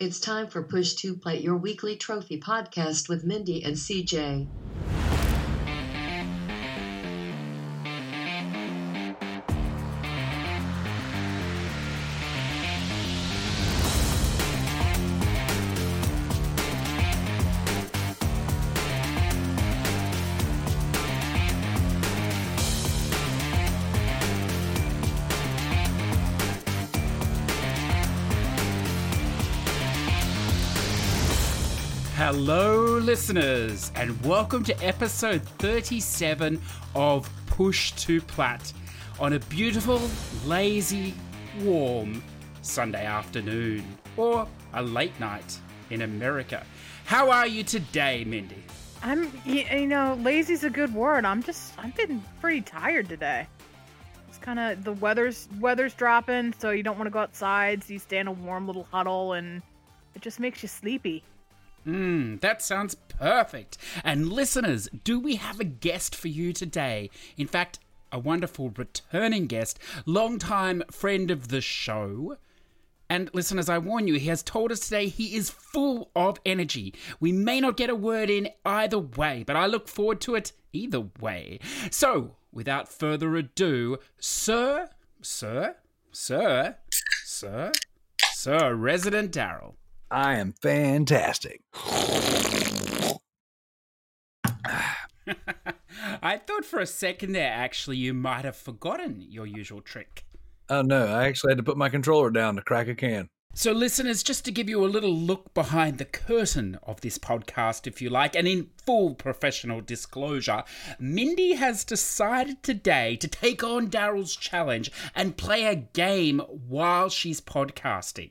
It's time for Push to Plat, your weekly trophy podcast with Mindy and CJ. Hello, listeners, and welcome to episode 37 of Push to Plat on a beautiful, lazy, warm Sunday afternoon or a late night in America. How are you today, Mindy? I'm, you know, lazy's a good word. I'm just, I've been pretty tired today. It's kind of the weather's weather's dropping, so you don't want to go outside. So you stay in a warm little huddle, and it just makes you sleepy. Mmm, that sounds perfect. And listeners, do we have a guest for you today? In fact, a wonderful returning guest, long-time friend of the show. And listeners, I warn you, he has told us today he is full of energy. We may not get a word in either way, but I look forward to it either way. So, without further ado, Sir, Sir, Sir, Sir, Sir, Resident Daryl. I am fantastic. I thought for a second there, actually, you might have forgotten your usual trick. Oh no, I actually had to put my controller down to crack a can. So, listeners, just to give you a little look behind the curtain of this podcast, if you like, and in full professional disclosure, Mindy has decided today to take on Daryl's challenge and play a game while she's podcasting.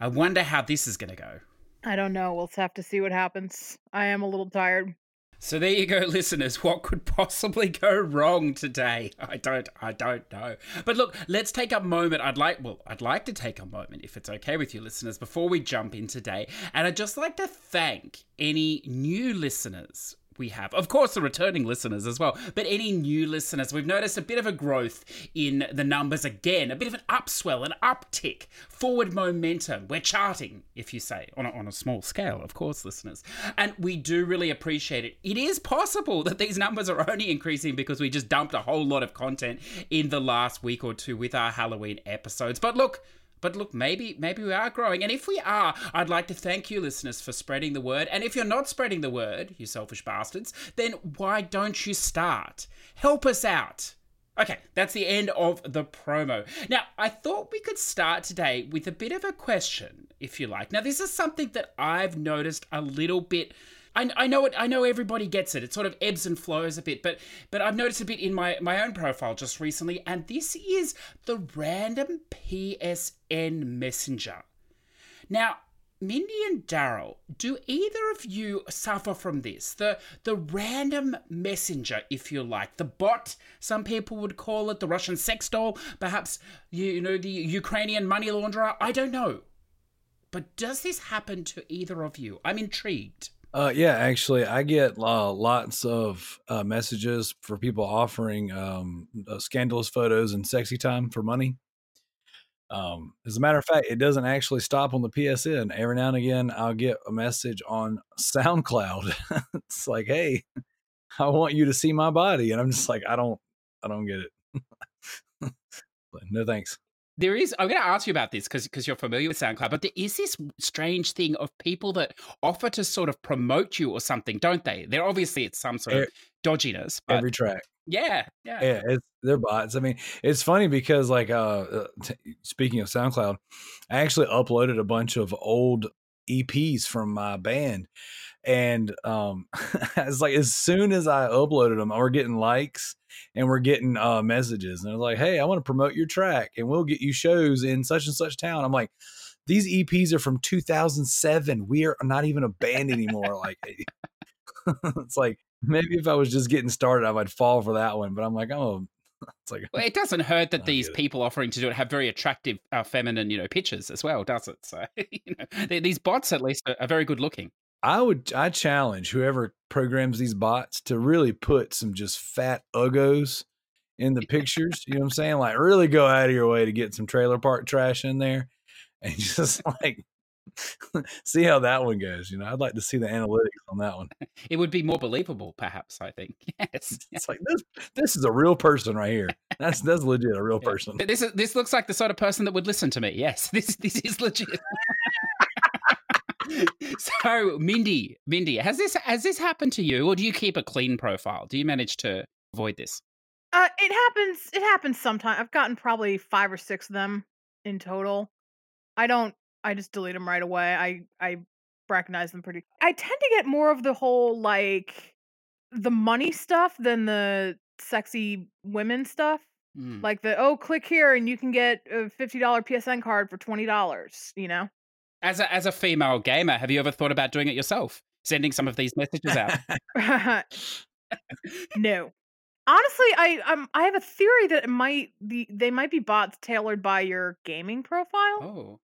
I wonder how this is going to go. I don't know. We'll have to see what happens. I am a little tired. So there you go, listeners. What could possibly go wrong today? I don't, I don't know. But look, let's take a moment. I'd like, well, I'd like to take a moment, if it's okay with you, listeners, before we jump in today. And I'd just like to thank any new listeners we have. Of course, the returning listeners as well, but any new listeners. We've noticed a bit of a growth in the numbers again, a bit of an upswell, an uptick, forward momentum. We're charting, if you say, on a, on a small scale, of course, listeners. And we do really appreciate it. It is possible that these numbers are only increasing because we just dumped a whole lot of content in the last week or two with our Halloween episodes. But look, but look, maybe maybe we are growing. And if we are, I'd like to thank you, listeners, for spreading the word. And if you're not spreading the word, you selfish bastards, then why don't you start? Help us out. Okay, that's the end of the promo. Now, I thought we could start today with a bit of a question, if you like. Now, this is something that I've noticed a little bit. I, I know it. I know everybody gets it. It sort of ebbs and flows a bit, but but I've noticed a bit in my my own profile just recently, and this is the random PSN messenger. Now, Mindy and Daryl, do either of you suffer from this? The the random messenger, if you like, the bot. Some people would call it the Russian sex doll. Perhaps you, you know the Ukrainian money launderer. I don't know. But does this happen to either of you? I'm intrigued. Uh, yeah, actually, I get uh, lots of uh, messages for people offering um, uh, scandalous photos and sexy time for money. Um, as a matter of fact, it doesn't actually stop on the PSN. Every now and again, I'll get a message on SoundCloud. it's like, "Hey, I want you to see my body," and I'm just like, "I don't, I don't get it." no thanks. There is. I'm going to ask you about this because because you're familiar with SoundCloud, but there is this strange thing of people that offer to sort of promote you or something, don't they? They're obviously it's some sort of dodginess. But Every track. yeah, yeah, yeah it's they're bots i mean it's funny because like uh uh, t- speaking of soundcloud i actually uploaded a bunch of old eps from my band and um it's like as soon as i uploaded them we're getting likes and we're getting uh messages and they're like hey i want to promote your track and we'll get you shows in such and such town i'm like these eps are from 2007 we are not even a band anymore like it's like maybe if i was just getting started i might fall for that one but i'm like oh it's like Well, it doesn't hurt that these people offering to do it have very attractive, uh, feminine, you know, pictures as well, does it? So, you know, they, these bots at least are, are very good looking. I would I challenge whoever programs these bots to really put some just fat uggos in the pictures. You know what I'm saying? Like really go out of your way to get some trailer park trash in there and just like see how that one goes. You know, I'd like to see the analytics on that one. It would be more believable, perhaps. I think. Yes. It's like this. This is a real person right here. That's that's legit a real person. This is this looks like the sort of person that would listen to me. Yes, this this is legit. So, Mindy, Mindy, has this has this happened to you, or do you keep a clean profile? Do you manage to avoid this? Uh, it happens. It happens sometimes. I've gotten probably five or six of them in total. I don't. I just delete them right away. I I recognize them pretty. I tend to get more of the whole like the money stuff than the sexy women stuff. Hmm. Like the oh, click here and you can get a fifty dollar PSN card for twenty dollars. You know. As a as a female gamer, have you ever thought about doing it yourself, sending some of these messages out? no. Honestly, I um I have a theory that it might the they might be bots tailored by your gaming profile. oh,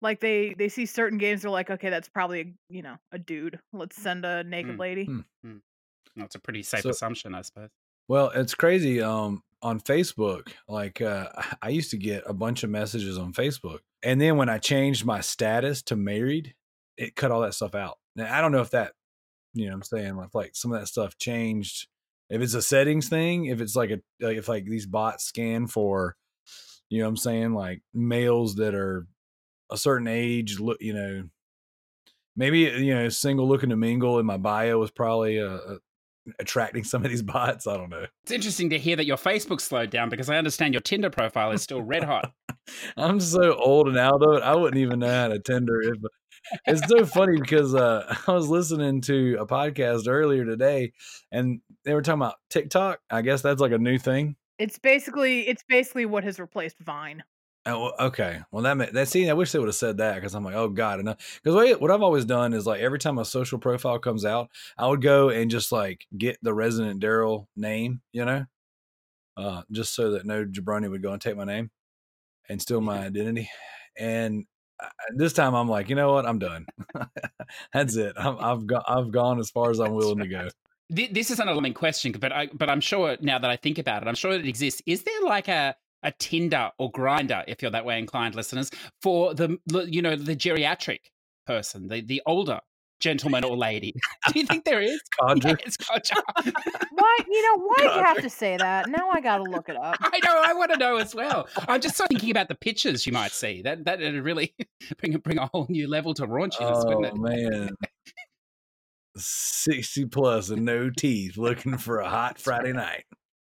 Like they they see certain games, they're like, okay, that's probably a, you know a dude. Let's send a naked Hmm. lady. Hmm. that's a pretty safe So- assumption, I suppose. Well, it's crazy. Um, on Facebook, like uh, I used to get a bunch of messages on Facebook, and then when I changed my status to married, it cut all that stuff out. Now I don't know if that, you know, I'm saying like like some of that stuff changed. If it's a settings thing, if it's like a like if like these bots scan for, you know, I'm saying like males that are a certain age, look, you know, maybe you know, single looking to mingle in my bio was probably uh, uh, attracting some of these bots. I don't know. It's interesting to hear that your Facebook slowed down because I understand your Tinder profile is still red hot. I'm so old and out of it. I wouldn't even know how to Tinder. If it's so funny because uh, I was listening to a podcast earlier today, and they were talking about TikTok. I guess that's like a new thing. It's basically it's basically what has replaced Vine. Oh, okay. Well, that that see, I wish they would have said that because I'm like, oh god, enough. Because what, what I've always done is like every time a social profile comes out, I would go and just like get the resident Daryl name, you know, uh, just so that no jabroni would go and take my name and steal my identity. And uh, this time, I'm like, you know what, I'm done. That's it. I'm, I've got I've gone as far as I'm willing to go. This is an alarming question, but I but I'm sure now that I think about it, I'm sure it exists. Is there like a a Tinder or Grindr, if you're that way inclined, listeners, for the you know the geriatric person, the the older gentleman or lady? Do you think there is? Codger. Yes, gotcha. Why you know why do you have to say that? Now I gotta look it up. I know. I want to know as well. I'm just sort of thinking about the pictures you might see. That that would really bring bring a whole new level to raunchiness, Oh wouldn't it? man. 60 plus and no teeth looking for a hot Friday night.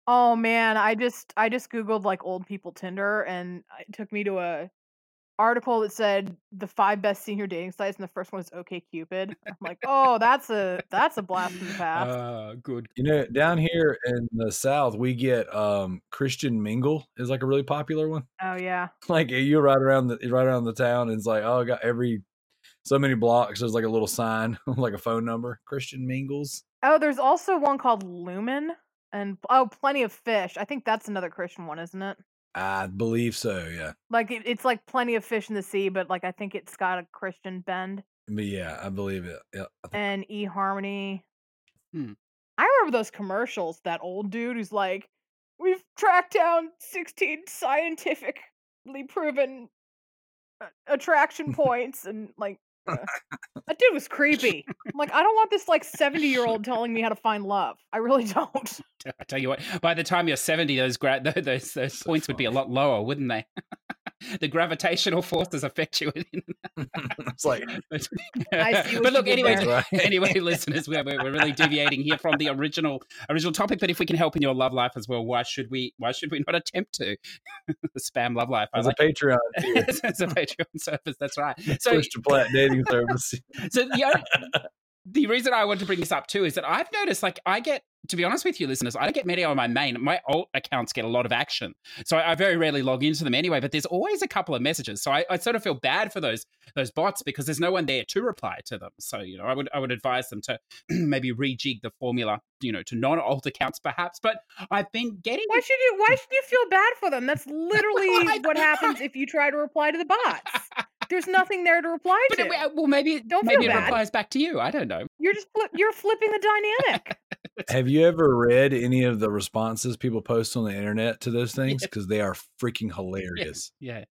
Oh man, I just I just googled like old people Tinder and it took me to a article that said the five best senior dating sites and the first one is OK Cupid. I'm like, "Oh, that's a that's a blast from the past." Uh, good. You know, down here in the South, we get um Christian Mingle is like a really popular one. oh yeah. Like you ride around the right around the town and it's like, oh, I got every so many blocks. There's like a little sign, like a phone number. Christian Mingles. Oh, there's also one called Lumen and oh, Plenty of Fish. I think that's another Christian one, isn't it? I believe so. Yeah, Like it, it's like Plenty of Fish in the Sea, but like I think it's got a Christian bend but yeah, I believe it. Yeah, I and eHarmony. Hmm. I remember those commercials. That old dude who's like, "We've tracked down 16 scientifically proven uh, attraction points," and like, that dude was creepy. I'm like, I don't want this like 70 year old telling me how to find love. I really don't. I tell you what, by the time you're 70, those gra- tho- those those points would be a lot lower, wouldn't they? the gravitational forces affect you. it's like I see but you look, anyway. Right. anyway, listeners, we're, we're we're really deviating here from the original original topic. But if we can help in your love life as well, why should we? Why should we not attempt to? spam love life. I as a like Patreon tier, it. it's a Patreon service. That's right. So, push to plat dating service. so the, o- the reason I want to bring this up too is that I've noticed, like, I get, to be honest with you, listeners, I don't get many on my main. My alt accounts get a lot of action, so I, I very rarely log into them anyway. But there's always a couple of messages, so I, I sort of feel bad for those those bots because there's no one there to reply to them. So you know, I would I would advise them to maybe rejig the formula, you know, to non alt accounts perhaps. But I've been getting Why should you? Why should you feel bad for them? That's literally what happens if you try to reply to the bots. There's nothing there to reply But to. it, well, maybe Don't maybe it replies back to you. I don't know. You're just you're flipping the dynamic. Have you ever read any of the responses people post on the internet to those things? Because they are freaking hilarious. Yeah.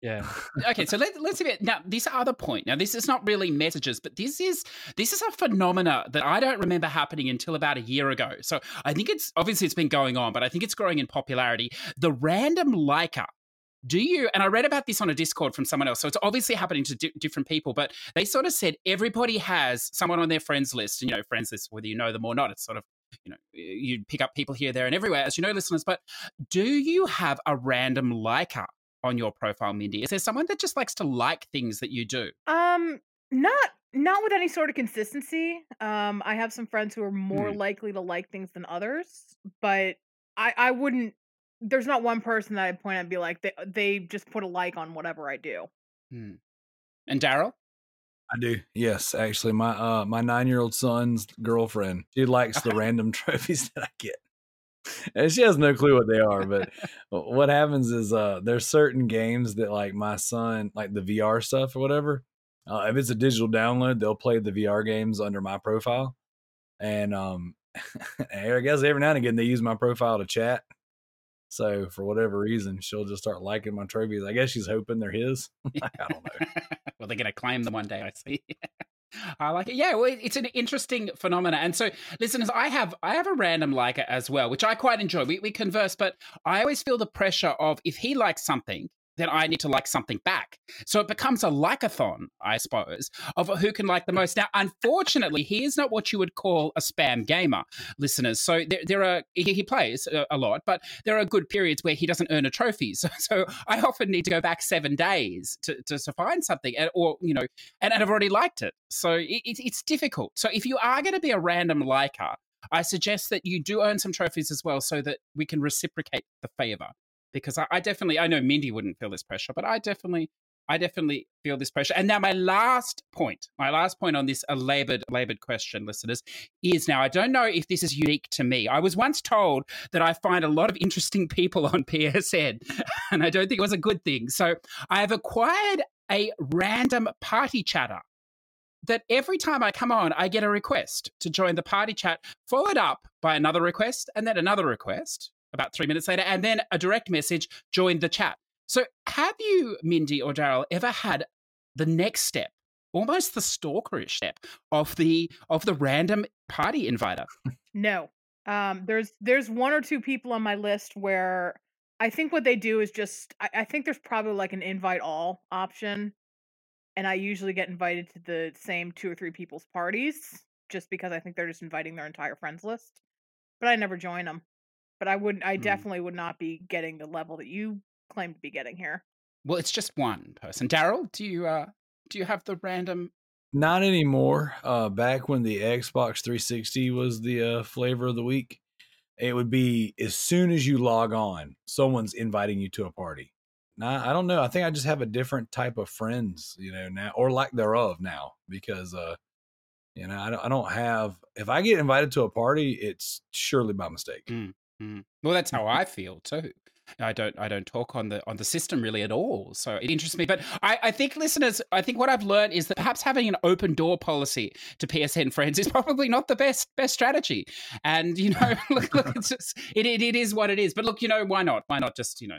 Yeah. okay, so let, let's see. Now, this other point. Now, this is not really messages, but this is this is a phenomena that I don't remember happening until about a year ago. So I think it's obviously it's been going on, but I think it's growing in popularity. The random liker. Do you? And I read about this on a Discord from someone else. So it's obviously happening to di- different people, but they sort of said everybody has someone on their friends list. And you know, friends list, whether you know them or not, it's sort of you know you pick up people here, there, and everywhere, as you know, listeners. But do you have a random liker on your profile, Mindy? Is there someone that just likes to like things that you do? Um, not not with any sort of consistency. Um, I have some friends who are more Hmm. likely to like things than others, but I I wouldn't. There's not one person that I'd point at and be like they they just put a like on whatever I do. Hmm. And Daryl? I do. Yes, actually, my uh my nine year old son's girlfriend she likes the random trophies that I get, and she has no clue what they are. But what happens is uh there's certain games that like my son like the VR stuff or whatever. Uh, if it's a digital download, they'll play the VR games under my profile, and um, I guess every now and again they use my profile to chat. So for whatever reason, she'll just start liking my trophies. I guess she's hoping they're his. I don't know. well, they're going to claim them one day, I see. I like it. Yeah, well, it's an interesting phenomena. And so, listeners, I have I have a random liker as well, which I quite enjoy. We, we converse, but I always feel the pressure of if he likes something, then I need to like something back. So it becomes a likeathon, I suppose, of who can like the most. Now, unfortunately, he is not what you would call a spam gamer, listeners. So there, there are he, he plays a, a lot, but there are good periods where he doesn't earn a trophy. So, so I often need to go back seven days to, to, to find something, and- or you know, and, and I've already liked it. So it, it, it's difficult. So if you are going to be a random liker, I suggest that you do earn some trophies as well, so that we can reciprocate the favor because I, I definitely I know Mindy wouldn't feel this pressure, but I definitely I definitely feel this pressure. And now my last point, my last point on this a labored labored question, listeners, is now I don't know if this is unique to me. I was once told that I find a lot of interesting people on PSN, and I don't think it was a good thing. So I have acquired a random party chatter. That every time I come on, I get a request to join the party chat, followed up by another request, and then another request about three minutes later, and then a direct message, joined the chat. So, have you, Mindy or Daryl, ever had the next step, almost the stalkerish step of the of the random party inviter? No. Um, there's there's one or two people on my list where I think what they do is just I, I think there's probably like an invite all option, and I usually get invited to the same two or three people's parties just because I think they're just inviting their entire friends list. But I never join them. But I wouldn't. I Hmm. definitely would not be getting the level that you claim to be getting here. Well, it's just one person. Daryl, do you uh do you have the random? Not anymore. Uh, back when the Xbox 360 was the uh, flavor of the week, it would be as soon as you log on, someone's inviting you to a party. Now, I don't know. I think I just have a different type of friends, you know, now or lack thereof now because, uh, you know, I don't, I don't have. If I get invited to a party, it's surely by mistake. Mm, Mm. Well, that's how I feel too. I don't I don't talk on the on the system really at all. So it interests me. But I, I think listeners, I think what I've learned is that perhaps having an open door policy to PSN friends is probably not the best best strategy. And you know, look, look it's just, it, it it is what it is. But look, you know, why not? Why not just you know?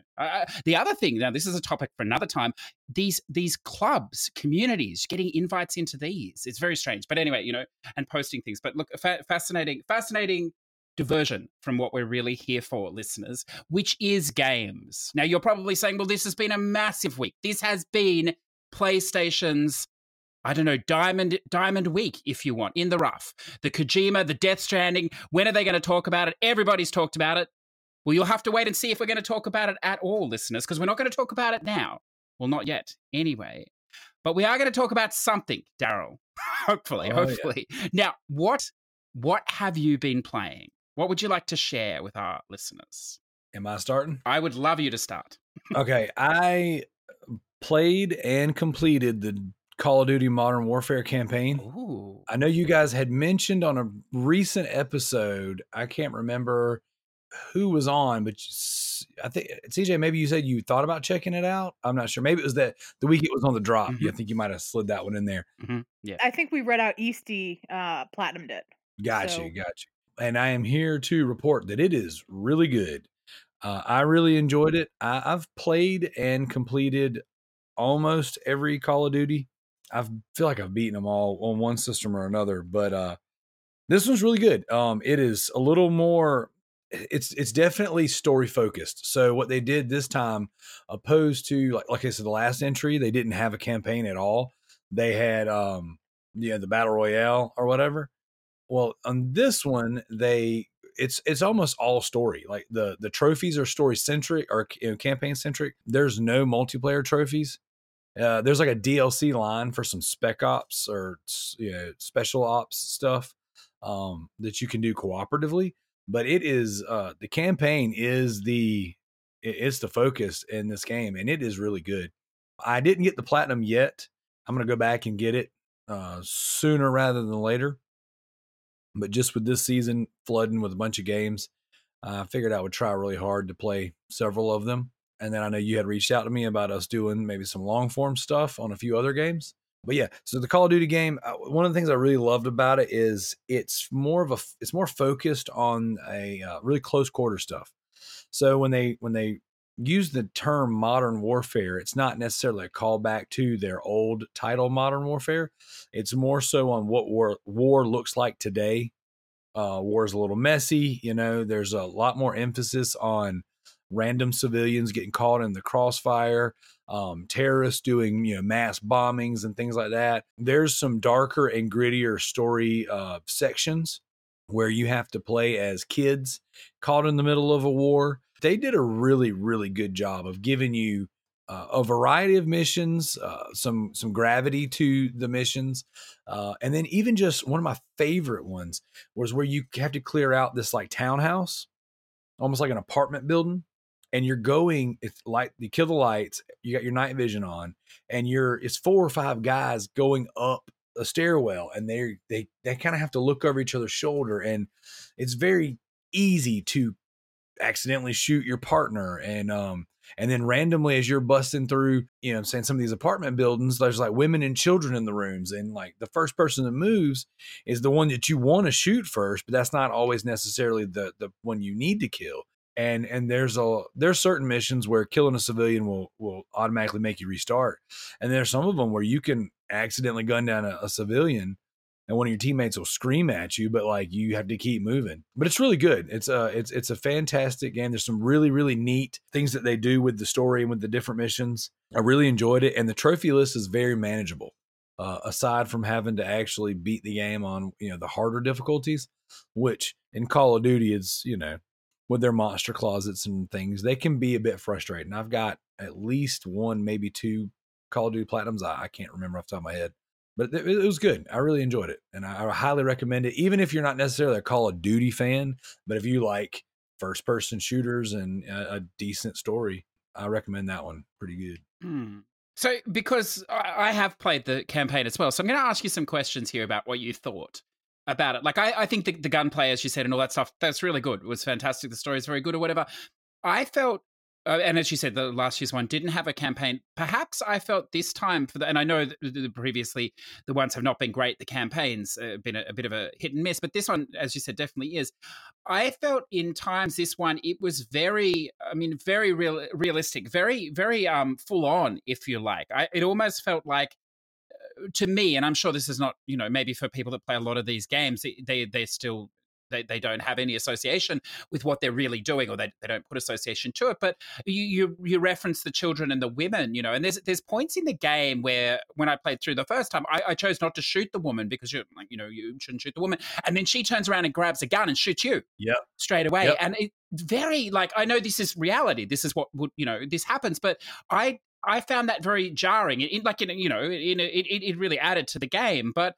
The other thing now, this is a topic for another time. These these clubs, communities, getting invites into these, it's very strange. But anyway, you know, and posting things. But look, fa- fascinating, fascinating diversion from what we're really here for, listeners, which is games. Now, you're probably saying, well, this has been a massive week. This has been PlayStation's. I don't know, Diamond Diamond Week, if you want, in the rough. The Kojima, the Death Stranding. When are they going to talk about it? Everybody's talked about it. Well, you'll have to wait and see if we're going to talk about it at all, listeners, because we're not going to talk about it now. Well, not yet, anyway. But we are going to talk about something, Daryl. hopefully, Oh, yeah. hopefully. Now, what what have you been playing? What would you like to share with our listeners? Am I starting? I would love you to start. okay, I played and completed the Call of Duty Modern Warfare campaign. Ooh. I know you guys had mentioned on a recent episode, I can't remember who was on, but I think CJ, maybe you said you thought about checking it out. I'm not sure. Maybe it was that the week it was on the drop. Mhm. Yeah, I think you might have slid that one in there. hmm Yeah. I think we read out Easty uh platinumed it. Got So- you, got you. And I am here to report that it is really good. Uh, I really enjoyed it. I, I've played and completed almost every Call of Duty. I feel like I've beaten them all on one system or another, but uh, this one's really good. Um, it is a little more. It's it's definitely story focused. So what they did this time, opposed to like like I said, the last entry, they didn't have a campaign at all. They had um, you know, the battle royale or whatever. Well, on this one, they it's it's almost all story. Like the the trophies are story centric or you know, campaign centric. There's no multiplayer trophies. Uh, there's like a DLC line for some spec ops or you know, special ops stuff um, that you can do cooperatively. But it is uh, the campaign is the it's the focus in this game, and it is really good. I didn't get the platinum yet. I'm gonna go back and get it uh, sooner rather than later. But just with this season flooding with a bunch of games, I figured I would try really hard to play several of them. And then I know you had reached out to me about us doing maybe some long form stuff on a few other games. But yeah, so the Call of Duty game, uh, one of the things I really loved about it is it's more of a it's more focused on a uh, really close quarter stuff. So when they when they use the term modern warfare, it's not necessarily a callback to their old title, Modern Warfare. It's more so on what war, war looks like today. Uh, war is a little messy. You know, there's a lot more emphasis on random civilians getting caught in the crossfire, um, terrorists doing you know mass bombings and things like that. There's some darker and grittier story uh, sections where you have to play as kids caught in the middle of a war they did a really really good job of giving you uh, a variety of missions, uh, some some gravity to the missions, uh, and then even just one of my favorite ones was where you have to clear out this like townhouse, almost like an apartment building, and you're going. It's like you kill the lights, you got your night vision on, and you're it's four or five guys going up a stairwell, and they they they kind of have to look over each other's shoulder, and it's very easy to accidentally shoot your partner and um and then randomly as you're busting through you know saying some of these apartment buildings there's like women and children in the rooms and like the first person that moves is the one that you want to shoot first but that's not always necessarily the the one you need to kill. And and there's a there's certain missions where killing a civilian will will automatically make you restart and there's some of them where you can accidentally gun down a, a civilian and one of your teammates will scream at you, but like you have to keep moving. But it's really good. It's a it's it's a fantastic game. There's some really really neat things that they do with the story and with the different missions. I really enjoyed it, and the trophy list is very manageable. Uh, aside from having to actually beat the game on you know the harder difficulties, which in Call of Duty is you know with their monster closets and things, they can be a bit frustrating. I've got at least one, maybe two Call of Duty platinums. I, I can't remember off the top of my head but it, it, was good. I really enjoyed it, and I, I, highly recommend it. Even if you're not necessarily a Call of Duty fan, but if you like first person shooters and a, a decent story, I recommend that one. Pretty good. Hmm. So, because I have played the campaign as well, so I'm going to ask you some questions here about what you thought about it. Like, I, I think the, the gunplay, as you said, and all that stuff, that's really good. It was fantastic. The story is very good, or whatever. I felt uh, and as you said, the last year's one didn't have a campaign. Perhaps I felt this time for the, and I know that previously the ones have not been great. The campaigns have uh, been a, a, bit of a hit and miss, but this one, as you said, definitely is. I felt in times this one it was very, I mean, very real, realistic, very, very um full on, if you like. I, it almost felt like uh, to me, and I'm sure this is not, you know, maybe for people that play a lot of these games, they they're still they, they don't have any association with what they're really doing or they, they don't put association to it but you, you you reference the children and the women you know and there's there's points in the game where when i played through the first time i, I chose not to shoot the woman because you're like you know you shouldn't shoot the woman and then she turns around and grabs a gun and shoots you yeah straight away yep. and it very like i know this is reality this is what would you know this happens but i I found that very jarring. It, like, in, you know, in, it, it really added to the game. But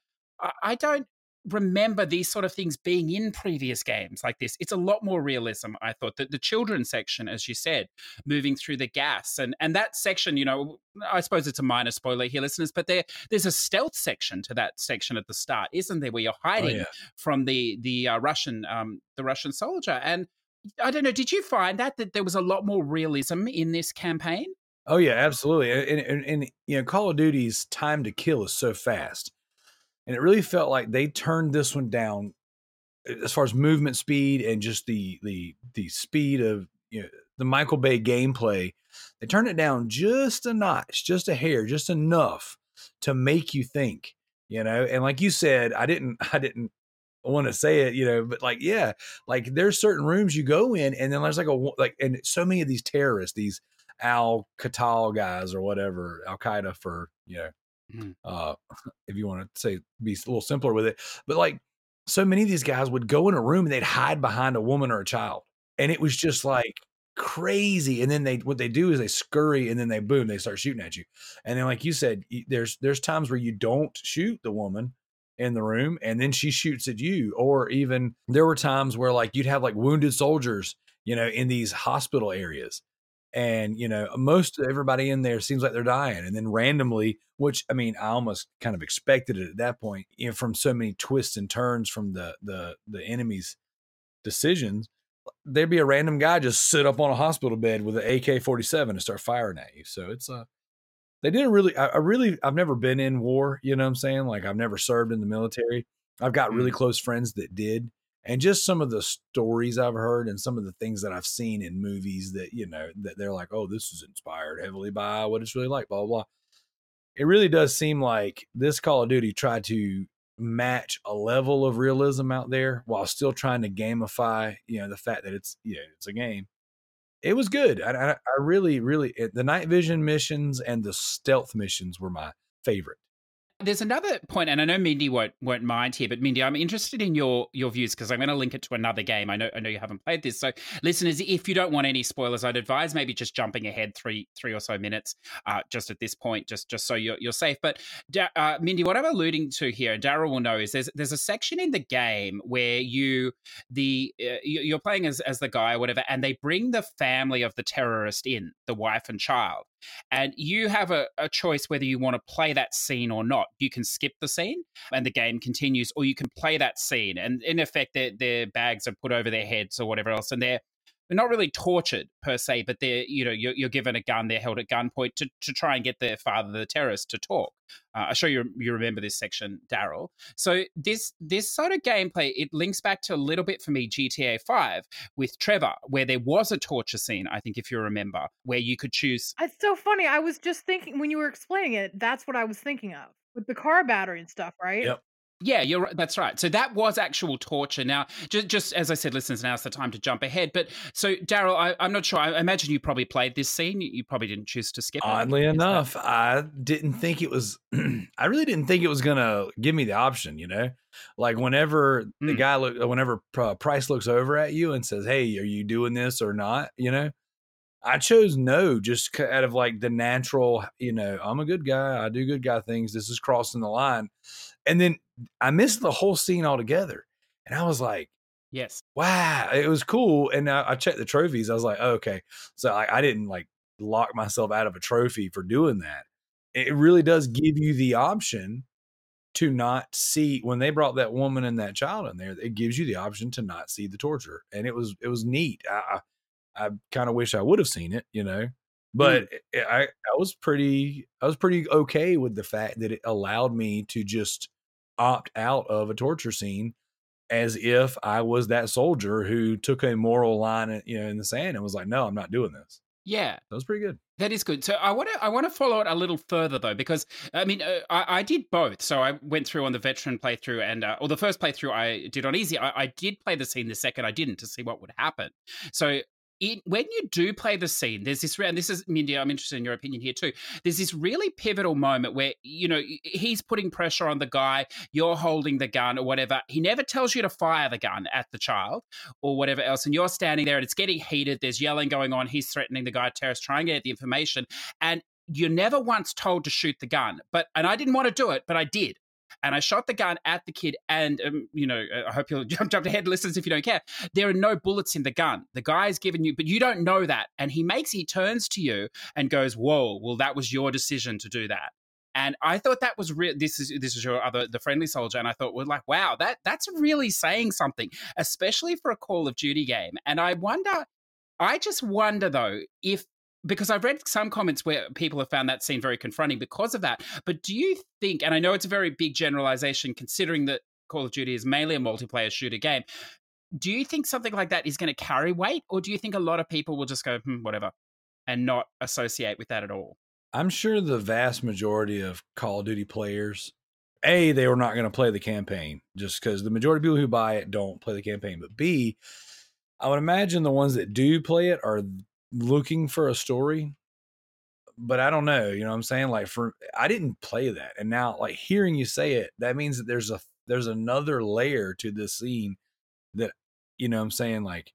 I don't remember these sort of things being in previous games like this. It's a lot more realism, I thought. That the children's section, as you said, moving through the gas and and that section, you know, I suppose it's a minor spoiler here, listeners, but there there's a stealth section to that section at the start, isn't there, where you're oh, hiding oh, yeah. from the the uh, Russian um the Russian soldier and. I don't know. Did you find that that there was a lot more realism in this campaign? Oh yeah, absolutely. And, and, and you know, Call of Duty's time to kill is so fast and it really felt like they turned this one down as far as movement speed and just the the the speed of you know the Michael Bay gameplay, they turned it down just a notch, just a hair, just enough to make you think, you know. And like you said, I didn't, I didn't want to say it, you know, but like, yeah, like there's certain rooms you go in, and then there's like a like, and so many of these terrorists, these Al Qaeda guys or whatever, Al Qaeda for you know, Mhm. uh, if you want to say be a little simpler with it, but like so many of these guys would go in a room and they'd hide behind a woman or a child, and it was just like crazy. And then they what they do is they scurry and then they boom, they start shooting at you. And then like you said, there's there's times where you don't shoot the woman in the room and then she shoots at you or even there were times where like you'd have like wounded soldiers you know in these hospital areas and you know most everybody in there seems like they're dying and then randomly which i mean i almost kind of expected it at that point you know from so many twists and turns from the the the enemy's decisions there'd be a random guy just sit up on a hospital bed with an ak-47 and start firing at you so it's uh they did a really I, I really i've never been in war you know what i'm saying? Like i've never served in the military. I've got really close friends that did and just some of the stories I've heard and some of the things that I've seen in movies that you know that they're like, oh, this is inspired heavily by what it's really like, blah blah. blah. It really does seem like this Call of Duty tried to match a level of realism out there while still trying to gamify, you know, the fact that it's yeah, it's a game. It was good. I, I, I really, really, it, the night vision missions and the stealth missions were my favorite. There's another point, and I know Mindy won't won't mind here, but Mindy, I'm interested in your your views because I'm going to link it to another game. I know I know you haven't played this, so listeners, if you don't want any spoilers, I'd advise maybe just jumping ahead three three or so minutes, uh, just at this point, just just so you're you're safe. But uh, Mindy, what I'm alluding to here, Daryl will know, is there's there's a section in the game where you the uh, you're playing as as the guy or whatever, and they bring the family of the terrorist in, the wife and child and you have a, a choice whether you want to play that scene or not. You can skip the scene and the game continues, or you can play that scene. And in effect, their, their bags are put over their heads or whatever else, and they're they're not really tortured per se, but they're you know you're, you're given a gun, they're held at gunpoint to, to try and get their father, the terrorist, to talk. Uh, I'm sure you you remember this section, Daryl. So this this sort of gameplay it links back to a little bit for me GTA Five with Trevor, where there was a torture scene. I think if you remember, where you could choose It's so funny. I was just thinking when you were explaining it, that's what I was thinking of with the car battery and stuff, right? Yep. Yeah, you're right. That's right. So that was actual torture. Now, just, just as I said, listeners, now's the time to jump ahead. But so, Daryl, I'm not sure. I imagine you probably played this scene. You, probably didn't choose to skip it. Oddly that- enough, I didn't think it was. I really didn't think it was gonna give me the option. You know, like whenever the Mm. guy look, whenever Pr- Price looks over at you and says, "Hey, are you doing this or not?" You know, I chose no, just out of like the natural. You know, I'm a good guy. I do good guy things. This is crossing the line, and then I missed the whole scene altogether, and I was like yes. wow, it was cool. And I, I checked the trophies. I was like, oh, okay. So I, I didn't like lock myself out of a trophy for doing that. It really does give you the option to not see when they brought that woman and that child in there. It gives you the option to not see the torture, and it was it was neat. I I, I kind of wish I would have seen it, you know. But mm. it- I, I was pretty I was pretty okay with the fact that it allowed me to just opt out of a torture scene as if I was that soldier who took a moral line, you know, in the sand and was like, "No, I'm not doing this." Yeah. That was pretty good. That is good. So I want to I want to follow it a little further though, because I mean uh, I, I did both. So I went through on the veteran playthrough, and uh, or the first playthrough I did on easy. I, I did play the scene. The second I didn't to see what would happen. So. When you do play the scene, there's this, and this is Mindy. I'm interested in your opinion here too. There's this really pivotal moment where you know he's putting pressure on the guy. You're holding the gun or whatever. He never tells you to fire the gun at the child or whatever else, and you're standing there and it's getting heated. There's yelling going on. He's threatening the guy, terrorist, trying to get the information, and you're never once told to shoot the gun. But and I didn't want to do it, but I did. And I shot the gun at the kid, and um, you know, I hope you'll jump, jump ahead, listeners, if you don't care. There are no bullets in the gun. The guy's given you, but you don't know that. And he makes, he turns to you and goes, "Whoa, well, that was your decision to do that." And I thought that was real. This is this is your other the friendly soldier, and I thought, well, like, wow, that that's really saying something, especially for a Call of Duty game. And I wonder, I just wonder though if because I've read some comments where people have found that scene very confronting because of that. But do you think, and I know it's a very big generalization considering that Call of Duty is mainly a multiplayer shooter game, do you think something like that is going to carry weight, or do you think a lot of people will just go, hmm, whatever, and not associate with that at all? I'm sure the vast majority of Call of Duty players, A, they were not going to play the campaign just because the majority of people who buy it don't play the campaign. But B, I would imagine the ones that do play it are looking for a story. But I don't know, you know what I'm saying? Like for I didn't play that. And now like hearing you say it, that means that there's a there's another layer to this scene that you know what I'm saying like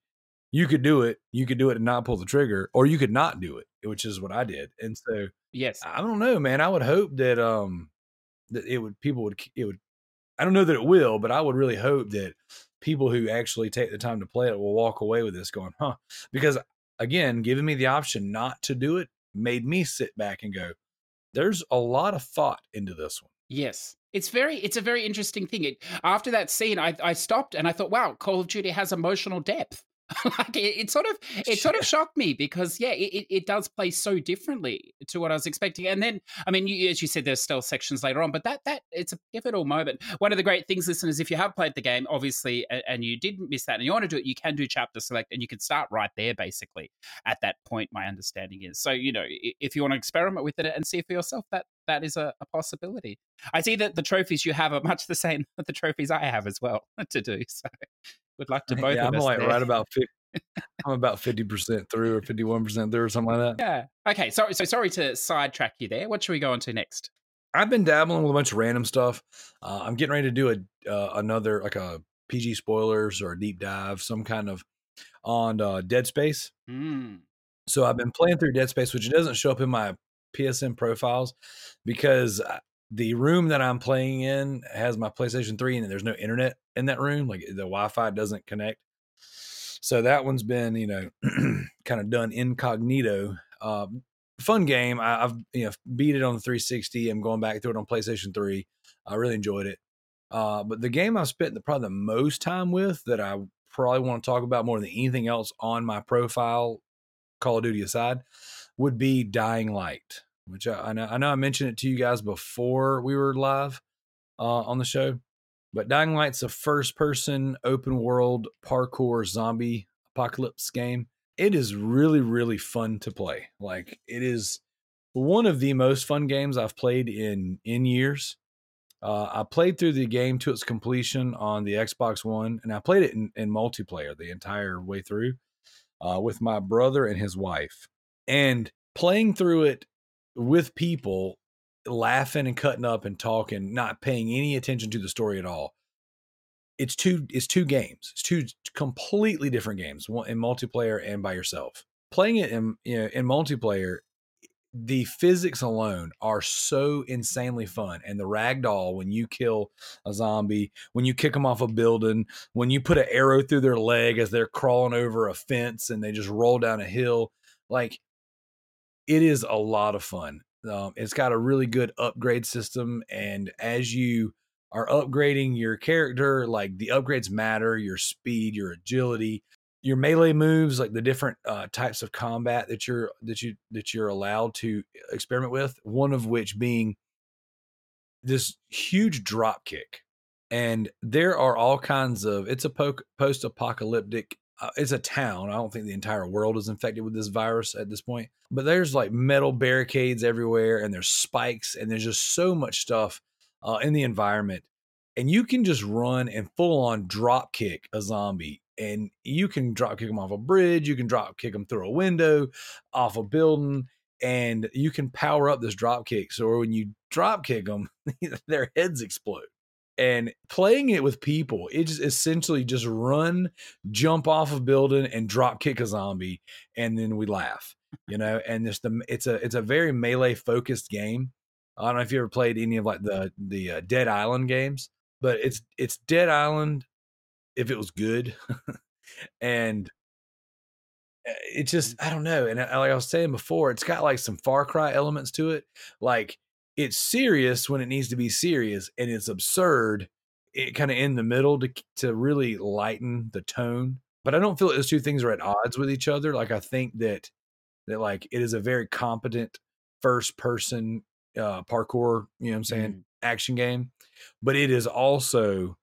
you could do it, you could do it and not pull the trigger, or you could not do it, which is what I did. And so Yes. I don't know, man. I would hope that um that it would people would it would I don't know that it will, but I would really hope that people who actually take the time to play it will walk away with this going, huh? Because again, giving me the option not to do it made me sit back and go, there's a lot of thought into this one. Yes. It's very it's a very interesting thing. It, after that scene I I stopped and I thought, wow, Call of Duty has emotional depth. like it, it, sort of it sort of shocked me because yeah it, it does play so differently to what i was expecting. And then i mean you, as you said there's still sections later on but that that it's a pivotal moment. One of the great things listeners if you have played the game obviously and, and you didn't miss that and you want to do it you can do chapter select and you can start right there basically at that point my understanding is. So you know if you want to experiment with it and see for yourself that that is a, a possibility. I see that the trophies you have are much the same as the trophies i have as well to do so Good luck to both yeah, I'm like there. right about 50, I'm about 50% through or 51% through or something like that. Yeah. Okay. Sorry. So sorry to sidetrack you there. What should we go on to next? I've been dabbling with a bunch of random stuff. Uh, I'm getting ready to do a uh, another like a PG spoilers or a deep dive, some kind of on uh, Dead Space. Mm. So I've been playing through Dead Space, which doesn't show up in my PSN profiles because the room that I'm playing in has my PlayStation 3 and there's no internet in that room. Like the Wi Fi doesn't connect. So that one's been, you know, kind of done incognito. Uh, fun game. I, have you know beat it on the 360. I'm going back through it on PlayStation 3. I really enjoyed it. Uh, but the game I've spent the, probably the most time with that I probably want to talk about more than anything else on my profile, Call of Duty aside, would be Dying Light, which I, I know I know I mentioned it to you guys before we were live uh, on the show. But Dying Light's a first person open world parkour zombie apocalypse game. It is really, really fun to play. Like it is one of the most fun games I've played in in years. Uh, I played through the game to its completion on the Xbox One, and I played it in, in multiplayer the entire way through uh, with my brother and his wife. And playing through it with people laughing and cutting up and talking, not paying any attention to the story at all. It's two it's two games. It's two completely different games, one in multiplayer and by yourself. Playing it in you know, in multiplayer, the physics alone are so insanely fun. And the ragdoll when you kill a zombie, when you kick them off a building, when you put an arrow through their leg as they're crawling over a fence and they just roll down a hill, like it is a lot of fun. Um, it's got a really good upgrade system, and as you are upgrading your character, like the upgrades matter, your speed, your agility, your melee moves, like the different uh, types of combat that you're that you that you're allowed to experiment with. One of which being this huge drop kick, and there are all kinds of. It's a po- post-apocalyptic uh, it's a town. I don't think the entire world is infected with this virus at this point. But there's like metal barricades everywhere, and there's spikes, and there's just so much stuff uh, in the environment. And you can just run and full on drop kick a zombie, and you can drop kick them off a bridge. You can drop kick them through a window, off a building, and you can power up this drop kick. So when you drop kick them, their heads explode and playing it with people it just essentially just run jump off a building and drop kick a zombie and then we laugh you know? And it's the it's a it's a very melee focused game. I don't know if you ever played any of like the the uh, dead island games but it's it's dead island if it was good and uh, it just i don't know and uh, like i was saying before it's got like some far cry elements to it like it's serious when it needs to be serious and it's absurd it kind of in the middle to to really lighten the tone but i don't feel like those two things are at odds with each other like i think that that like it is a very competent first person uh parkour you know what i'm saying Mm. action game but it is also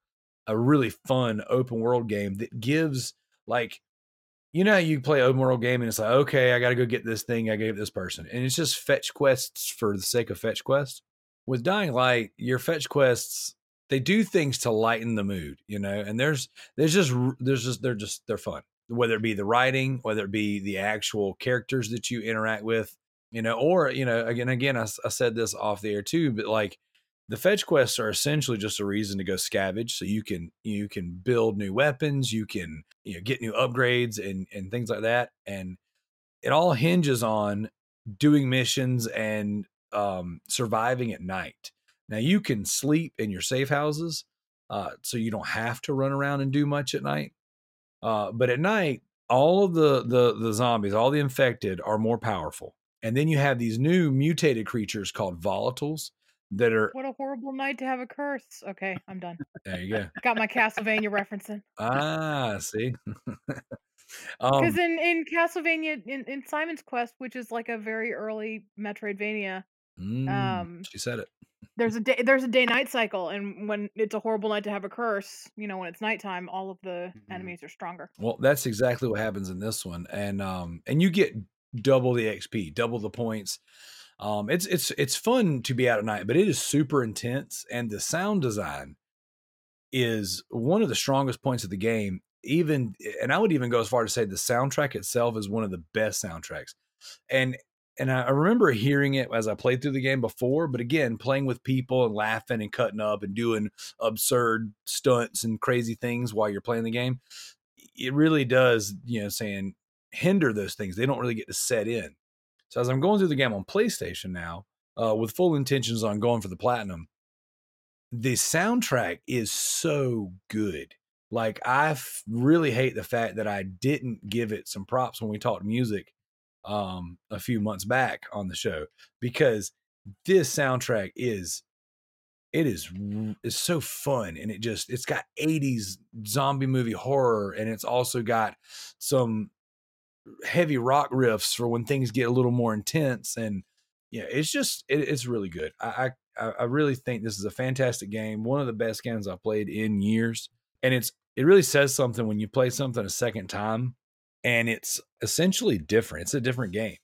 a really fun open world game that gives like you know you play open world game and it's like okay i gotta go get this thing i gotta this person and it's just fetch quests for the sake of fetch quests. With dying light your fetch quests they do things to lighten the mood you know and there's there's just there's just they're just they're fun. Whether it be the writing whether it be the actual characters that you interact with you know or you know again again I, I said this off the air too but like the fetch quests are essentially just a reason to go scavenge so you can you can build new weapons you can you know get new upgrades and and things like that and it all hinges on doing missions and um, surviving at night. Now you can sleep in your safe houses uh, so you don't have to run around and do much at night uh, but at night all of the the the zombies all the infected are more powerful and then you have these new mutated creatures called volatiles that are What a horrible night to have a curse. Okay, I'm done. there you go Got my Castlevania referencing. ah see Because um in, in Castlevania, in, in Simon's Quest, which is like a very early Metroidvania, mm, um, she said it there's a day there's a day night cycle, and when it's a horrible night to have a curse, you know, when it's nighttime, all of the Mhm. enemies are stronger. Well, that's exactly what happens in this one, and um, and you get double the XP, double the points. Um, it's it's it's fun to be out at night, but it is super intense, and the sound design is one of the strongest points of the game. Even, and I would even go as far to say the soundtrack itself is one of the best soundtracks. And and I remember hearing it as I played through the game before, but again, playing with people and laughing and cutting up and doing absurd stunts and crazy things while you're playing the game, it really does, you know, saying hinder those things. They don't really get to set in. So as I'm going through the game on PlayStation now, uh, with full intentions on going for the platinum, the soundtrack is so good. Like I f- really hate the fact that I didn't give it some props when we talked music um a few months back on the show because this soundtrack is it is it's so fun and it just it's got 80s zombie movie horror and it's also got some heavy rock riffs for when things get a little more intense and yeah it's just it, it's really good. I, I i really think this is a fantastic game one of the best games i've played in years and it's it really says something when you play something a second time and it's essentially different it's a different game.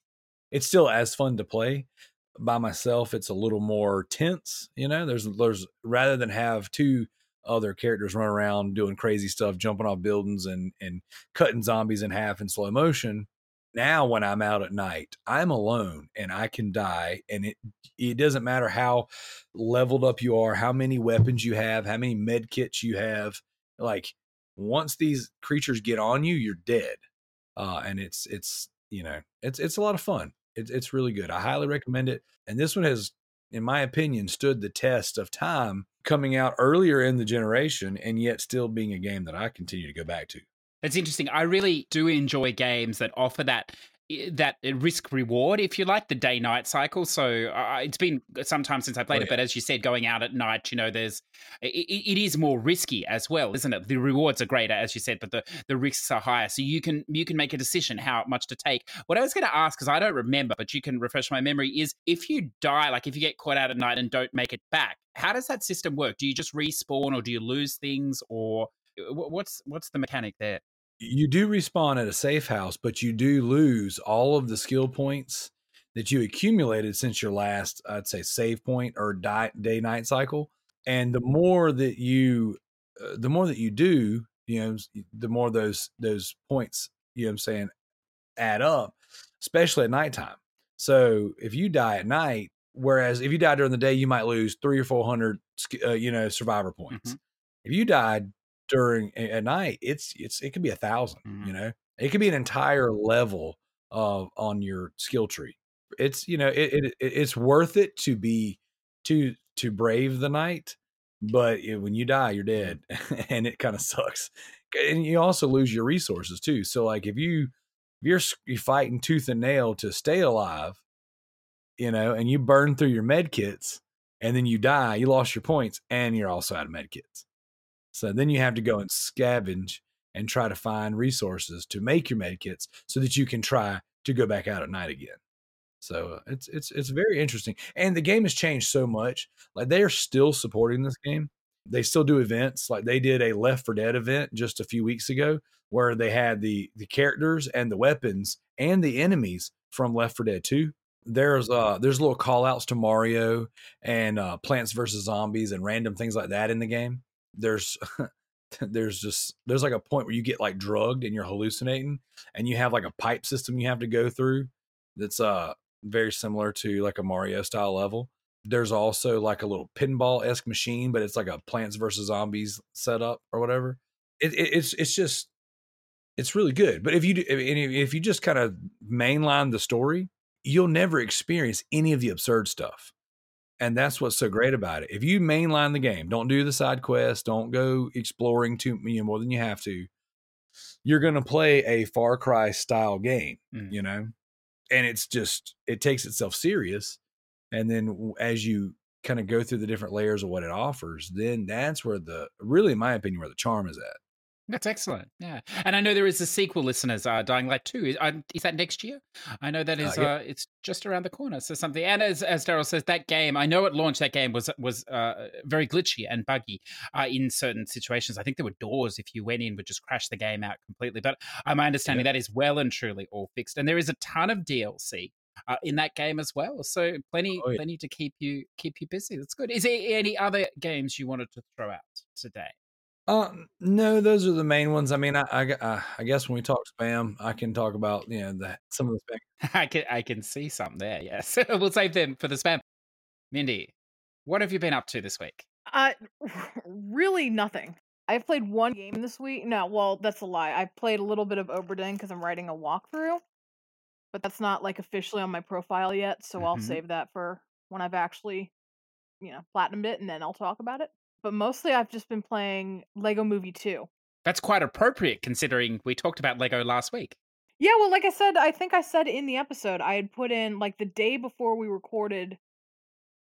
It's still as fun to play. By myself it's a little more tense you know there's there's rather than have two other characters run around doing crazy stuff jumping off buildings and and cutting zombies in half in slow motion. Now when i'm out at night i'm alone and i can die and it it doesn't matter how leveled up you are how many weapons you have how many med kits you have like once these creatures get on you you're dead. Uh and it's it's you know it's it's a lot of fun. It's it's really good. I highly recommend it. And this one has in my opinion stood the test of time coming out earlier in the generation and yet still being a game that i continue to go back to It's interesting. I really do enjoy games that offer that that risk reward, if you like, the day night cycle. So uh, it's been some time since I played Oh, it, but as you said, going out at night, you know, there's it, it is more risky as well, isn't it? The rewards are greater, as you said, but the the risks are higher. So you can you can make a decision how much to take. What I was going to ask, because I don't remember, but you can refresh my memory, is if you die, like if you get caught out at night and don't make it back, how does that system work? Do you just respawn, or do you lose things, or uh, what's what's the mechanic there? You do respawn at a safe house, but you do lose all of the skill points that you accumulated since your last, I'd say, save point or die, day night cycle. And the more that you, uh, the more that you do, you know, the more those those points, you know, what I'm saying, add up, especially at nighttime. So if you die at night, whereas if you die during the day, you might lose three or four hundred, uh, you know, survivor points. If you died during a- at night, it's it's it could be a 1000 Mhm. You know, it could be an entire level of on your skill tree. It's you know it, it it- it's worth it to be to to brave the night, but it, when you die, you're dead, and it kind of sucks. And you also lose your resources too. So like if you if you're, you're fighting tooth and nail to stay alive, you know, and you burn through your med kits, and then you die, you lost your points, and you're also out of med kits. So then you have to go and scavenge and try to find resources to make your med kits so that you can try to go back out at night again. So uh, it's it's it's very interesting, and the game has changed so much. Like they are still supporting this game. they still do events. Like they did a Left 4 Dead event just a few weeks ago where they had the the characters and the weapons and the enemies from Left 4 Dead 2. There's uh there's little call outs to Mario and uh Plants vs Zombies and random things like that in the game. There's there's just there's like a point where you get like drugged and you're hallucinating and you have like a pipe system you have to go through that's uh very similar to like a Mario style level. There's also like a little pinball esque machine, but it's like a Plants vs Zombies setup or whatever. It, it, it's it's just it's really good. But if you do, if you just kind of mainline the story, you'll never experience any of the absurd stuff. And that's what's so great about it. If you mainline the game, don't do the side quests, don't go exploring too you know, more than you have to. You're going to play a Far Cry style game, Mm. you know, and it's just it takes itself serious. And then as you kind of go through the different layers of what it offers, then that's where the really, in my opinion, where the charm is at. That's excellent. Yeah, and I know there is a sequel, listeners. Uh, Dying Light Two is, uh, is that next year? I know that is. Uh, yeah. uh, it's just around the corner. So something. And as as Daryl says, that game. I know at launch that game was was uh, very glitchy and buggy uh, in certain situations. I think there were doors if you went in would just crash the game out completely. But uh, my understanding that is well and truly all fixed. And there is a ton of DLC. Uh, in that game as well, so plenty, Oh, yeah. plenty to keep you keep you busy. That's good. Is there any other games you wanted to throw out today? Uh, no, those are the main ones. I mean, I, I, I- I guess when we talk spam, I can talk about you know the, some of the spam. I can I can see some there. Yes, we'll save them for the spam. Mindy, what have you been up to this week? Uh, really nothing. I've played one game this week. No, well, that's a lie. I played a little bit of Oberdin because I'm writing a walkthrough, but that's not like officially on my profile yet. So I'll Mhm. save that for when I've actually, you know, platinumed it, and then I'll talk about it. But mostly, I've just been playing Lego Movie 2. That's quite appropriate considering we talked about Lego last week. Yeah, well, like I said, I think I said in the episode, I had put in like the day before we recorded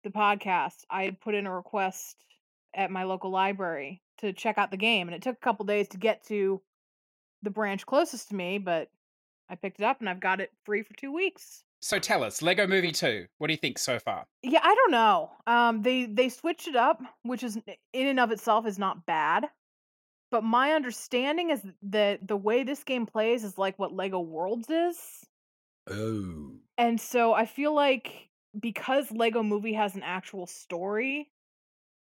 the podcast, I had put in a request at my local library to check out the game, and it took a couple days to get to the branch closest to me, but I picked it up and I've got it free for two weeks. So tell us, Lego Movie Two. What do you think so far? Yeah, I don't know. Um, they they switched it up, which is in and of itself is not bad. But my understanding is that the way this game plays is like what Lego Worlds is. Oh, And so I feel like because Lego Movie has an actual story,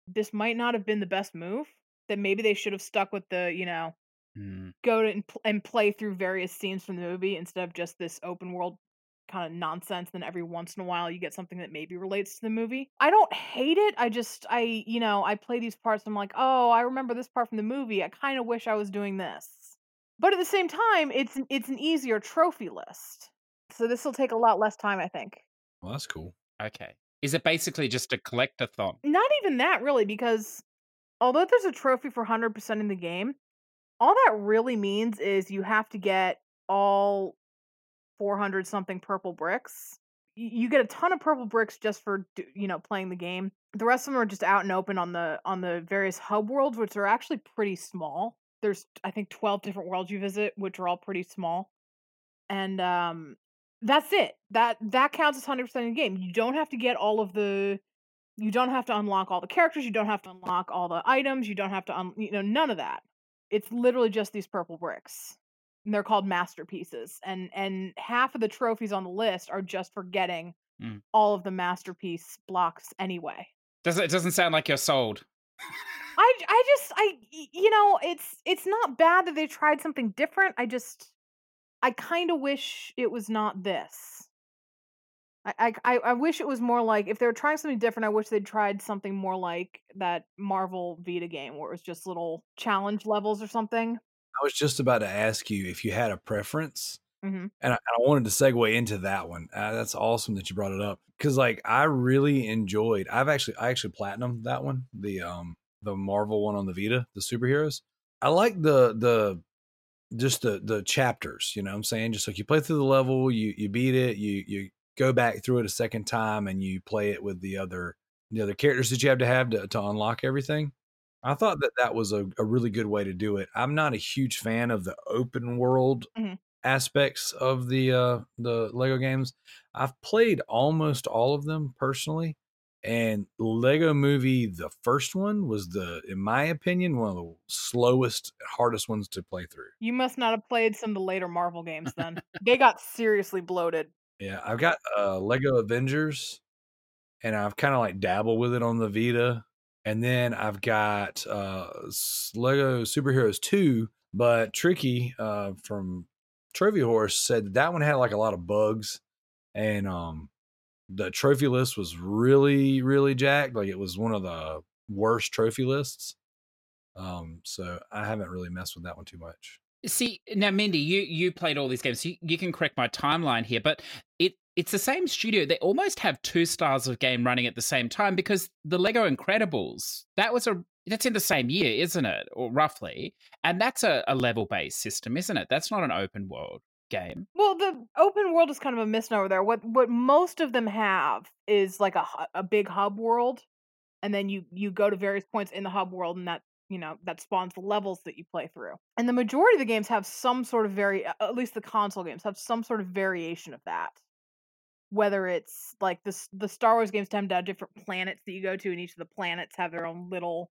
this might not have been the best move. That maybe they should have stuck with the, you know, Hmm. go to and, pl- and play through various scenes from the movie instead of just this open world kind of nonsense. Then every once in a while you get something that maybe relates to the movie. I don't hate it. I just, I, you know, I play these parts. And I'm like, oh, I remember this part from the movie. I kind of wish I was doing this. But at the same time, it's an, it's an easier trophy list. So this will take a lot less time, I think. well, that's cool. Okay. Is it basically just a collectathon? Not even that really, because although there's a trophy for 100% in the game, all that really means is you have to get all 400 something purple bricks. You get a ton of purple bricks just for you know playing the game. The rest of them are just out and open on the on the various hub worlds, which are actually pretty small. There's I think 12 different worlds you visit, which are all pretty small. And um that's it. That that counts as 100% in the game. You don't have to get all of the you don't have to unlock all the characters, you don't have to unlock all the items, you don't have to un- you know none of that. It's literally just these purple bricks. And they're called masterpieces. And and half of the trophies on the list are just for getting Mm. all of the masterpiece blocks anyway. Does it doesn't sound like you're sold? I I just i you know, it's it's not bad that they tried something different. I just I kind of wish it was not this. I I I wish it was more like if they were trying something different. I wish they'd tried something more like that Marvel Vita game where it was just little challenge levels or something. I was just about to ask you if you had a preference, hmm and I, I wanted to segue into that one. Uh, that's awesome that you brought it up because, like, I really enjoyed. I've actually, I actually platinum that one, the um, the Marvel one on the Vita, the superheroes. I like the the just the the chapters. You know, what I'm saying just like you play through the level, you you beat it, you you go back through it a second time, and you play it with the other the other characters that you have to have to, to unlock everything. I thought that that was a, a really good way to do it. I'm not a huge fan of the open world Mhm. aspects of the uh, the Lego games. I've played almost all of them personally, And Lego Movie, the first one, was the, in my opinion, one of the slowest, hardest ones to play through. You must not have played some of the later Marvel games then. they got seriously bloated. Yeah, I've got uh, Lego Avengers, and I've kind of like dabbled with it on the Vita, and then I've got uh, Lego Superheroes Two. But Tricky uh, from Trophy Horse said that, that one had like a lot of bugs, and um, the trophy list was really really jacked. Like it was one of the worst trophy lists. Um, so I haven't really messed with that one too much. See now, Mindy, you you played all these games. You, you can correct my timeline here, but it it's the same studio. They almost have two styles of game running at the same time because the Lego Incredibles that was a that's in the same year, isn't it, or roughly? And that's a, a level based system, isn't it? That's not an open world game. Well, the open world is kind of a misnomer there. What what most of them have is like a a big hub world, and then you you go to various points in the hub world, and that you know that spawns the levels that you play through. And the majority of the games have some sort of very, at least the console games have some sort of variation of that. Whether it's like the the Star Wars games tend to have different planets that you go to, and each of the planets have their own little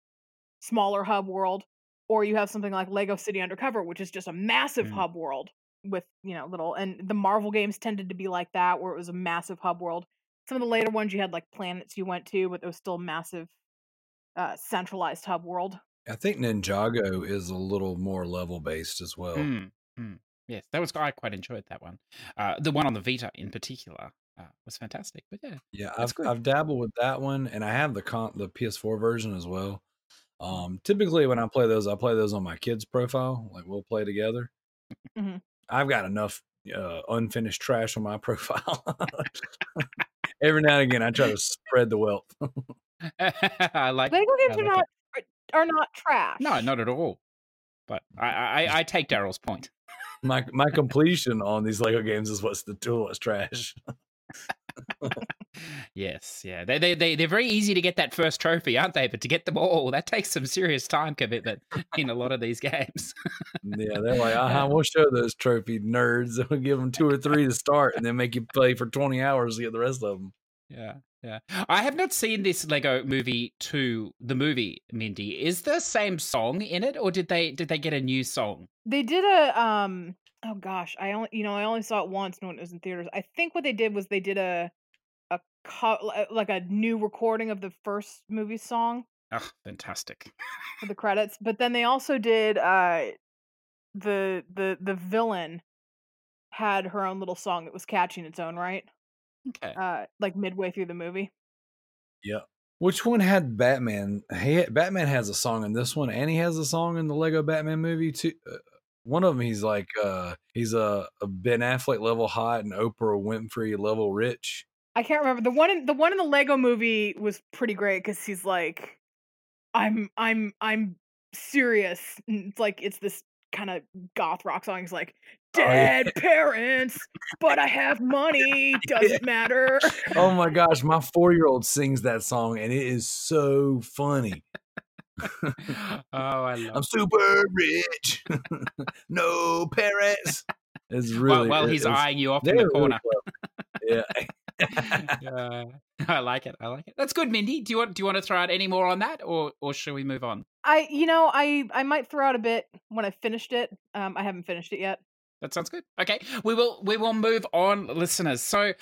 smaller hub world, or you have something like Lego City Undercover, which is just a massive Mm. hub world with you know little and the marvel games tended to be like that where it was a massive hub world some of the later ones you had like planets you went to but it was still a massive uh centralized hub world I think Ninjago is a little more level based as well. Mm, mm. Yes, that was I quite enjoyed that one. Uh, the one on the Vita in particular uh, was fantastic. But yeah, Yeah, I've good. I've dabbled with that one, and I have the con- the PS4 version as well. Um, typically, when I play those, I play those on my kids' profile. Like we'll play together. Mhm. I've got enough uh, unfinished trash on my profile. Every now and again, I try to spread the wealth. I like. lego games I are like not are not trash No, not at all. But I, I, I take Daryl's point. My my completion on these Lego games is what's the tool what's trash. Yes, yeah, they they they they're very easy to get that first trophy, aren't they? But to get them all, that takes some serious time commitment in a lot of these games. yeah, they're like, uh huh. We'll show those trophy nerds. We'll give them two or three to start, and then make you play for twenty hours to get the rest of them. Yeah, yeah. I have not seen this Lego Movie two, the movie. Mindy, is the same song in it, or did they did they get a new song? they did a um oh gosh i only you know i only saw it once when it was in theaters i think what they did was they did a a co- like a new recording of the first movie song Oh, fantastic! for the credits but then they also did uh the the the villain had her own little song that was catchy in its own right Okay. uh like midway through the movie Yeah. Which one had Batman? He, Batman has a song in this one, and he has a song in the Lego Batman movie too. Uh, one of them, he's like, uh, he's a, a Ben Affleck level hot and Oprah Winfrey level rich. i can't remember the one in the one in the lego movie was pretty great because he's like i'm i'm i'm serious and it's like it's this kind of goth rock song he's like Oh, yeah. dead parents but i have money doesn't matter Oh my gosh, my four year old sings that song, and it is so funny. oh, I love. I'm super rich, no parents. It's While, really while it- he's eyeing you off in the corner. clever. yeah. yeah, I like it. I like it. That's good, Mindy. Do you want do you want to throw out any more on that, or or shall we move on? i you know i i might throw out a bit when i finished it um i haven't finished it yet That sounds good. Okay, we will we will move on, listeners. So,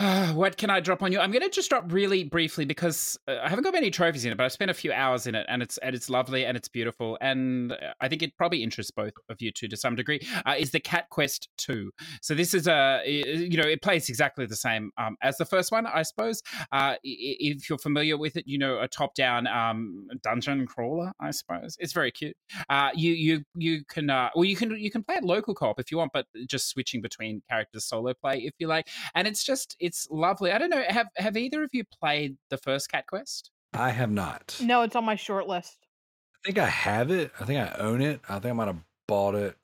what can I drop on you? I'm going to just drop really briefly because uh, I haven't got many trophies in it, but I've spent a few hours in it, and it's and it's lovely and it's beautiful, and I think it probably interests both of you two to some degree. Uh, is the Cat Quest Two? So this is a you know it plays exactly the same um, as the first one, I suppose. Uh, if you're familiar with it, you know a top-down um, dungeon crawler, I suppose. It's very cute. Uh, you you you can uh, well you can you can play it local co-op if you want, but just switching between characters solo play if you like, and it's just it's lovely. I don't know have have either of you played the first Cat Quest? I have not. no it's on my short list I think I have it. I think I own it. I think I might have bought it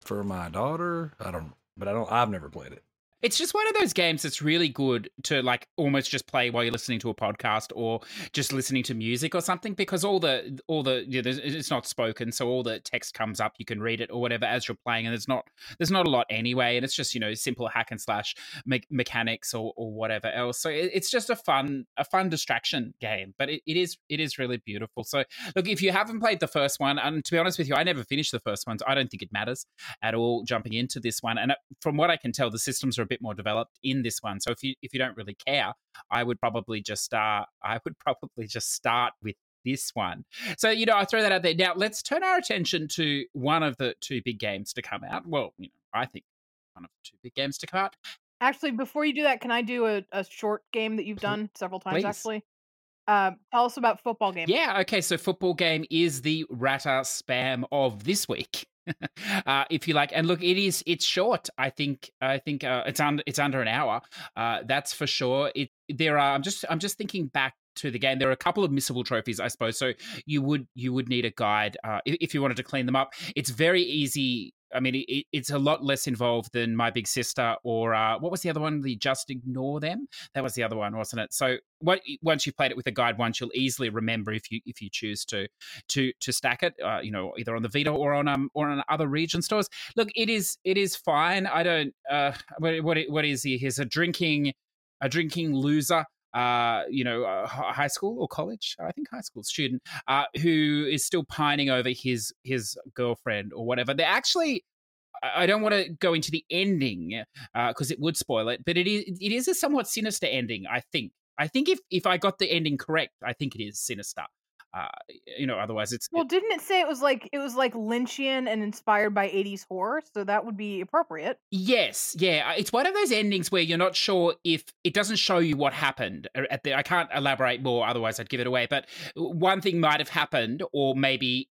for my daughter. I don't, but I don't. I've never played it. It's just one of those games that's really good to like almost just play while you're listening to a podcast or just listening to music or something because all the all the you know, it's not spoken, so all the text comes up, you can read it or whatever as you're playing, and there's not there's not a lot anyway, and it's just you know simple hack and slash me- mechanics or, or whatever else. So it, it's just a fun a fun distraction game, but it, it is it is really beautiful. So look, if you haven't played the first one, and to be honest with you, I never finished the first one, so I don't think it matters at all jumping into this one. And uh, from what I can tell, the systems are bit more developed in this one. So if you if you don't really care, I would probably just start. I would probably just start with this one. So, you know, I throw that out there. Now, let's turn our attention to one of the two big games to come out. Well, you know, I think one of the two big games to come out. Actually, before you do that, can I do a, a short game that you've done several times, Please. actually? Uh, tell us about football game. Yeah, okay. So, football game is the Ratter spam of this week. uh, if you like, and look, it is. It's short. I think. I think uh, it's under. It's under an hour. Uh, that's for sure. It. There are. I'm just. I'm just thinking back to the game. There are a couple of missable trophies, I suppose. So you would. You would need a guide uh, if, if you wanted to clean them up. It's very easy. I mean, it, it's a lot less involved than My Big Sister or uh, what was the other one? The Just Ignore Them. That was the other one, wasn't it? So what, once you've played it with a guide once, you'll easily remember if you if you choose to to to stack it. Uh, you know, either on the Vita or on um or on other region stores. Look, it is it is fine. I don't. Uh, what what, what is he? He's a drinking a drinking loser uh, you know, uh, high school or college, I think high school student, uh, who is still pining over his his girlfriend or whatever. They're actually. I don't want to go into the ending because it would spoil it, but it is it is a somewhat sinister ending. I think. I think if if I got the ending correct, I think it is sinister. Uh, you know, otherwise it's Well, didn't it say it was like it was like Lynchian and inspired by 80s horror? So that would be appropriate. Yes, yeah. uh, It's one of those endings where you're not sure if it doesn't show you what happened. uh, At the, I can't elaborate more, otherwise I'd give it away. But one thing might have happened, or maybe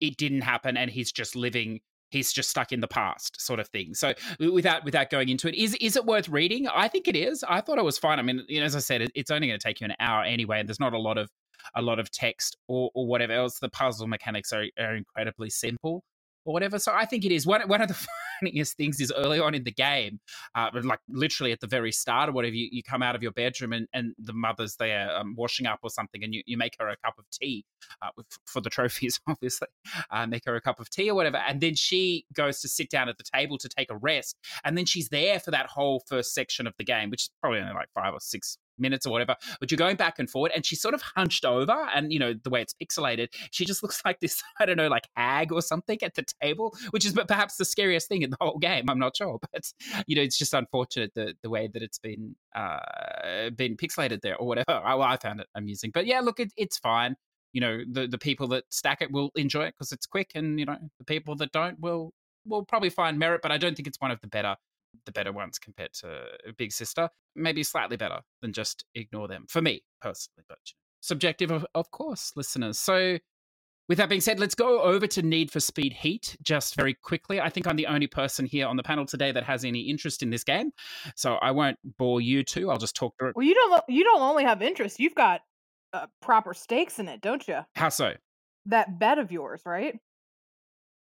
it didn't happen, and he's just living. He's just stuck in the past, sort of thing. So, without without going into it, is is it worth reading? I think it is. I thought it was fine. I mean, you know, as I said, it, it's only going to take you an hour anyway, and there's not a lot of a lot of text or, or whatever else. The puzzle mechanics are, are incredibly simple or whatever. So I think it is one one of the funniest things is early on in the game, uh, like literally at the very start or whatever. You, you come out of your bedroom and, and the mother's there um, washing up or something, and you, you make her a cup of tea uh, for the trophies, obviously. Uh, make her a cup of tea or whatever, and then she goes to sit down at the table to take a rest, and then she's there for that whole first section of the game, which is probably only like five or six minutes or whatever, but you're going back and forward, and she's sort of hunched over, and you know the way it's pixelated, she just looks like this I don't know, like hag or something at the table, which is perhaps the scariest thing in the whole game. I'm not sure, but you know it's just unfortunate the the way that it's been uh been pixelated there or whatever. I, I found it amusing, but yeah, look, it, it's fine. You know the the people that stack it will enjoy it because it's quick, and you know the people that don't will will probably find merit, but I don't think it's one of the better the better ones compared to Big Sister. Maybe slightly better than just ignore them for me personally, but subjective, of, of course, listeners. So, with that being said, let's go over to Need for Speed Heat just very quickly. I think I'm the only person here on the panel today that has any interest in this game, so I won't bore you two. I'll just talk through it. Well, you don't you don't only have interest; you've got uh, proper stakes in it, don't you? How so? That bet of yours, right?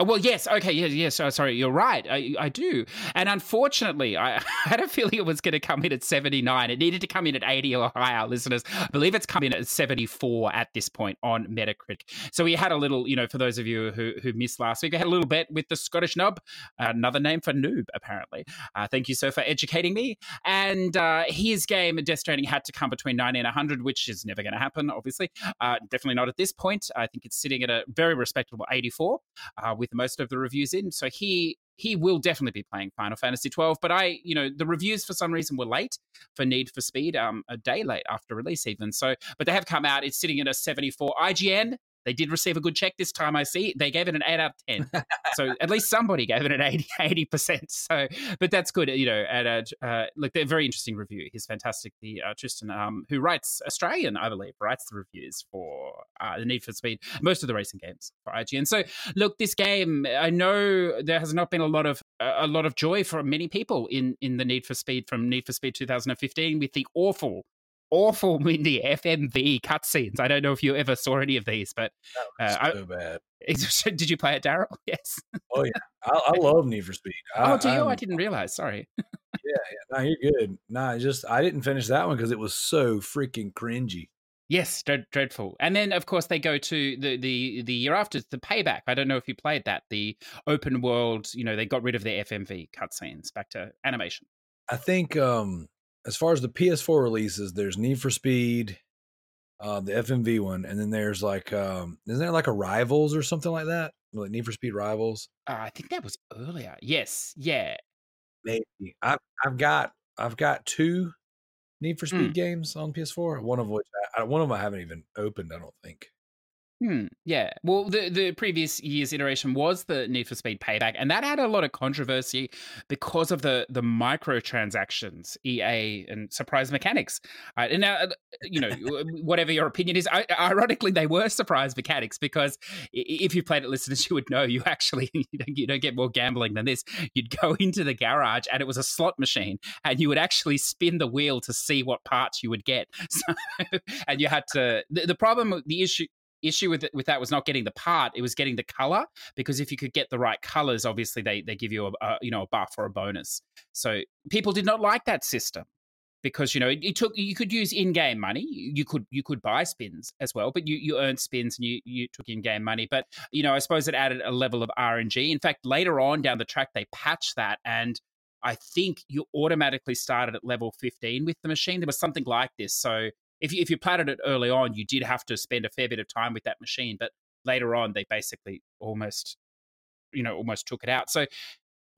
Oh, Well, yes. Okay. Yes. Yes. Oh, sorry. You're right. I, I do. And unfortunately, I had a feeling it was going to come in at 79. It needed to come in at 80 or higher, listeners. I believe it's come in at 74 at this point on Metacritic. So we had a little, you know, for those of you who, who missed last week, I had a little bet with the Scottish Nub, another name for noob, apparently. Uh, thank you, sir, for educating me. And uh, his game, Death Stranding, had to come between 90 and 100, which is never going to happen, obviously. Uh, definitely not at this point. I think it's sitting at a very respectable 84 uh, with most of the reviews in. So he he will definitely be playing Final Fantasy 12. But I, you know, the reviews for some reason were late for Need for Speed, um, a day late after release even. So, but they have come out. It's sitting at a 74. IGN. They did receive a good check this time. I see they gave it an eight out of ten, so at least somebody gave it an 80 percent. So, but that's good, you know. At a, uh, look, they're very interesting review. He's fantastic. The uh, Tristan, um, who writes Australian, I believe, writes the reviews for uh, the Need for Speed, most of the racing games for IGN. So, look, this game, I know there has not been a lot of a lot of joy for many people in in the Need for Speed from Need for Speed 2015 with the awful. Awful Mindy FMV cutscenes. I don't know if you ever saw any of these, but uh, I- so bad. did you play it, Daryl? Yes. Oh yeah, I, I love Need for Speed. I, oh, do you? I didn't realize. Sorry. yeah, yeah. No, you're good. Nah, just I didn't finish that one because it was so freaking cringy. Yes, dread, dreadful. And then, of course, they go to the, the the year after the payback. I don't know if you played that. The open world, you know, they got rid of their FMV cutscenes back to animation. I think um as far as the PS4 releases, there's Need for Speed, uh, the FMV one, and then there's like um isn't there like a Rivals or something like that? Like Need for Speed Rivals? Uh, I think that was earlier. Yes, yeah. Maybe. I've I've got I've got two Need for Speed Mm. games on PS4. One of which I, I- one of them I haven't even opened. I don't think. Hmm. Yeah. Well, the the previous year's iteration was the Need for Speed Payback, and that had a lot of controversy because of the the microtransactions, EA and surprise mechanics. Uh, and now, uh, you know, whatever your opinion is, I, ironically, they were surprise mechanics because if you played it, listeners, you would know you actually you don't, you don't get more gambling than this. You'd go into the garage, and it was a slot machine, and you would actually spin the wheel to see what parts you would get. So, and you had to. The, the problem, the issue issue with it, with that was not getting the part; it was getting the color. Because if you could get the right colors, obviously they they give you a, a you know a buff or a bonus. So people did not like that system because you know it, it took you could use in-game money you could you could buy spins as well but you you earned spins and you you took in-game money but you know i suppose it added a level of rng in fact later on down the track they patched that and i think you automatically started at level 15 with the machine there was something like this so if you, if you platted it early on you did have to spend a fair bit of time with that machine but later on they basically almost you know almost took it out so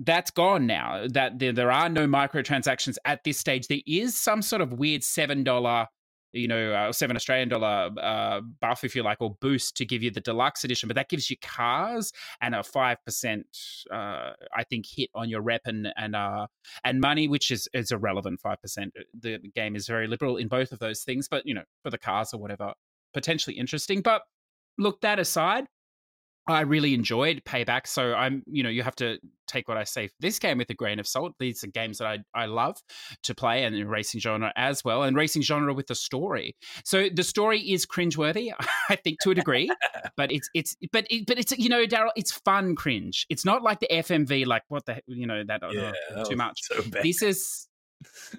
that's gone now. That there, there are no microtransactions at this stage. There is some sort of weird seven dollar, you know, uh, seven Australian dollar uh, buff, if you like, or boost to give you the deluxe edition. But that gives you cars and a five percent, uh, I think, hit on your rep and and uh, and money, which is is irrelevant. Five percent. The game is very liberal in both of those things, but you know, for the cars or whatever, potentially interesting. But look, that aside. I really enjoyed Payback, so I'm, you know, you have to take what I say for this game with a grain of salt. These are games that I, I love to play and in racing genre as well, and racing genre with the story. So the story is cringeworthy, I think, to a degree, but it's it's but it, but it's you know, Daryl, it's fun cringe. It's not like the FMV, like what the you know that, oh, Yeah, oh, that too much. So bad. This is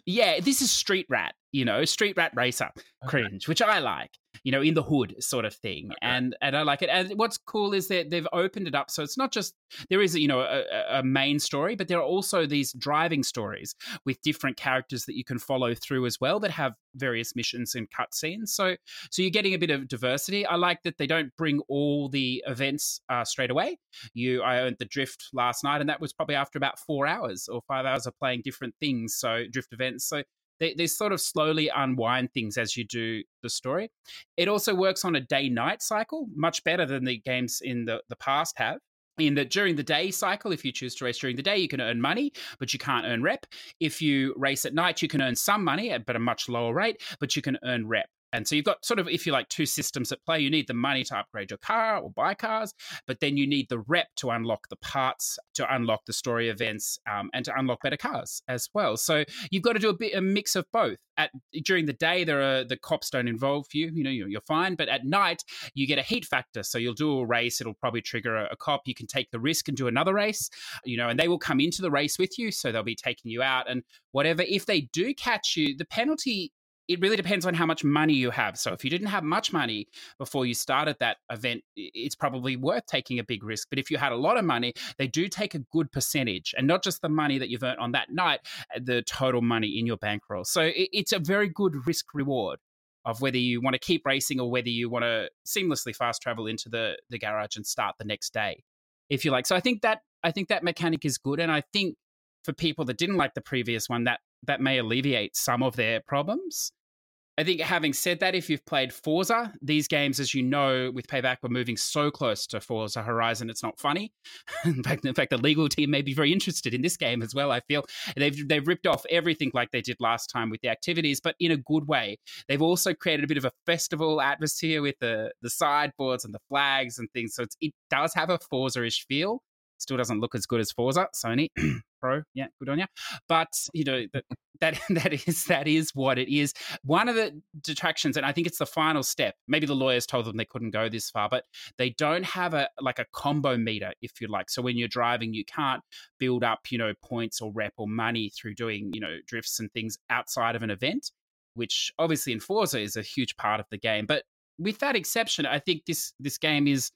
yeah, this is Street Rat, you know, Street Rat Racer cringe, which I like, you know, in the hood sort of thing, and and I like it. And what's cool is that they've opened it up, so it's not just there is you know a, a- a main story, but there are also these driving stories with different characters that you can follow through as well that have various missions and cutscenes. So so you're getting a bit of diversity. I like that they don't bring all the events uh, straight away. You, I owned the drift last night, and that was probably after about four hours or five hours of playing different things. So drift events. So they, they sort of slowly unwind things as you do the story. It also works on a day night cycle, much better than the games in the, the past have. In that during the day cycle, if you choose to race during the day, you can earn money, but you can't earn rep. If you race at night, you can earn some money but a much lower rate, but you can earn rep. And so you've got sort of, if you like, two systems at play. You need the money to upgrade your car or buy cars, but then you need the rep to unlock the parts, to unlock the story events, um, and to unlock better cars as well. So you've got to do a bit a mix of both. At during the day, there are the cops don't involve you. You know, you're, fine. But at night, you get a heat factor. So you'll do a race. It'll probably trigger a, a cop. You can take the risk and do another race. You know, and they will come into the race with you. So they'll be taking you out and whatever. If they do catch you, the penalty it really depends on how much money you have. So if you didn't have much money before you started that event, it's probably worth taking a big risk. But if you had a lot of money, they do take a good percentage, and not just the money that you've earned on that night, uh, the total money in your bankroll. So it's a very good risk reward of whether you want to keep racing or whether you want to seamlessly fast travel into the the garage and start the next day, if you like. So I think that I think that mechanic is good, and I think for people that didn't like the previous one, that that may alleviate some of their problems. I think having said that, if you've played Forza, these games, as you know, with Payback, were moving so close to Forza Horizon, it's not funny. in fact, in fact, the legal team may be very interested in this game as well. I feel they've they've ripped off everything like they did last time with the activities, but in a good way. They've also created a bit of a festival atmosphere with the the sideboards and the flags and things. So it does have a Forza-ish feel. Still doesn't look as good as Forza, Sony Pro. Yeah, good on you. But you know that that that is that is what it is. One of the detractions, and I think it's the final step. Maybe the lawyers told them they couldn't go this far, but they don't have a like a combo meter, if you like. So when you're driving, you can't build up you know points or rep or money through doing you know drifts and things outside of an event, which obviously in Forza is a huge part of the game. But with that exception, I think this this game is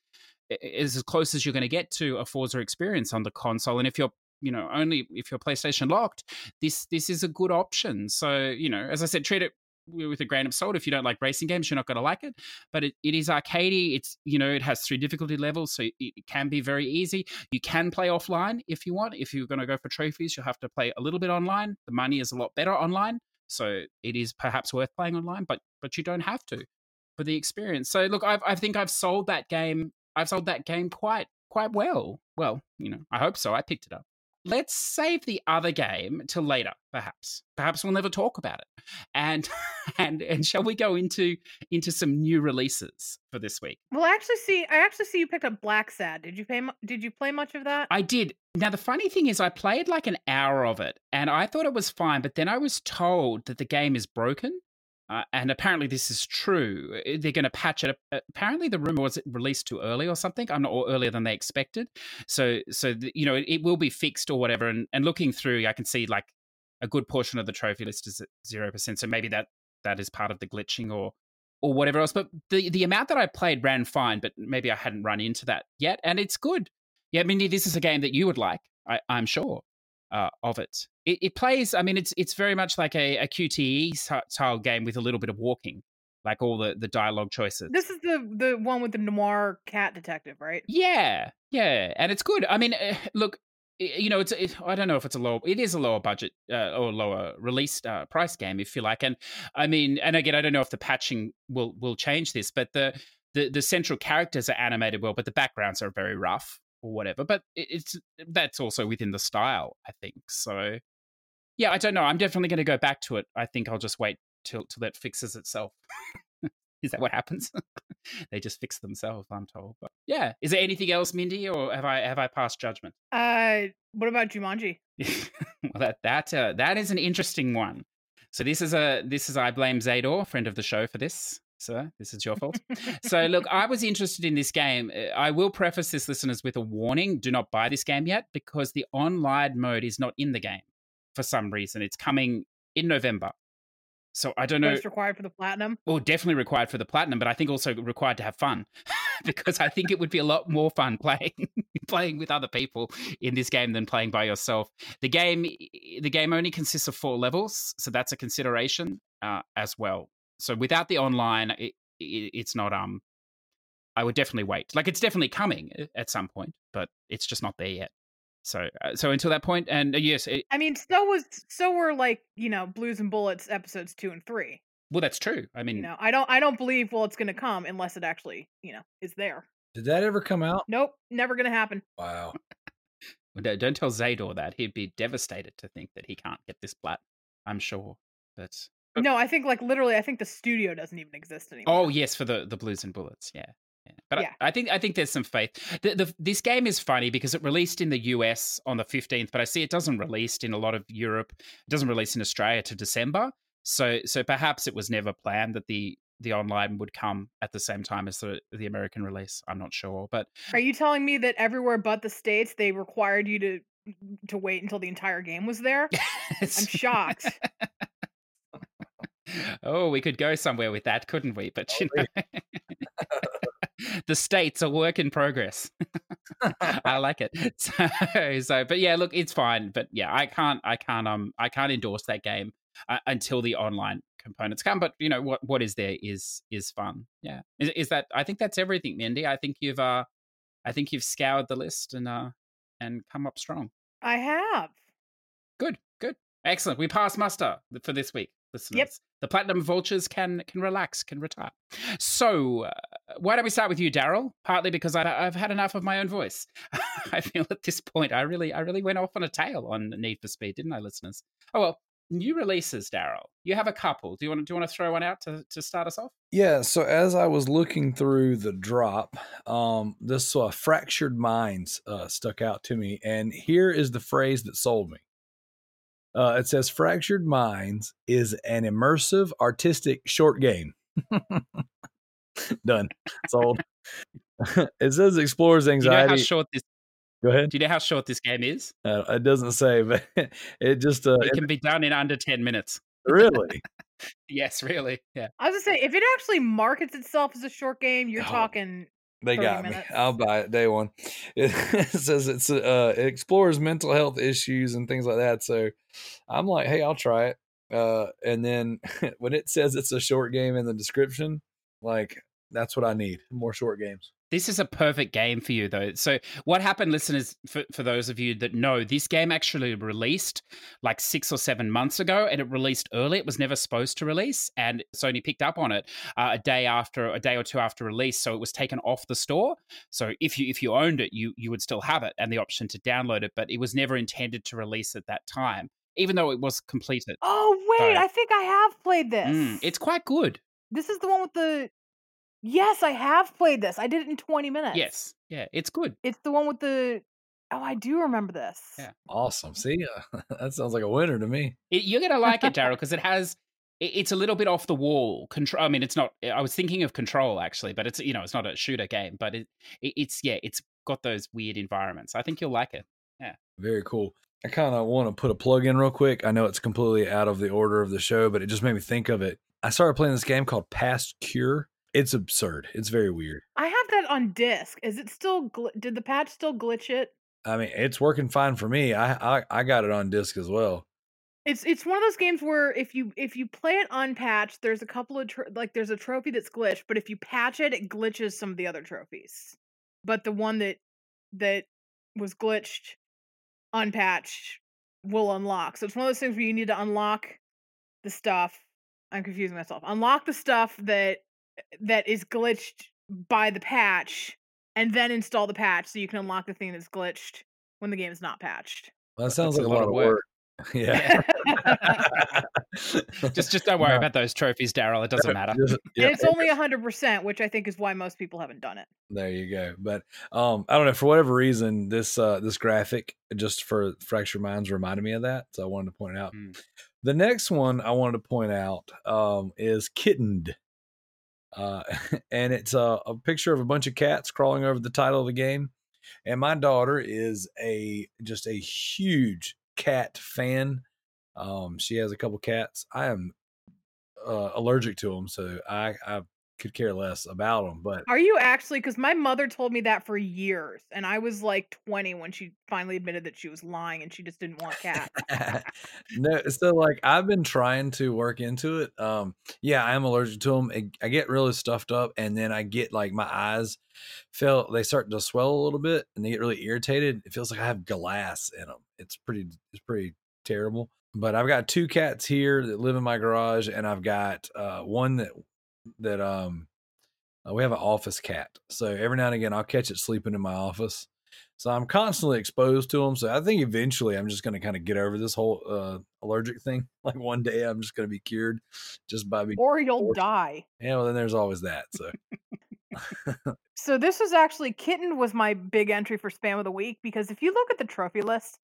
is as close as you're going to get to a Forza experience on the console. And if you're you know only if you're PlayStation locked, this this is a good option. So you know, as I said, treat it with a grain of salt. If you don't like racing games, you're not going to like it. But it, it is arcadey. It's you know it has three difficulty levels, so it, can be very easy. You can play offline if you want. If you're going to go for trophies, you'll have to play a little bit online. The money is a lot better online, so it is perhaps worth playing online. But but you don't have to for the experience. So look, I've, I think I've sold that game. I've sold that game quite quite well. Well, you know, I hope so. I picked it up. Let's save the other game till later, perhaps. Perhaps we'll never talk about it. And and and shall we go into into some new releases for this week? Well, I actually see. I actually see you picked up Blacksad. Did you pay? Did you play much of that? I did. Now the funny thing is, I played like an hour of it, and I thought it was fine. But then I was told that the game is broken. Uh, and apparently this is true. They're going to patch it. Uh, apparently the rumor was released too early or something. I'm not or earlier than they expected. So so the, you know it, it, will be fixed or whatever. And and looking through, I can see like a good portion of the trophy list is at zero percent. So maybe that that is part of the glitching or or whatever else. But the the amount that I played ran fine. But maybe I hadn't run into that yet, and it's good. Yeah, I mean this is a game that you would like. I, I'm sure uh, of it. it. it. plays. I mean, it's it's very much like a, a QTE style game with a little bit of walking, like all the the dialogue choices. This is the the one with the noir cat detective, right? Yeah, yeah, and it's good. I mean, uh, look, you know, it's it, I don't know if it's a low. It is a lower budget uh, or lower release uh, price game, if you like. And I mean, and again, I don't know if the patching will will change this, but the the, the central characters are animated well, but the backgrounds are very rough or whatever. But it's that's also within the style, I think. So yeah, I don't know. I'm definitely going to go back to it. I think I'll just wait till till it fixes itself. is that what happens? they just fix themselves, I'm told. But yeah, is there anything else, Mindy, or have I have I passed judgment? Uh, what about Jumanji? well, that that uh, that is an interesting one. So this is a this is I blame Zador, friend of the show, for this sir. This is your fault. so, look, I was interested in this game. Uh, I will preface this, listeners, with a warning do not buy this game yet because the online mode is not in the game for some reason. It's coming in November. So I don't know. It's required for the platinum. Well, definitely required for the platinum, but I think also required to have fun, because I think it would be a lot more fun playing playing with other people in this game than playing by yourself. The game the game only consists of four levels, so that's a consideration uh, as well so without the online, it, it, it's not. Um, I would definitely wait. Like it's definitely coming uh, at some point, but it's just not there yet. So, uh, so until that point, and uh, yes, it, I mean, so was so were like you know Blues and Bullets episodes two and three. Well, that's true. I mean, you know, I don't, I don't believe well it's going to come unless it actually, you know, is there. Did that ever come out? Nope, never going to happen. Wow. well, don't tell Zador that. He'd be devastated to think that he can't get this plat. I'm sure. But Oh. no, I think like literally, I think the studio doesn't even exist oh, anymore. Oh yes, for the the Blues and Bullets, yeah. yeah. But yeah. I, I, think I think there's some faith. The, the, this game is funny because it released in the US on the 15th, but I see it doesn't release in a lot of Europe. It doesn't release in Australia to December. So so perhaps it was never planned that the the online would come at the same time as the the American release. I'm not sure, but are you telling me that everywhere but the states they required you to to wait until the entire game was there? I'm shocked oh, we could go somewhere with that, couldn't we? But you know, the states a work in progress. I like it. So, so, but yeah, look, it's fine. But yeah, I can't, I can't, um, I can't endorse that game uh, until the online components come. But you know what, what is there is is fun. Yeah, is, is that? I think that's everything, Mindy. I think you've, uh, I think you've scoured the list and uh, and come up strong. I have. Good, good, excellent. We passed muster for this week listeners. Yep. The platinum vultures can can relax, can retire. So, uh, why don't we start with you, Daryl? Partly because I, have had enough of my own voice. I feel at this point I really I really went off on a tail on Need for Speed, didn't I, listeners? Oh well, new releases, Daryl. You have a couple. Do you want to do you want to throw one out to, to start us off? Yeah, so as I was looking through the drop, um, this uh, fractured minds uh, stuck out to me, and here is the phrase that sold me. Uh, it says, "Fractured Minds is an immersive, artistic short game." Done. Sold. it says explores Do you know how anxiety. short this? Go ahead. Do you know how short this game is? Uh, it doesn't say, but it just uh, It can be done in under ten minutes. really. Yes, really. Yeah. I was gonna say, if it actually markets itself as a short game, you're Oh. talking. They 30 got me. I'll buy it day one. It, says it's uh it explores mental health issues and things like that. So I'm like, hey, I'll try it. Uh, and then when it says it's a short game in the description, like that's what I need. More short games. This is a perfect game for you, though. So, what happened, listeners, for, for those of you that know, this game actually released like six or seven months ago, and it released early. It was never supposed to release, and Sony picked up on it uh, a day after, a day or two after release. So it was taken off the store. So if you if you owned it, you you would still have it and the option to download it, but it was never intended to release at that time, even though it was completed. Oh wait, Sorry. I think I have played this. Mm, it's quite good. this is the one with the. Yes, I have played this. I did it in 20 minutes. Yes, yeah, it's good. It's the one with the. Oh, I do remember this. Yeah. Awesome. See, uh, that sounds like a winner to me. It, you're gonna like it, Daryl, because it has. It's a little bit off the wall. Control. I mean, it's not. I was thinking of Control actually, but it's you know, it's not a shooter game, but it, it it's yeah, it's got those weird environments. I think you'll like it. Yeah very cool. I kind of want to put a plug in real quick. I know it's completely out of the order of the show, but it just made me think of it. I started playing this game called Past Cure. It's absurd. It's very weird. I have that on disc. Is it still? Gl- did the patch still glitch it? I mean, it's working fine for me. I I, I got it on disc as well. It's it's one of those games where if you if you play it unpatched, there's a couple of tro- like there's a trophy that's glitched, but if you patch it, it glitches some of the other trophies. But the one that that was glitched, unpatched, will unlock. So it's one of those things where you need to unlock the stuff. I'm confusing myself. Unlock the stuff that that is glitched by the patch, and then install the patch so you can unlock the thing that's glitched when the game is not patched. Well, that sounds That's like a lot, of work. Yeah. Just just don't worry No. about those trophies, Daryl. It doesn't matter. Just- yeah, and it's only hundred percent, which I think is why most people haven't done it. There you go. But um, I don't know for whatever reason this uh this graphic just for Fractured Minds reminded me of that, so I wanted to point it out. Mm. The next one I wanted to point out um is Kitten'd. Uh, and it's a, a picture of a bunch of cats crawling over the title of the game. And my daughter is a just a huge cat fan. Um, she has a couple cats. I am uh, allergic to them, so I I could care less about them. But Are you actually? Because my mother told me that for years, and I was like 20 when she finally admitted that she was lying and she just didn't want cats. no, so like I've been trying to work into it. Um, yeah, I am allergic to them. I get really stuffed up, and then I get like my eyes feel they start to swell a little bit, and they get really irritated. It feels like I have glass in them. It's pretty, it's pretty terrible. But I've got two cats here that live in my garage, and I've got uh, one that that um uh, we have an office cat. So every now and again, I'll catch it sleeping in my office. So I'm constantly exposed to them. So I think eventually I'm just going to kind of get over this whole uh, allergic thing. Like one day I'm just going to be cured just by being. or you'll Forced. die. Yeah, well, then there's always that. So So this was actually kitten was my big entry for spam of the week because if you look at the trophy list,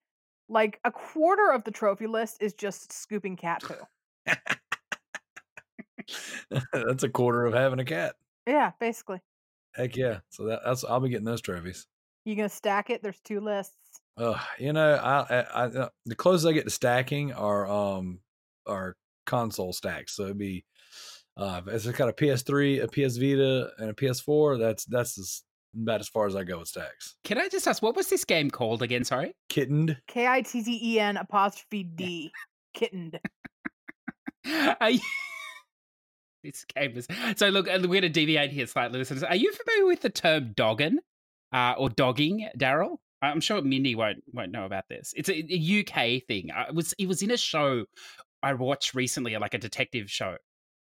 like a quarter of the trophy list is just scooping cat poo. that's a quarter of having a cat. Yeah, basically. Heck yeah. So that, that's I'll be getting those trophies. You gonna stack it? There's two lists. Uh, you know, I, I, I uh, the closest I get to stacking are um are console stacks. So it'd be uh if it's got a PS3, a PS Vita, and a PS4. That's that's as, about as far as I go with stacks. Can I just ask, what was this game called again? Sorry. Kitten'd. K I T T E N apostrophe D. Kitten'd. Are you... this game is so. Look, uh, we're going to deviate here slightly, listeners. Are you familiar with the term dogging uh, or dogging, Daryl? I'm sure Mindy won't won't know about this. It's a, a UK thing. It was it was in a show I watched recently, like a detective show.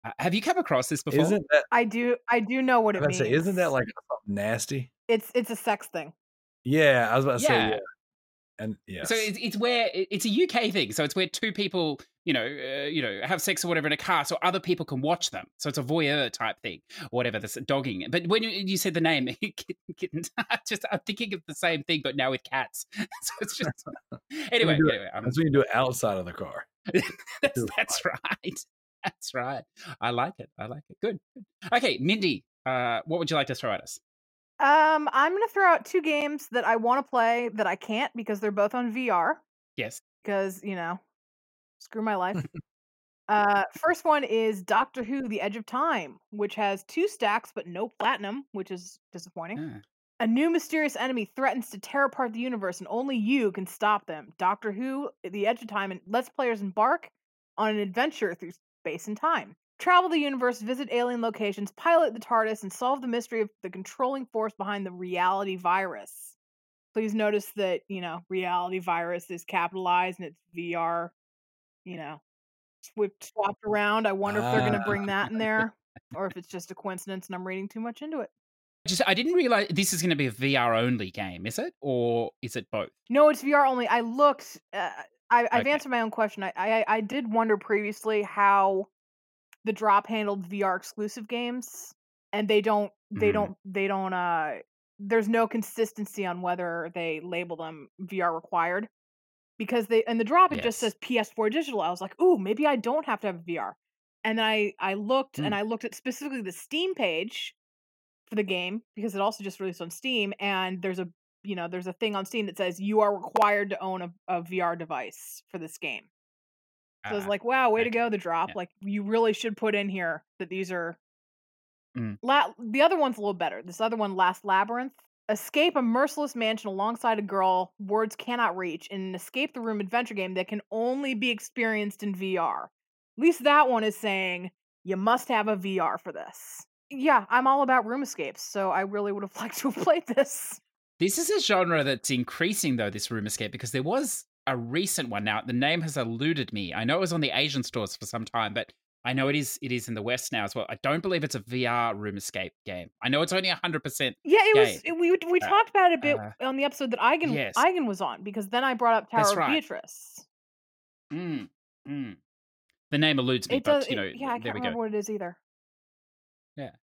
Uh, have you come across this before? Isn't that? I do I do know what I it means. say, isn't that like nasty? it's it's a sex thing. Yeah, I was about to say Yeah. Yeah. And yes. So it's, it's where it's a UK thing. So it's where two people, you know, uh, you know, have sex or whatever in a car, so other people can watch them. So it's a voyeur type thing, or whatever. This dogging. But when you, you said the name, kittens, just I'm thinking of the same thing, but now with cats. so it's just anyway. do anyway I'm- That's when you do it outside of the car. that's, that's right. That's right. I like it. I like it. Good. good. Okay, Mindy, uh, what would you like to throw at us? Um, I'm gonna throw out two games that I want to play that I can't because they're both on VR. Yes. Because you know, screw my life. uh, first one is Doctor Who: The Edge of Time, which has two stacks but no platinum, which is disappointing. Ah. A new mysterious enemy threatens to tear apart the universe, and only you can stop them. Doctor Who: The Edge of Time and lets players embark on an adventure through space and time. Travel the universe, visit alien locations, pilot the TARDIS, and solve the mystery of the controlling force behind the reality virus. Please notice that, you know, reality virus is capitalized and it's VR, you know, swapped, swapped around. I wonder if they're going to Ah. bring that in there or if it's just a coincidence and I'm reading too much into it. Just I didn't realize this is going to be a VR only game, is it, or is it both? No, it's VR only. I looked. Uh, I, I've Okay. answered my own question. I, I I did wonder previously how the drop handled VR exclusive games, and they don't. They Mhm. don't. They don't. Uh, there's no consistency on whether they label them VR required, because they and the drop it just says PS4 digital. I was like, ooh, maybe I don't have to have VR. And then I I looked Mm. and I looked at specifically the Steam page for the game because it also just released on Steam, and there's a you know there's a thing on Steam that says you are required to own a, a VR device for this game. So I was like, wow, way to go, the drop. Yeah. Like you really should put in here that these are. Mm. La- the other one's a little better. This other one, Last Labyrinth. Escape a merciless mansion alongside a girl words cannot reach in an escape the room adventure game that can only be experienced in VR. At least that one is saying you must have a VR for this. Yeah, I'm all about room escapes, so I really would have liked to have played this. This is a genre that's increasing though. This room escape because there was a recent one. Now the name has eluded me. I know it was on the Asian stores for some time, but I know it is. It is in the West now as well. I don't believe it's a VR room escape game. I know it's only hundred percent. Yeah, it was. It, we we Uh, talked about it a bit uh, on the episode that Eigen yes. Eigen was on because then I brought up Tower of. Beatrice. Mm, mm. The name eludes me, It but does. you know, it- yeah, I can't we go. remember what it is either.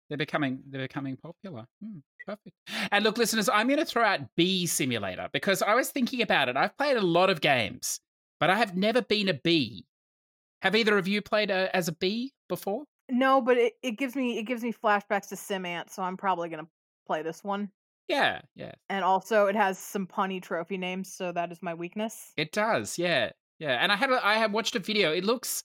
They're becoming they're becoming popular. Hmm, perfect. And look, listeners, I'm going to throw out Bee Simulator because I was thinking about it. I've played a lot of games, but I have never been a bee. Have either of you played a, as a bee before? No, but it, it gives me it gives me flashbacks to Simant, so I'm probably gonna play this one. Yeah, yeah, And also, it has some punny trophy names, so that is my weakness. it does. Yeah, yeah. And I had a, I have watched a video. It looks.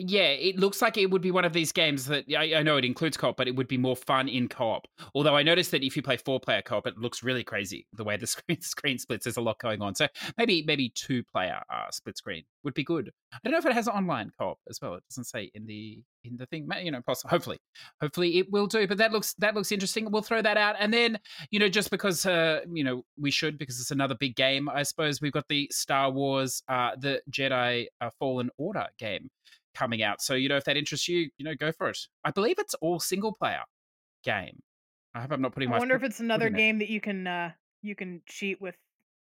Yeah, it looks like it would be one of these games that I, I know it includes co-op, but it would be more fun in co-op. Although I noticed that if you play four-player co-op, it looks really crazy the way the screen screen splits. There's a lot going on, so maybe maybe two-player uh, split screen would be good. I don't know if it has online co-op as well. It doesn't say in the in the thing. You know, poss- hopefully, hopefully it will do. But that looks that looks interesting. We'll throw that out, and then you know, just because uh, you know we should because it's another big game. I suppose we've got the Star Wars, uh, the Jedi uh, Fallen Order game coming out. So you know, if that interests you, you know, go for it. I believe it's all single player game. I hope I'm not putting I my wonder foot- if it's another in it. game that you can uh you can cheat with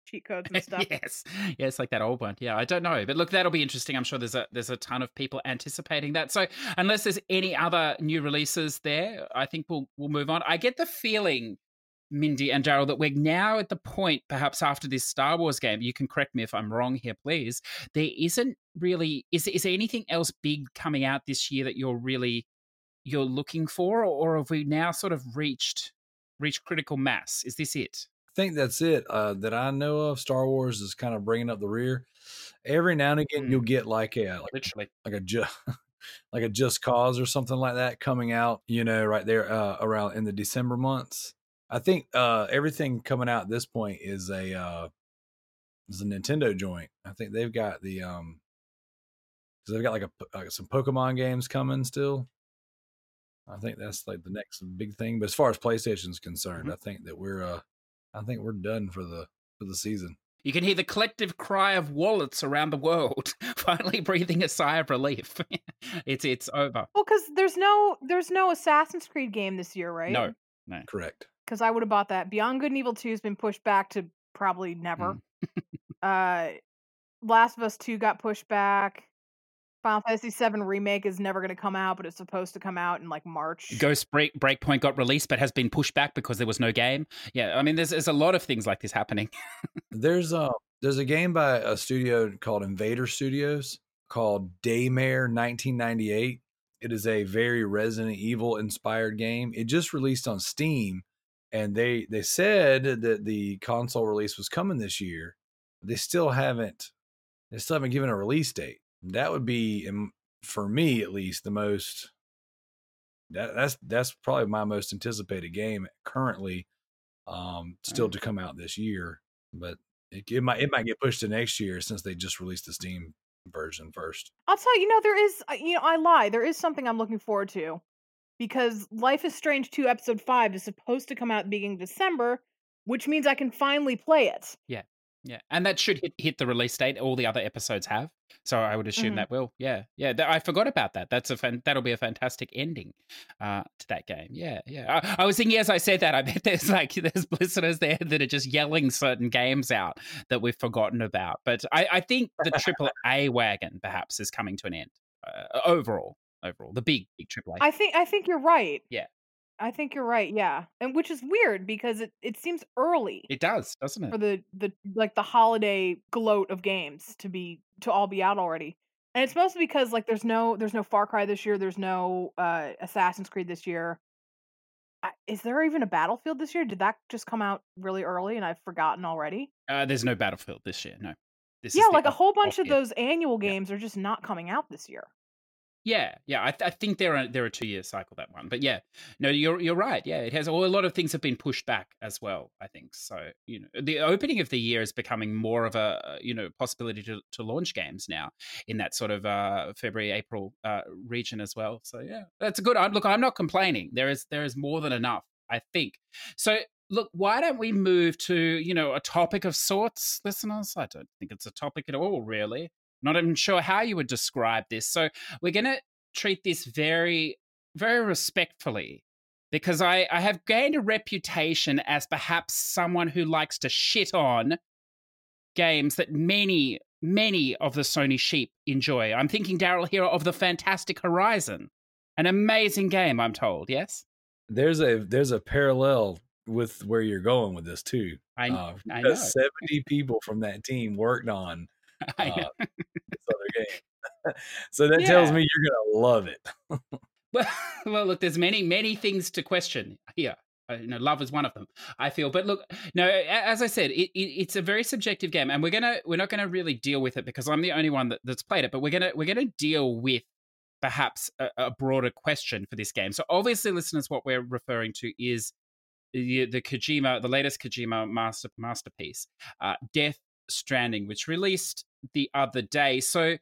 cheat codes and stuff. yes, yes, like that old one. Yeah, I don't know, but look, that'll be interesting. I'm sure there's a there's a ton of people anticipating that. So unless there's any other new releases there, I think we'll we'll move on. I get the feeling, Mindy and Daryl, that we're now at the point, perhaps after this Star Wars game. You can correct me if I'm wrong here, please. There isn't really is is there anything else big coming out this year that you're really you're looking for, or, or have we now sort of reached reached critical mass? Is this it? I think that's it uh, that I know of. Star Wars is kind of bringing up the rear. Every now and again, Mm. you'll get like a like, Literally. like a just like a just cause or something like that coming out. You know, right there uh, around in the December months. I think uh, everything coming out at this point is a uh, is a Nintendo joint. I think they've got the um, because they've got like a like some Pokemon games coming still. I think that's like the next big thing. But as far as PlayStation's concerned, Mhm. I think that we're uh, I think we're done for the for the season. You can hear the collective cry of wallets around the world, finally breathing a sigh of relief. it's it's over. Well, because there's no there's no Assassin's Creed game this year, right? No, No. Correct. Because I would have bought that. Beyond Good and Evil Two has been pushed back to probably never. Mm. Uh, Last of Us Two got pushed back. Final Fantasy 7 remake is never going to come out, but it's supposed to come out in like March. Ghost Break Breakpoint got released, but has been pushed back because there was no game. Yeah, I mean, there's there's a lot of things like this happening. there's a there's a game by a studio called Invader Studios called Daymare 1998. It is a very Resident Evil inspired game. It just released on Steam, and they they said that the console release was coming this year. They still haven't they still haven't given a release date. That would be for me at least the most that that's that's probably my most anticipated game currently um still to come out this year but it, it might it might get pushed to next year since they just released the steam version first i'll tell you, you know there is uh, you know i lie there is something i'm looking forward to because life is strange 2 episode 5 is supposed to come out beginning december which means i can finally play it yeah yeah, and that should hit, hit the release date. All the other episodes have, so I would assume mm-hmm. that will. Yeah, yeah. I forgot about that. That's a fan- that'll be a fantastic ending uh, to that game. Yeah, yeah. I-, I was thinking as I said that, I bet there's like there's listeners there that are just yelling certain games out that we've forgotten about. But I, I think the triple A wagon perhaps is coming to an end uh, overall. Overall, the big big triple A. I think I think you're right. Yeah. I think you're right. Yeah, and which is weird because it, it seems early. It does, doesn't it? For the the like the holiday gloat of games to be to all be out already, and it's mostly because like there's no there's no Far Cry this year. There's no uh Assassin's Creed this year. I, is there even a Battlefield this year? Did that just come out really early and I've forgotten already? Uh, there's no Battlefield this year. No. This yeah, like a whole bunch of those annual games yeah. are just not coming out this year. Yeah, yeah. I, th- I think they're a, they're a two year cycle that one, but yeah, no, you're you're right. Yeah, it has a lot of things have been pushed back as well. I think so. You know, the opening of the year is becoming more of a you know possibility to, to launch games now in that sort of uh, February April uh, region as well. So yeah, that's a good. Look, I'm not complaining. There is there is more than enough. I think so. Look, why don't we move to you know a topic of sorts, listeners? I don't think it's a topic at all, really. Not even sure how you would describe this. So we're going to treat this very, very respectfully because I, I have gained a reputation as perhaps someone who likes to shit on games that many, many of the Sony sheep enjoy. I'm thinking, Daryl, here of the Fantastic Horizon. An amazing game, I'm told, yes? There's a there's a parallel with where you're going with this too. I, uh, I know. 70 people from that team worked on uh, this other game. so that yeah. tells me you're gonna love it. well, well, look, there's many, many things to question here. Uh, you know, love is one of them. I feel, but look, no, as I said, it, it, it's a very subjective game, and we're gonna we're not gonna really deal with it because I'm the only one that, that's played it. But we're gonna we're gonna deal with perhaps a, a broader question for this game. So obviously, listeners, what we're referring to is the, the Kojima, the latest Kojima master masterpiece, uh, Death Stranding, which released the other day. So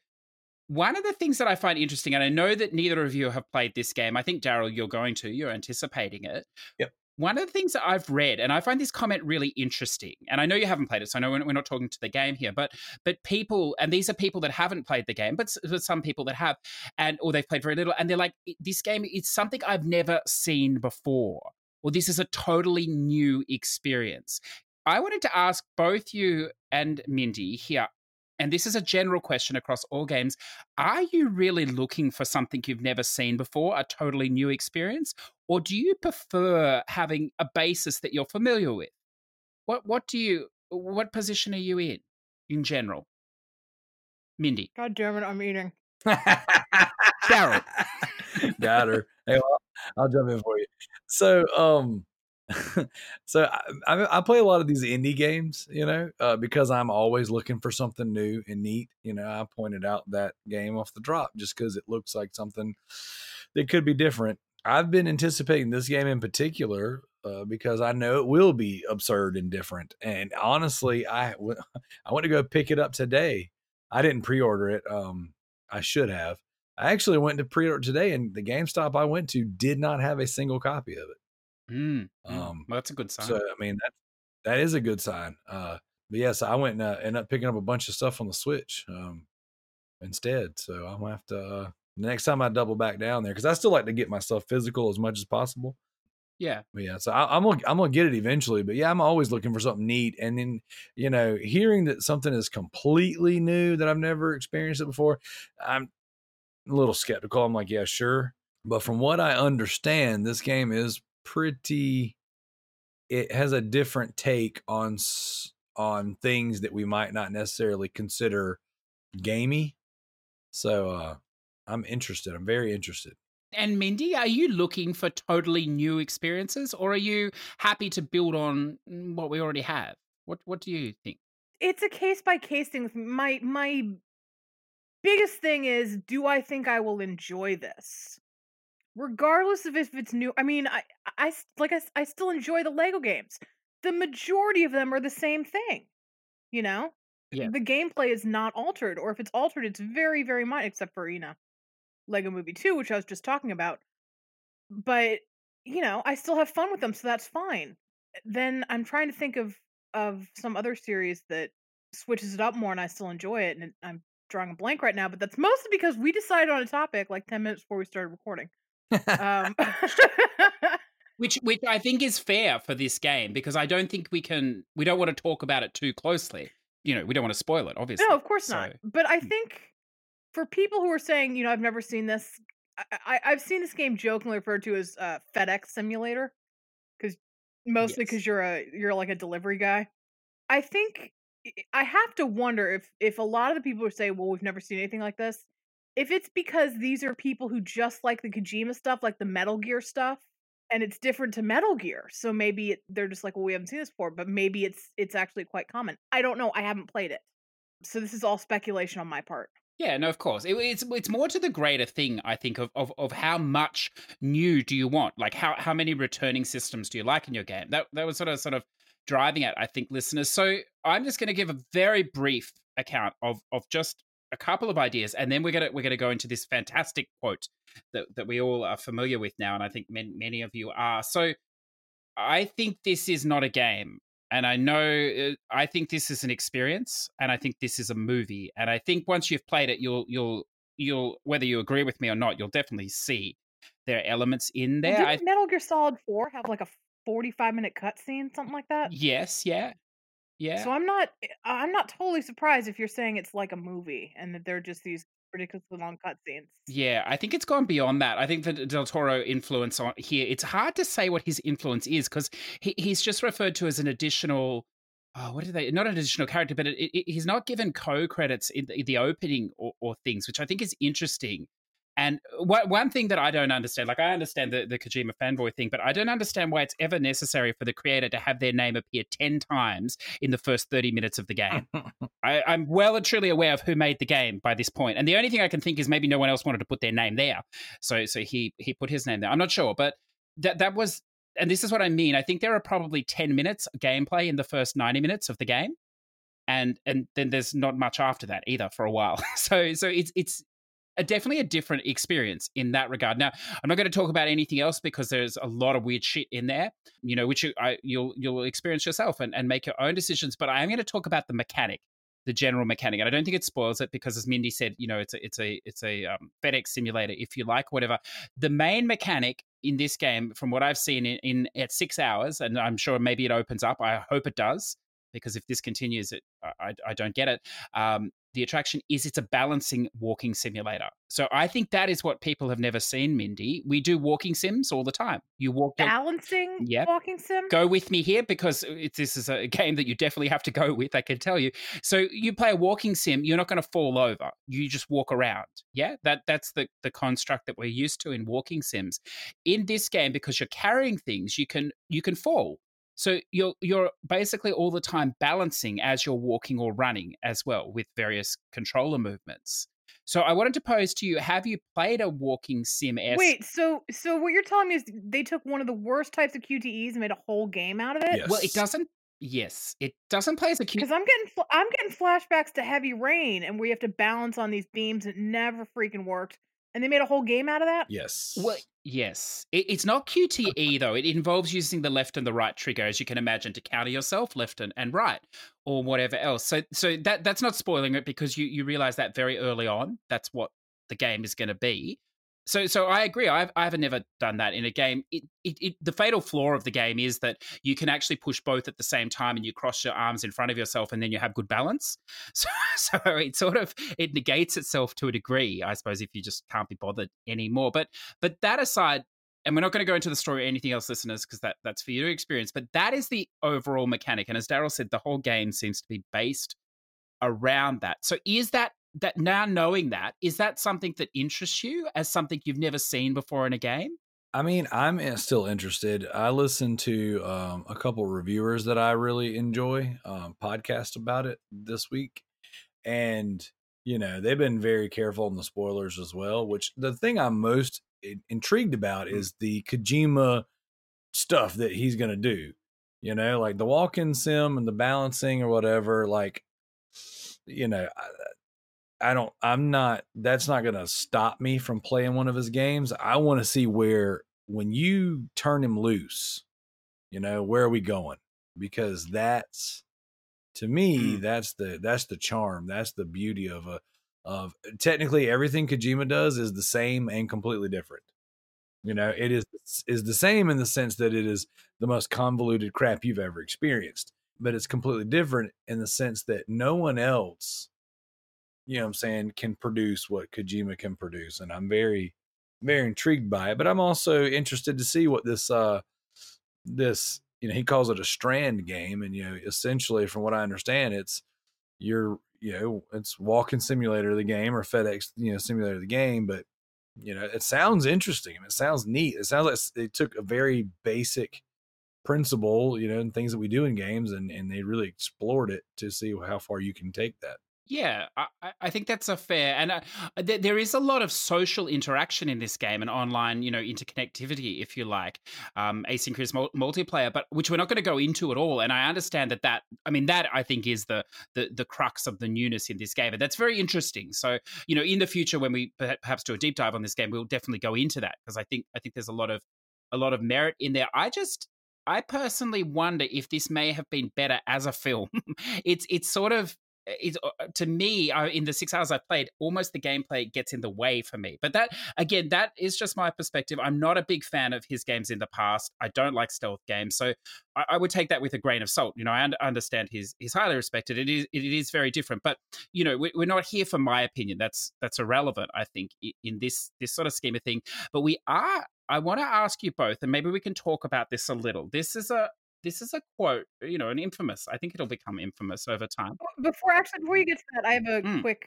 one of the things that I find interesting, and I know that neither of you have played this game. I think Daryl, you're going to. You're anticipating it. Yep. One of the things that I've read, and I find this comment really interesting, and I know you haven't played it, so I know we're not talking to the game here, but but people, and these are people that haven't played the game, but, but some people that have, and or they've played very little, and they're like, this game is something I've never seen before, or this is a totally new experience. I wanted to ask both you and Mindy here. And this is a general question across all games. Are you really looking for something you've never seen before a totally new experience? Or do you prefer having a basis that you're familiar with? What what do you what position are you in in general? Mindy. God damn it i'm eating. Daryl. Got her. Hey, well, i'll jump in for you. So um so I, I, play a lot of these indie games, you know, uh, because I'm always looking for something new and neat. You know, I pointed out that game off the drop just because it looks like something that could be different. I've been anticipating this game in particular uh, because I know it will be absurd and different. And honestly, I, w- I went to go pick it up today. I didn't pre-order it. Um, I should have. I actually went to pre-order today, and the GameStop I went to did not have a single copy of it. Mm, um, well, that's a good sign. So I mean that that is a good sign. Uh, but yes, I went and uh, ended up picking up a bunch of stuff on the Switch um, instead. So I'm gonna have to uh, next time I double back down there because I still like to get myself physical as much as possible. Yeah. But yeah, so I, I'm gonna I'm gonna get it eventually. But yeah, I'm always looking for something neat. And then you know, hearing that something is completely new that I've never experienced it before, I'm a little skeptical. I'm like, yeah, sure. But from what I understand, this game is pretty. It has a different take on on things that we might not necessarily consider gamey. So uh I'm interested. I'm very interested. And Mindy, are you looking for totally new experiences or are you happy to build on mm, what we already have? What what do you think? It's a case by case thing. with. My my biggest thing is, do I think I will enjoy this? Regardless of if it's new. I mean, i i like i, I still enjoy the Lego games. The majority of them are the same thing. You know? Yeah. The gameplay is not altered or if it's altered it's very very minor except for, you know, Lego Movie 2, which I was just talking about. But, you know, I still have fun with them, so that's fine. Then I'm trying to think of of some other series that switches it up more and I still enjoy it and I'm drawing a blank right now, but that's mostly because we decided on a topic like 10 minutes before we started recording. Um Which which I think is fair for this game because I don't think we can we don't want to talk about it too closely. You know, we don't want to spoil it, obviously. No, of course not. But I Mm. think for people who are saying, you know, I've never seen this, I, I've seen this game jokingly referred to as uh, FedEx Simulator, because mostly Yes. because you're a you're like a delivery guy. I think I- I have to wonder if if a lot of the people who say, well, we've never seen anything like this, if it's because these are people who just like the Kojima stuff, like the Metal Gear stuff, and it's different to Metal Gear. So maybe it, they're just like, well, we haven't seen this before, but maybe it's it's actually quite common. I don't know. I haven't played it, so this is all speculation on my part. Yeah, no, of course. It, it's it's more to the greater thing, I think, of, of of how much new do you want? Like how how many returning systems do you like in your game? That that was sort of sort of driving at, I think, listeners. So I'm just going to give a very brief account of of just a couple of ideas, and then we're gonna we're gonna go into this fantastic quote that that we all are familiar with now, and I think many many of you are. So I think this is not a game. And I know, uh, I think this is an experience, and I think this is a movie. And I think once you've played it, you'll, you'll, you'll, whether you agree with me or not, you'll definitely see there are elements in there. didn't Metal Gear Solid Four have like a forty-five minute cutscene, something like that? yes, yeah, yeah. So I'm not eh, I'm not totally surprised if you're saying it's like a movie and that they're just these ridiculously long cutscenes. Yeah, I think it's gone beyond that. I think the Del Toro influence on here, it's hard to say what his influence is because he, he's just referred to as an additional. Oh, what are they? Not an additional character, but it, it, he's not given co credits in the, the opening or, or things, which I think is interesting. And one one thing that I don't understand, like I understand the, the Kojima fanboy thing, but I don't understand why it's ever necessary for the creator to have their name appear 10 times in the first 30 minutes of the game. I, I'm well and truly aware of who made the game by this point, and the only thing I can think is maybe no one else wanted to put their name there, so so he he put his name there. I'm not sure, but that that was, and this is what I mean. I think there are probably 10 minutes gameplay in the first 90 minutes of the game, and and then there's not much after that either for a while. So so it's it's a, definitely a different experience in that regard. Now, I'm not going to talk about anything else because there's a lot of weird shit in there, you know, which you, I, you'll you'll experience yourself and, and make your own decisions. But I am going to talk about the mechanic, the general mechanic, and I don't think it spoils it because, as Mindy said, you know, it's a it's a it's a um, FedEx simulator, if you like, whatever. The main mechanic in this game, from what I've seen in, in at six hours, and I'm sure maybe it opens up. I hope it does because if this continues, it I, I don't get it. Um, the attraction is it's a balancing walking simulator. So I think that is what people have never seen, Mindy. We do walking sims all the time. You walk Balancing Yep. walking sim? go with me here because uh, it's, this is a game that you definitely have to go with, I can tell you. So you play a walking sim, you're not going to fall over. You just walk around. Yeah, that that's the the construct that we're used to in walking sims. In this game because you're carrying things, you can you can fall. So you're you're basically all the time balancing as you're walking or running as well with various controller movements. So I wanted to pose to you: Have you played a walking sim? Wait, so so what you're telling me is they took one of the worst types of QTEs and made a whole game out of it? Yes. Well, it doesn't. Yes, it doesn't play as a QTE Because I'm getting fl- I'm getting flashbacks to Heavy Rain and we have to balance on these beams. It never freaking worked, and they made a whole game out of that. Yes. Well, yes. It, it's not QTE, though. It involves using the left and the right trigger, as you can imagine, to counter yourself, left and, and right, or whatever else. So so that that's not spoiling it because you, you realize that very early on. That's what the game is going to be. So, so I agree. I've I've never done that in a game. It, it, it, the fatal flaw of the game is that you can actually push both at the same time, and you cross your arms in front of yourself, and then you have good balance. So, so it sort of it negates itself to a degree, I suppose, if you just can't be bothered anymore. But but that aside, and we're not going to go into the story or anything else, listeners, because that that's for you to experience. But that is the overall mechanic, and as Daryl said, the whole game seems to be based around that. So, is that that now knowing that is that something that interests you as something you've never seen before in a game I mean, I'm still interested. I listened to um, a couple reviewers that I really enjoy um, podcast about it this week, and you know they've been very careful on the spoilers as well. Which the thing I'm most intrigued about mm-hmm. is the Kojima stuff that he's going to do. You know, like the walk-in sim and the balancing or whatever. Like, you know, I don't I'm not that's not going to stop me from playing one of his games. I want to see where when you turn him loose, you know, where are we going? Because that's to me mm. that's the that's the charm. That's the beauty of a of technically everything Kojima does is the same and completely different. You know, it is is the same in the sense that it is the most convoluted crap you've ever experienced, but it's completely different in the sense that no one else you know what I'm saying, can produce what Kojima can produce. And I'm very, very intrigued by it. But I'm also interested to see what this uh this you know, he calls it a strand game. And you know, essentially from what I understand, it's you're you know, it's walking simulator the game or FedEx, you know, simulator the game, but you know, it sounds interesting. It sounds neat. It sounds like they took a very basic principle, you know, and things that we do in games and, and they really explored it to see how far you can take that. Yeah, I, I, think that's a fair, and uh, th- there is a lot of social interaction in this game and online, you know, interconnectivity, if you like, um, asynchronous mul- multiplayer, but which we're not going to go into at all. And I understand that that, I mean, that I think is the the the crux of the newness in this game, and that's very interesting. So, you know, in the future when we perhaps do a deep dive on this game, we'll definitely go into that because I think I think there's a lot of a lot of merit in there. I just I personally wonder if this may have been better as a film. it's it's sort of it's uh, to me uh, in the six hours I've played, almost the gameplay gets in the way for me. But that again, that is just my perspective. I'm not a big fan of his games in the past. I don't like stealth games, so I, I would take that with a grain of salt. You know, I un- understand he's he's highly respected. It is it is very different, but you know, we, we're not here for my opinion. That's that's irrelevant, I think, in this this sort of scheme of thing. But we are I want to ask you both, and maybe we can talk about this a little. This is a this is a quote, you know, an infamous. I think it'll become infamous over time. Before actually, before you get to that, I have a Mm. quick,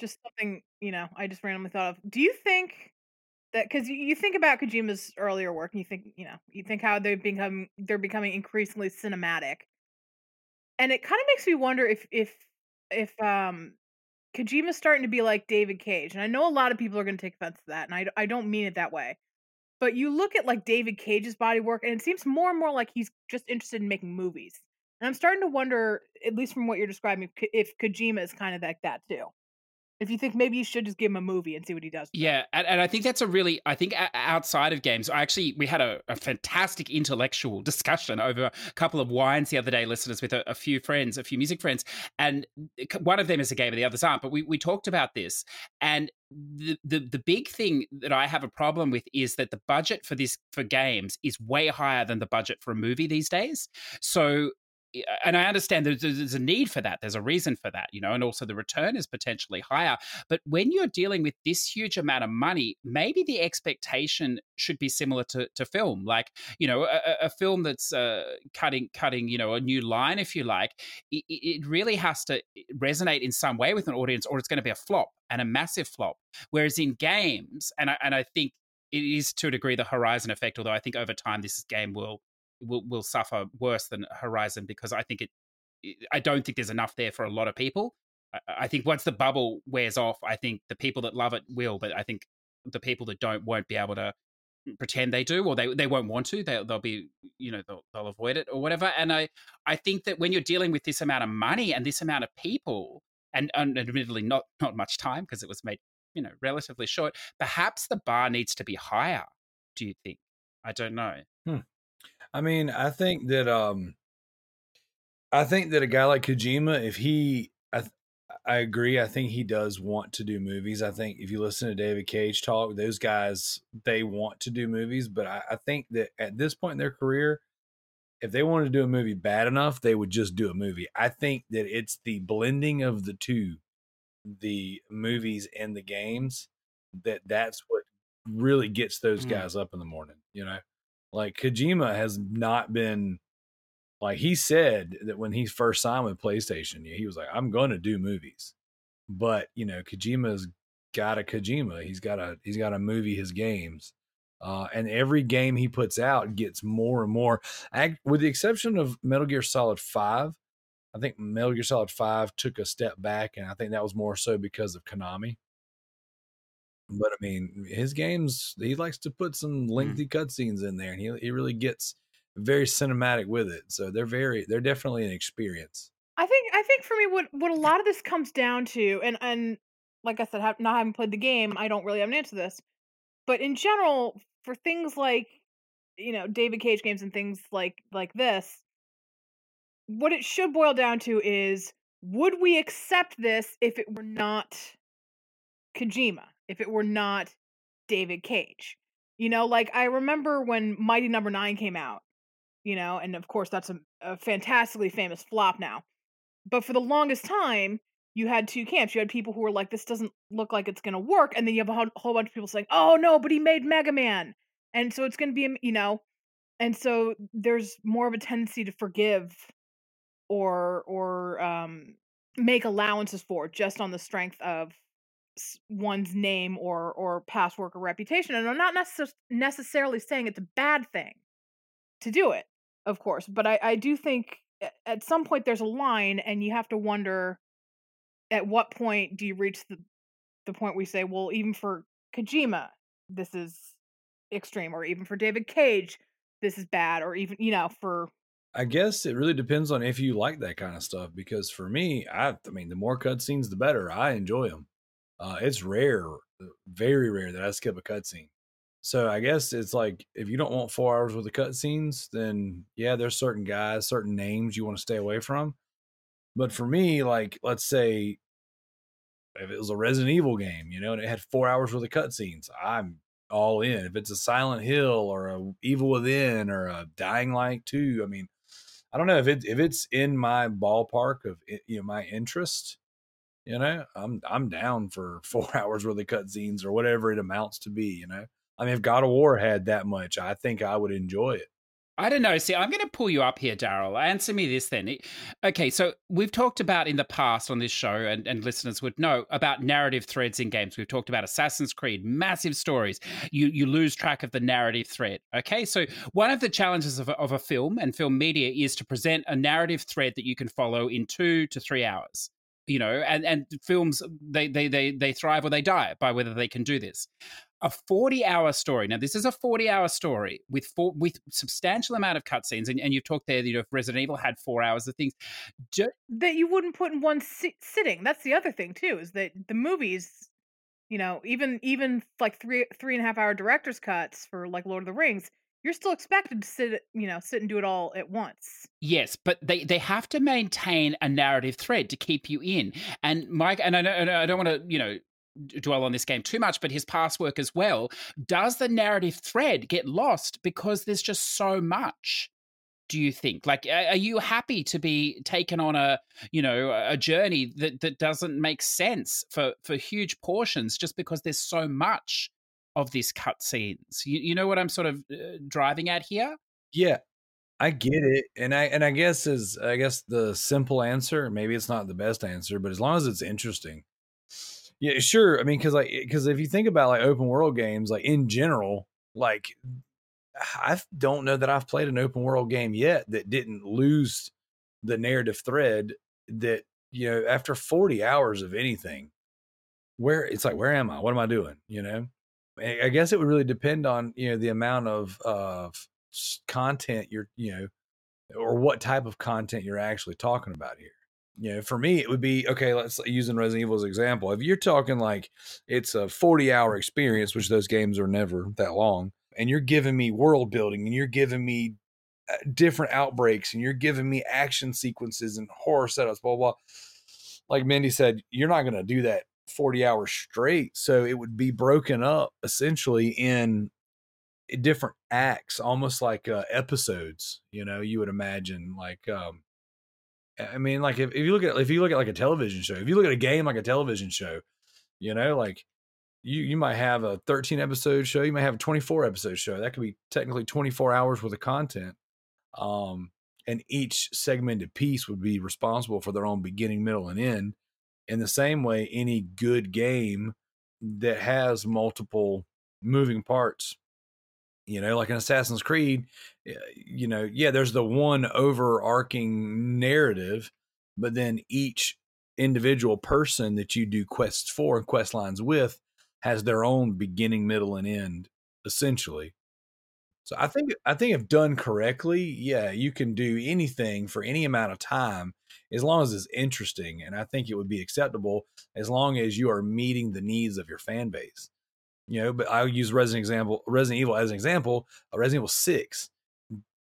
just something you know, I just randomly thought of. Do you think that because you, you think about Kojima's earlier work, and you think you know, you think how they've become they're becoming increasingly cinematic, and it kind of makes me wonder if if if um Kojima's starting to be like David Cage, and I know a lot of people are going to take offense to that, and I I don't mean it that way. But you look at like David Cage's body work, and it seems more and more like he's just interested in making movies. And I'm starting to wonder, at least from what you're describing, if Kojima is kind of like that too. If you think maybe you should just give him a movie and see what he does. Yeah, and, and I think that's a really, I think outside of games, I actually, we had a, a, fantastic intellectual discussion over a couple of wines the other day, listeners, with a, a, few friends, a few music friends. And one of them is a game and the others aren't. But we, we talked about this. And the, the the big thing that I have a problem with is that the budget for this for games is way higher than the budget for a movie these days. So and I understand there's, there's a need for that. There's a reason for that, you know, and also the return is potentially higher. But when you're dealing with this huge amount of money, maybe the expectation should be similar to, to film. Like, you know, a, a film that's uh, cutting, cutting, you know, a new line, if you like, it, it really has to resonate in some way with an audience, or it's going to be a flop and a massive flop. Whereas in games, and I, and I think it is to a degree the Horizon effect, although I think over time this game will will will suffer worse than Horizon because I think it. I don't think there's enough there for a lot of people. I, I think once the bubble wears off, I think the people that love it will, but I think the people that don't won't be able to pretend they do or they, they won't want to they, they'll be you know they'll, they'll avoid it or whatever and i i think that when you're dealing with this amount of money and this amount of people and, and admittedly not not much time because it was made you know relatively short perhaps the bar needs to be higher do you think i don't know hmm. I mean, I think that um I think that a guy like Kojima, if he I I agree. I think he does want to do movies. I think if you listen to David Cage talk, those guys they want to do movies, but I, I think that at this point in their career, if they wanted to do a movie bad enough, they would just do a movie. I think that it's the blending of the two, the movies and the games, that that's what really gets those Mm. guys up in the morning. You know, like Kojima has not been like he said that when he first signed with PlayStation, he was like, "I'm going to do movies," but you know, Kojima's got a Kojima. He's got a he's got a movie his games. Uh, and every game he puts out gets more and more. Ac- With the exception of Metal Gear Solid Five, I think Metal Gear Solid Five took a step back, and I think that was more so because of Konami. But I mean, his games he likes to put some mm-hmm. lengthy cutscenes in there, and he he really gets very cinematic with it. So they're very they're definitely an experience. I think I think for me what what a lot of this comes down to and and like I said ha- not having played the game I don't really have an answer to this but in general for things like you know David Cage games and things like like this what it should boil down to is would we accept this if it were not Kojima if it were not David Cage you know like I remember when Mighty Number 9 came out you know and of course that's a, a fantastically famous flop now but for the longest time, you had two camps. You had people who were like, "This doesn't look like it's going to work," and then you have a whole, bunch of people saying, "Oh no, but he made Mega Man, and so it's going to be, you know." And so there's more of a tendency to forgive or or um, make allowances for just on the strength of one's name or or past work or reputation. And I'm not necess- necessarily saying it's a bad thing to do it, of course, but I I do think at some point there's a line, and you have to wonder at what point do you reach the the point we say, well, even for Kojima, this is extreme, or even for David Cage, this is bad, or even you know for I guess it really depends on if you like that kind of stuff. Because for me, I, I mean, the more cutscenes, the better. I enjoy them. Uh, it's rare, very rare that I skip a cutscene. So I guess it's like if you don't want four hours with the cutscenes, then yeah, there's certain guys, certain names you want to stay away from. But for me, like let's say if it was a Resident Evil game, you know, and it had four hours worth of cutscenes, I'm all in. If it's a Silent Hill or a Evil Within or a Dying Light 2, I mean, I don't know if it if it's in my ballpark of you know my interest, you know, I'm I'm down for four hours worth of cutscenes or whatever it amounts to be, you know. I mean, if God of War had that much, I think I would enjoy it. I don't know. See, I'm going to pull you up here, Daryl. Answer me this then. Okay, so we've talked about in the past on this show, and, and listeners would know about narrative threads in games. We've talked about Assassin's Creed, massive stories. You you lose track of the narrative thread. Okay, so one of the challenges of of a film and film media is to present a narrative thread that you can follow in two to three hours. You know, and and films they they they they thrive or they die by whether they can do this a 40 hour story. Now, this is a 40 hour story with four, with substantial amount of cutscenes. And, and you've talked there, you know, if Resident Evil had four hours of things. Ju- that you wouldn't put in one si- sitting. That's the other thing too, is that the movies, you know, even even like three three and a half hour director's cuts for like Lord of the Rings, you're still expected to sit, you know, sit and do it all at once. yes, but they, they have to maintain a narrative thread to keep you in. And Mike, and I, and I don't want to, you know, dwell on this game too much, but his past work as well. Does the narrative thread get lost because there's just so much? Do you think? Like, are you happy to be taken on a, you know, a journey that that doesn't make sense for for huge portions just because there's so much of this cutscenes? You, you know what I'm sort of uh, driving at here? Yeah, I get it, and I and I guess is I guess the simple answer. Maybe it's not the best answer, but as long as it's interesting, yeah, sure. I mean, because like because if you think about like open world games, like in general, like I don't know that I've played an open world game yet that didn't lose the narrative thread. That you know, after forty hours of anything, where it's like, where am I? What am I doing? You know, I guess it would really depend on you know the amount of of content you're you know or what type of content you're actually talking about here. You know, for me, it would be okay. Let's using Resident Evil as example. If you're talking like it's a 40 hour experience, which those games are never that long, and you're giving me world building and you're giving me uh, different outbreaks and you're giving me action sequences and horror setups, blah blah. like Mindy said, you're not going to do that 40 hours straight. So it would be broken up essentially in different acts, almost like uh, episodes. You know, you would imagine like, um, I mean, like if, if you look at if you look at like a television show, if you look at a game like a television show, you know, like you you might have a 13 episode show, you might have a 24 episode show. That could be technically 24 hours worth of content. Um, and each segmented piece would be responsible for their own beginning, middle, and end. In the same way, any good game that has multiple moving parts, you know, like an Assassin's Creed, eh, you know, yeah, there's the one overarching narrative, but then each individual person that you do quests for and quest lines with has their own beginning, middle, and end, essentially. So I think I think if done correctly, yeah, you can do anything for any amount of time as long as it's interesting. And I think it would be acceptable as long as you are meeting the needs of your fan base. You know, but I'll use Resident example Resident Evil as an example. Uh, Resident Evil 6.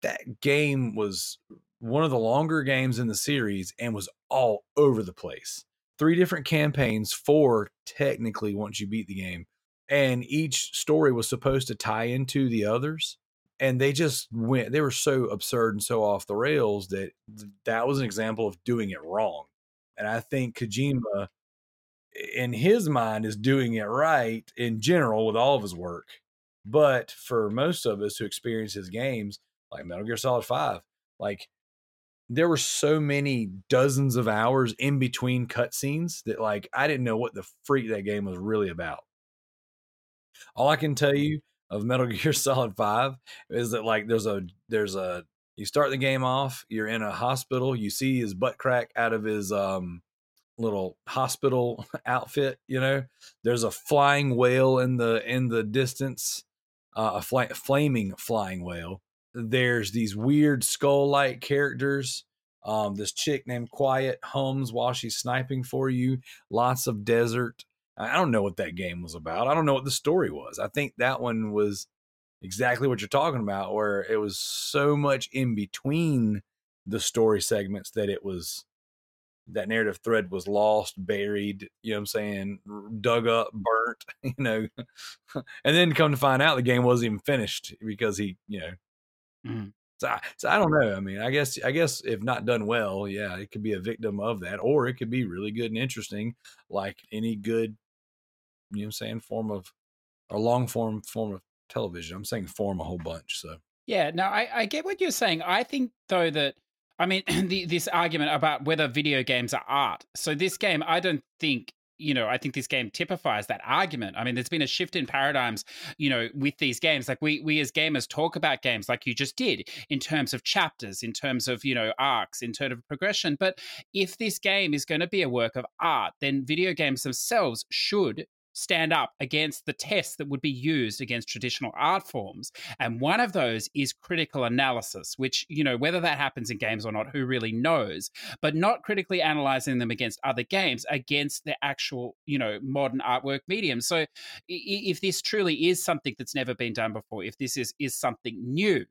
That game was one of the longer games in the series and was all over the place. Three different campaigns, four technically once you beat the game. And each story was supposed to tie into the others and they just went they were so absurd and so off the rails that that was an example of doing it wrong and i think mm. kojima in his mind is doing it right in general with all of his work but for most of us who experience his games like metal gear solid 5 like there were so many dozens of hours in between cutscenes that like i didn't know what the freak that game was really about. All i can tell mm. you of Metal Gear Solid 5 is that like there's a there's a you start the game off, you're in a hospital, you see his butt crack out of his um little hospital outfit, you know. There's a flying whale in the in the distance, uh, a fly, flaming flying whale. There's these weird skull-like characters. Um, this chick named Quiet hums while she's sniping for you. Lots of desert. I don't know what that game was about. I don't know what the story was. I think that one was exactly what you're talking about, where it was so much in between the story segments that it was that narrative thread was lost, buried, you know what I'm saying, dug up, burnt, you know. and then come to find out the game wasn't even finished because he, you know. Mm. So, I, so I don't know. I mean, I guess I guess if not done well, yeah, it could be a victim of that, or it could be really good and interesting, like any good you know I'm saying, form of a long form form of television. I'm saying form a whole bunch. So yeah, no, I, I get what you're saying. I think though that I mean the, this argument about whether video games are art. So this game, I don't think you know, I think this game typifies that argument. I mean, there's been a shift in paradigms, you know, with these games. Like we we as gamers talk about games like you just did in terms of chapters, in terms of, you know, arcs, in terms of progression. But if this game is going to be a work of art, then video games themselves should stand up against the tests that would be used against traditional art forms. And one of those is critical analysis, which, you know, whether that happens in games or not, who really knows, but not critically analyzing them against other games, against the actual, you know, modern artwork medium. So if this truly is something that's never been done before, if this is, is something new,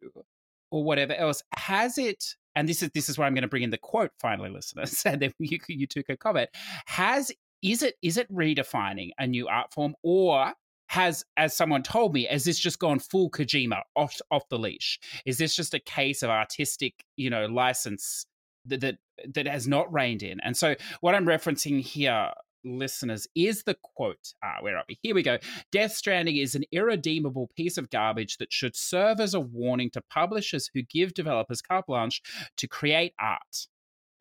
or whatever else, has it and this is this is where I'm going to bring in the quote finally, listeners, and then you you can comment. Has is it is it redefining a new art form or has as someone told me has this just gone full kojima off off the leash? Is this just a case of artistic you know license that that, that has not reined in? And so what i'm referencing here listeners is the quote uh, where are we? Here we go. Death stranding is an irredeemable piece of garbage that should serve as a warning to publishers who give developers carte blanche to create art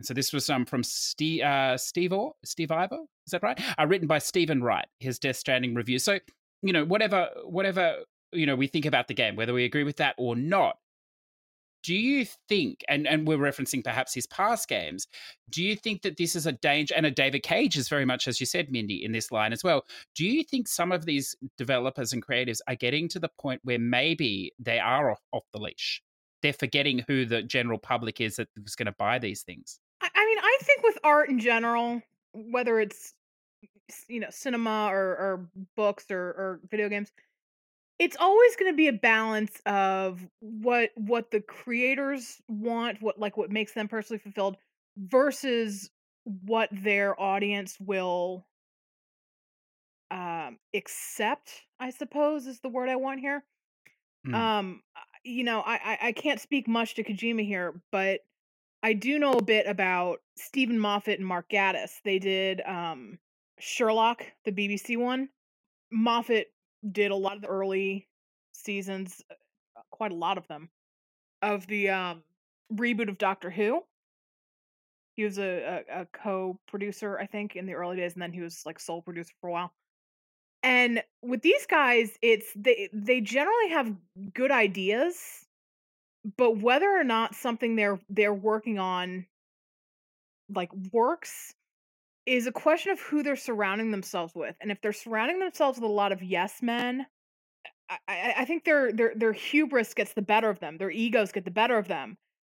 so this was um, from Steve, uh, Steve, or, Steve Ivo, is that right? Uh, written by Stephen Wright, his Death Stranding review. So, you know, whatever, whatever, you know, we think about the game, whether we agree with that or not, do you think, and, and we're referencing perhaps his past games, do you think that this is a danger? And a David Cage is very much, as you said, Mindy, in this line as well. Do you think some of these developers and creatives are getting to the point where maybe they are off, off the leash? They're forgetting who the general public is that is going to buy these things. I mean, I think with art in general, whether it's you know cinema or, or books or, or video games, it's always going to be a balance of what what the creators want, what like what makes them personally fulfilled, versus what their audience will um accept, I suppose is the word I want here. Mm. Um you know, I, I I can't speak much to Kojima here, but I do know a bit about Steven Moffat and Mark Gatiss. They did um Sherlock, the BBC one. Moffat did a lot of the early seasons, uh, quite a lot of them, of the um reboot of Doctor Who. He was a, a, a co-producer, I think, in the early days, and then he was like sole producer for a while. And with these guys, it's they they generally have good ideas, but whether or not something they're they're working on like works is a question of who they're surrounding themselves with. And if they're surrounding themselves with a lot of yes men, I, I, think their their their hubris gets the better of them. Their egos get the better of them,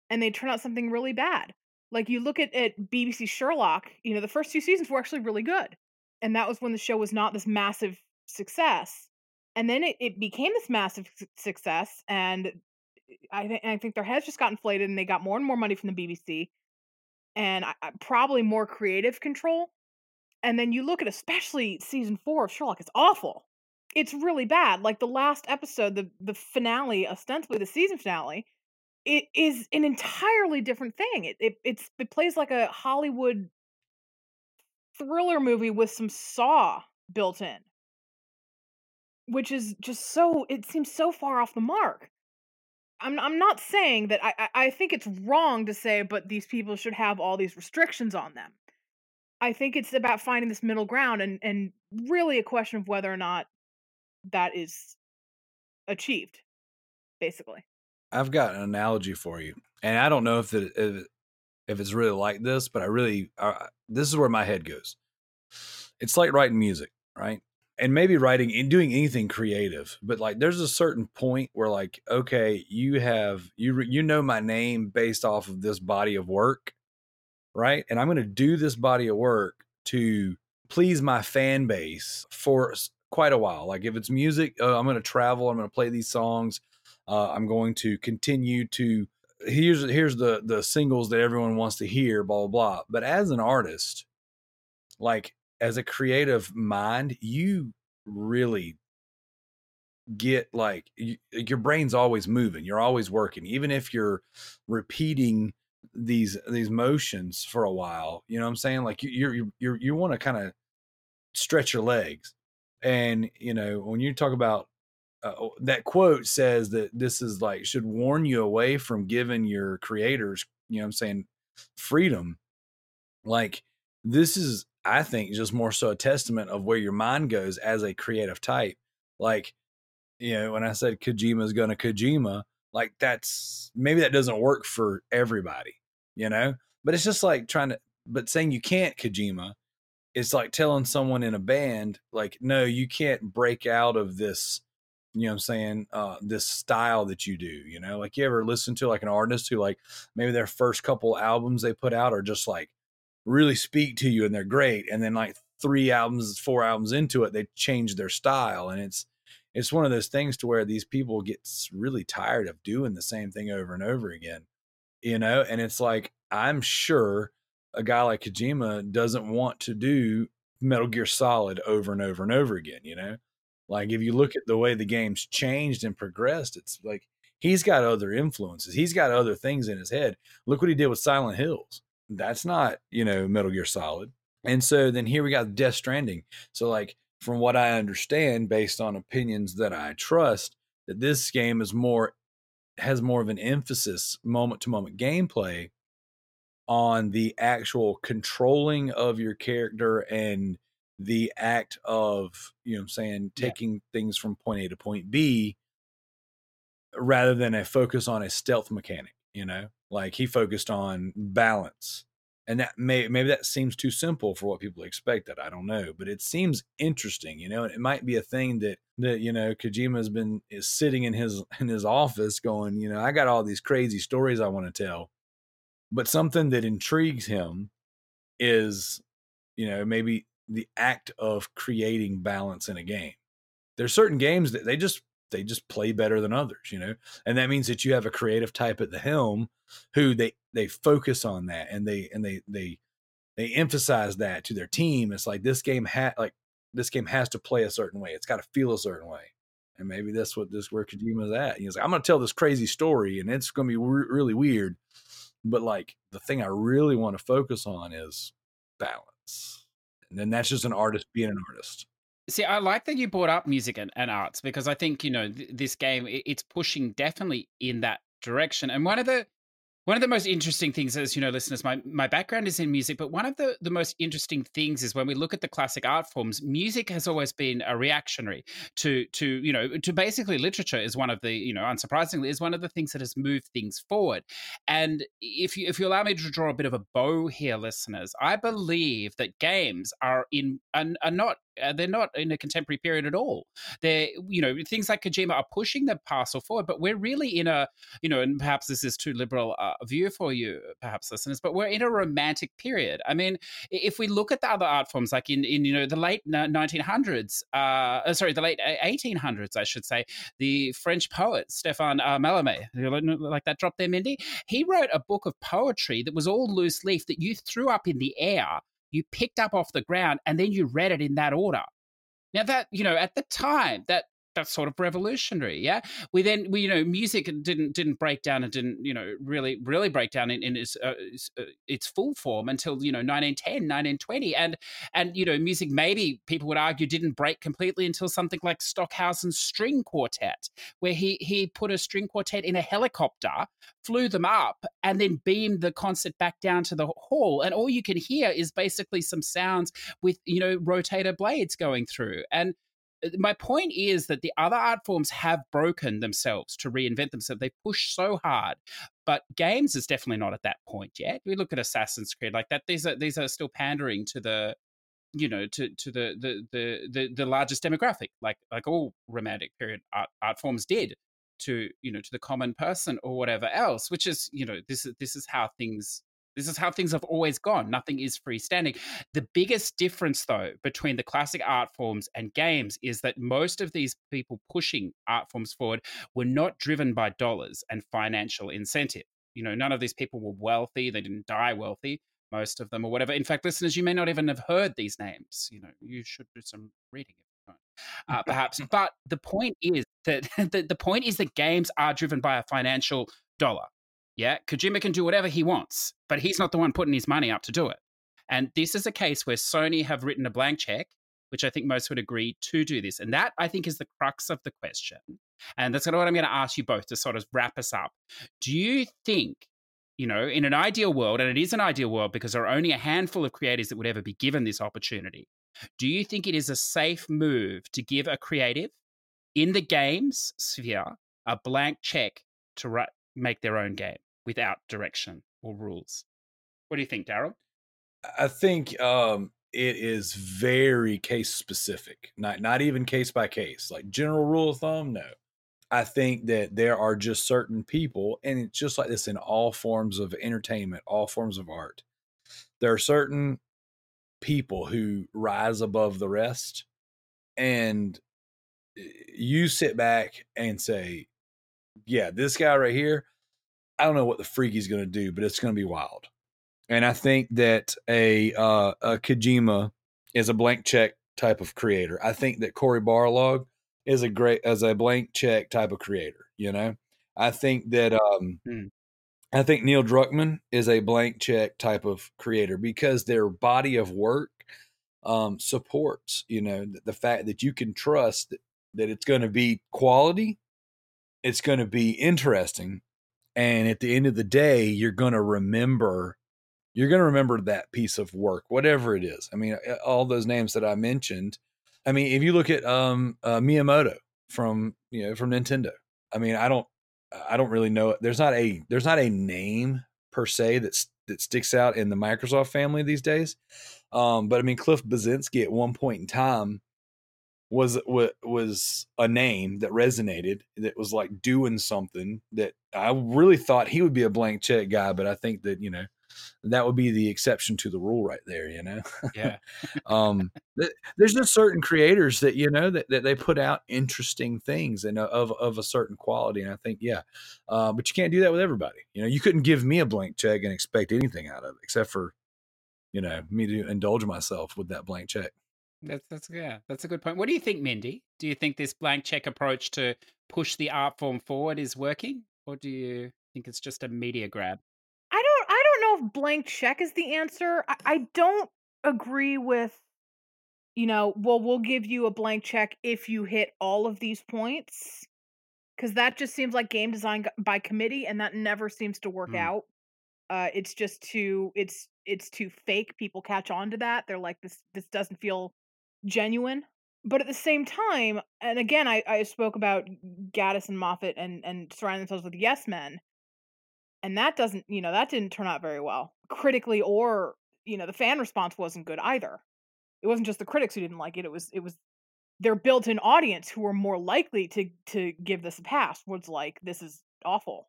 and they turn out something really bad. Like you look at at BBC Sherlock, you know, the first two seasons were actually really good, and that was when the show was not this massive success. And then it, it became this massive success, and I think I think their heads just got inflated, and they got more and more money from the BBC, and I, I- probably more creative control. And then you look at especially season four of Sherlock, it's awful. It's really bad. Like the last episode, the the finale, ostensibly the season finale, it is an entirely different thing. It it it plays like a Hollywood thriller movie with some saw built in. Which is just so it seems so far off the mark. I'm I'm not saying that I, I think it's wrong to say but these people should have all these restrictions on them. I think it's about finding this middle ground and and really a question of whether or not that is achieved basically. I've got an analogy for you, and I don't know if it if, if it's really like this, but I really this is where my head goes. It's like writing music, right? And maybe writing and doing anything creative, but like there's a certain point where like okay, you have you you know my name based off of this body of work, right? And I'm going to do this body of work to please my fan base for quite a while. Like if it's music, uh, I'm going to travel, I'm going to play these songs, uh, I'm going to continue to here's here's the the singles that everyone wants to hear, blah blah blah. But as an artist, like as a creative mind, you really get like you, your brain's always moving. You're always working, even if you're repeating these these motions for a while. You know what I'm saying? Like you you're, you're you want to kind of stretch your legs, and you know when you talk about uh, that quote says that this is like should warn you away from giving your creators, you know what I'm saying, freedom. Like this is, I think, just more so a testament of where your mind goes as a creative type. Like, you know, when I said Kojima's gonna Kojima, like that's maybe that doesn't work for everybody, you know? But it's just like trying to but saying you can't Kojima, it's like telling someone in a band, like, no, you can't break out of this you know what I'm saying, uh, this style that you do, you know, like you ever listen to like an artist who like maybe their first couple albums they put out are just like really speak to you and they're great. And then like three albums, four albums into it, they change their style. And it's, it's one of those things to where these people get really tired of doing the same thing over and over again, you know? And it's like, I'm sure a guy like Kojima doesn't want to do Metal Gear Solid over and over and over again, you know? Like if you look at the way the game's changed and progressed, it's like he's got other influences. He's got other things in his head. Look what he did with Silent Hills. That's not, you know, Metal Gear Solid. And so then here we got Death Stranding. So like from what I understand based on opinions that I trust, that this game is more has more of an emphasis moment to moment gameplay on the actual controlling of your character and the act of you know i'm saying Yeah. taking things from point a to point b rather than a focus on a stealth mechanic you know like he focused on balance and that may maybe that seems too simple for what people expect that i don't know but it seems interesting you know it might be a thing that that you know kojima has been is sitting in his in his office going you know i got all these crazy stories i want to tell but something that intrigues him is you know maybe the act of creating balance in a game. There's certain games that they just they just play better than others you know and that means that you have a creative type at the helm who they they focus on that and they and they they they emphasize that to their team. It's like this game had like this game has to play a certain way. It's got to feel a certain way. And maybe that's what this where Kojima's at. He's like, I'm going to tell this crazy story, and it's going to be re- really weird. But like the thing I really want to focus on is balance, and then that's just an artist being an artist. See, I like that you brought up music and, and arts because I think you know th- this game it's pushing definitely in that direction. And one of the one of the most interesting things, as you know, listeners, my, my background is in music, but one of the, the most interesting things is when we look at the classic art forms, music has always been a reactionary to to, you know, to basically literature is one of the, you know, unsurprisingly, is one of the things that has moved things forward. And if you if you allow me to draw a bit of a bow here, listeners, I believe that games are in are, are not uh, they're not in a contemporary period at all. They're, you know, things like Kojima are pushing the parcel forward, but we're really in a, you know, and perhaps this is too liberal uh, a view for you, perhaps listeners, but we're in a romantic period. I mean, if we look at the other art forms, like in, in you know, the late 1900s, uh, uh, sorry, the late 1800s, I should say, the French poet Stéphane uh, Mallarmé, like that drop there, Mindy, he wrote a book of poetry that was all loose leaf that you threw up in the air you picked up off the ground and then you read it in that order. Now that, you know, at the time that that's sort of revolutionary. Yeah, we then we you know music didn't didn't break down and didn't you know really really break down in, in its, uh, its, uh, full form until you know 1910 1920 and and you know music maybe people would argue didn't break completely until something like Stockhausen's string quartet where he he put a string quartet in a helicopter flew them up and then beamed the concert back down to the hall and all you can hear is basically some sounds with you know rotator blades going through and Uh, my point is that the other art forms have broken themselves to reinvent themselves. They push so hard, but games is definitely not at that point yet. We look at Assassin's Creed like that; these are these are still pandering to the, you know, to to the the the the, the largest demographic, like like all romantic period art, art forms did to you know to the common person or whatever else. Which is you know this is this is how things this is how things have always gone. Nothing is freestanding. The biggest difference, though, between the classic art forms and games is that most of these people pushing art forms forward were not driven by dollars and financial incentive. You know, none of these people were wealthy, they didn't die wealthy, most of them, or whatever. In fact, listeners, you may not even have heard these names. You know, you should do some reading uh, perhaps. but the point is that the, the point is that games are driven by a financial dollar. Yeah, Kojima can do whatever he wants, but he's not the one putting his money up to do it. And this is a case where Sony have written a blank check, which I think most would agree to do this. And that I think is the crux of the question. And that's kind of what I'm going to ask you both to sort of wrap us up. Do you think, you know, in an ideal world, and it is an ideal world because there are only a handful of creators that would ever be given this opportunity, do you think it is a safe move to give a creative in the games sphere a blank check to write, make their own game? Without direction or rules. What do you think, Daryl? I think um, it is very case specific, not not even case by case. Like general rule of thumb, no. I think that there are just certain people, and it's just like this in all forms of entertainment, all forms of art. There are certain people who rise above the rest, and eh, you sit back and say, "Yeah, this guy right here, I don't know what the freak he's going to do, but it's going to be wild. And I think that a, uh, a Kojima is a blank check type of creator. I think that Cory Barlog is a great as a blank check type of creator. You know, I think that um, hmm. I think Neil Druckmann is a blank check type of creator because their body of work um, supports you know the, the fact that you can trust that, that it's going to be quality, it's going to be interesting, and at the end of the day you're going to remember you're going to remember that piece of work whatever it is. I mean all those names that i mentioned i mean if you look at um uh, miyamoto from you know from nintendo i mean i don't i don't really know there's not a there's not a name per se that's that sticks out in the microsoft family these days. Um but i mean cliff bleszinski at one point in time was was a name that resonated that was like doing something that I really thought he would be a blank check guy, but I think that you know that would be the exception to the rule right there. You know, yeah. um, there's just certain creators that you know that, that they put out interesting things and uh, of of a certain quality, and I think yeah, uh, but you can't do that with everybody. You know, you couldn't give me a blank check and expect anything out of it except for you know me to indulge myself with that blank check. That's that's yeah, that's a good point. What do you think, Mindy? Do you think this blank check approach to push the art form forward is working, or do you think it's just a media grab? I don't I don't know if blank check is the answer. I, I don't agree with you know, well we'll give you a blank check if you hit all of these points cuz that just seems like game design by committee and that never seems to work mm. out. Uh it's just too it's it's too fake. People catch on to that. They're like this this doesn't feel genuine. But at the same time, and again, I, I spoke about Gatiss and Moffat and, and surrounding themselves with yes men. And that doesn't, you know, that didn't turn out very well critically or, you know, the fan response wasn't good either. It wasn't just the critics who didn't like it. It was, it was their built-in audience who were more likely to, to give this a pass was like, this is awful.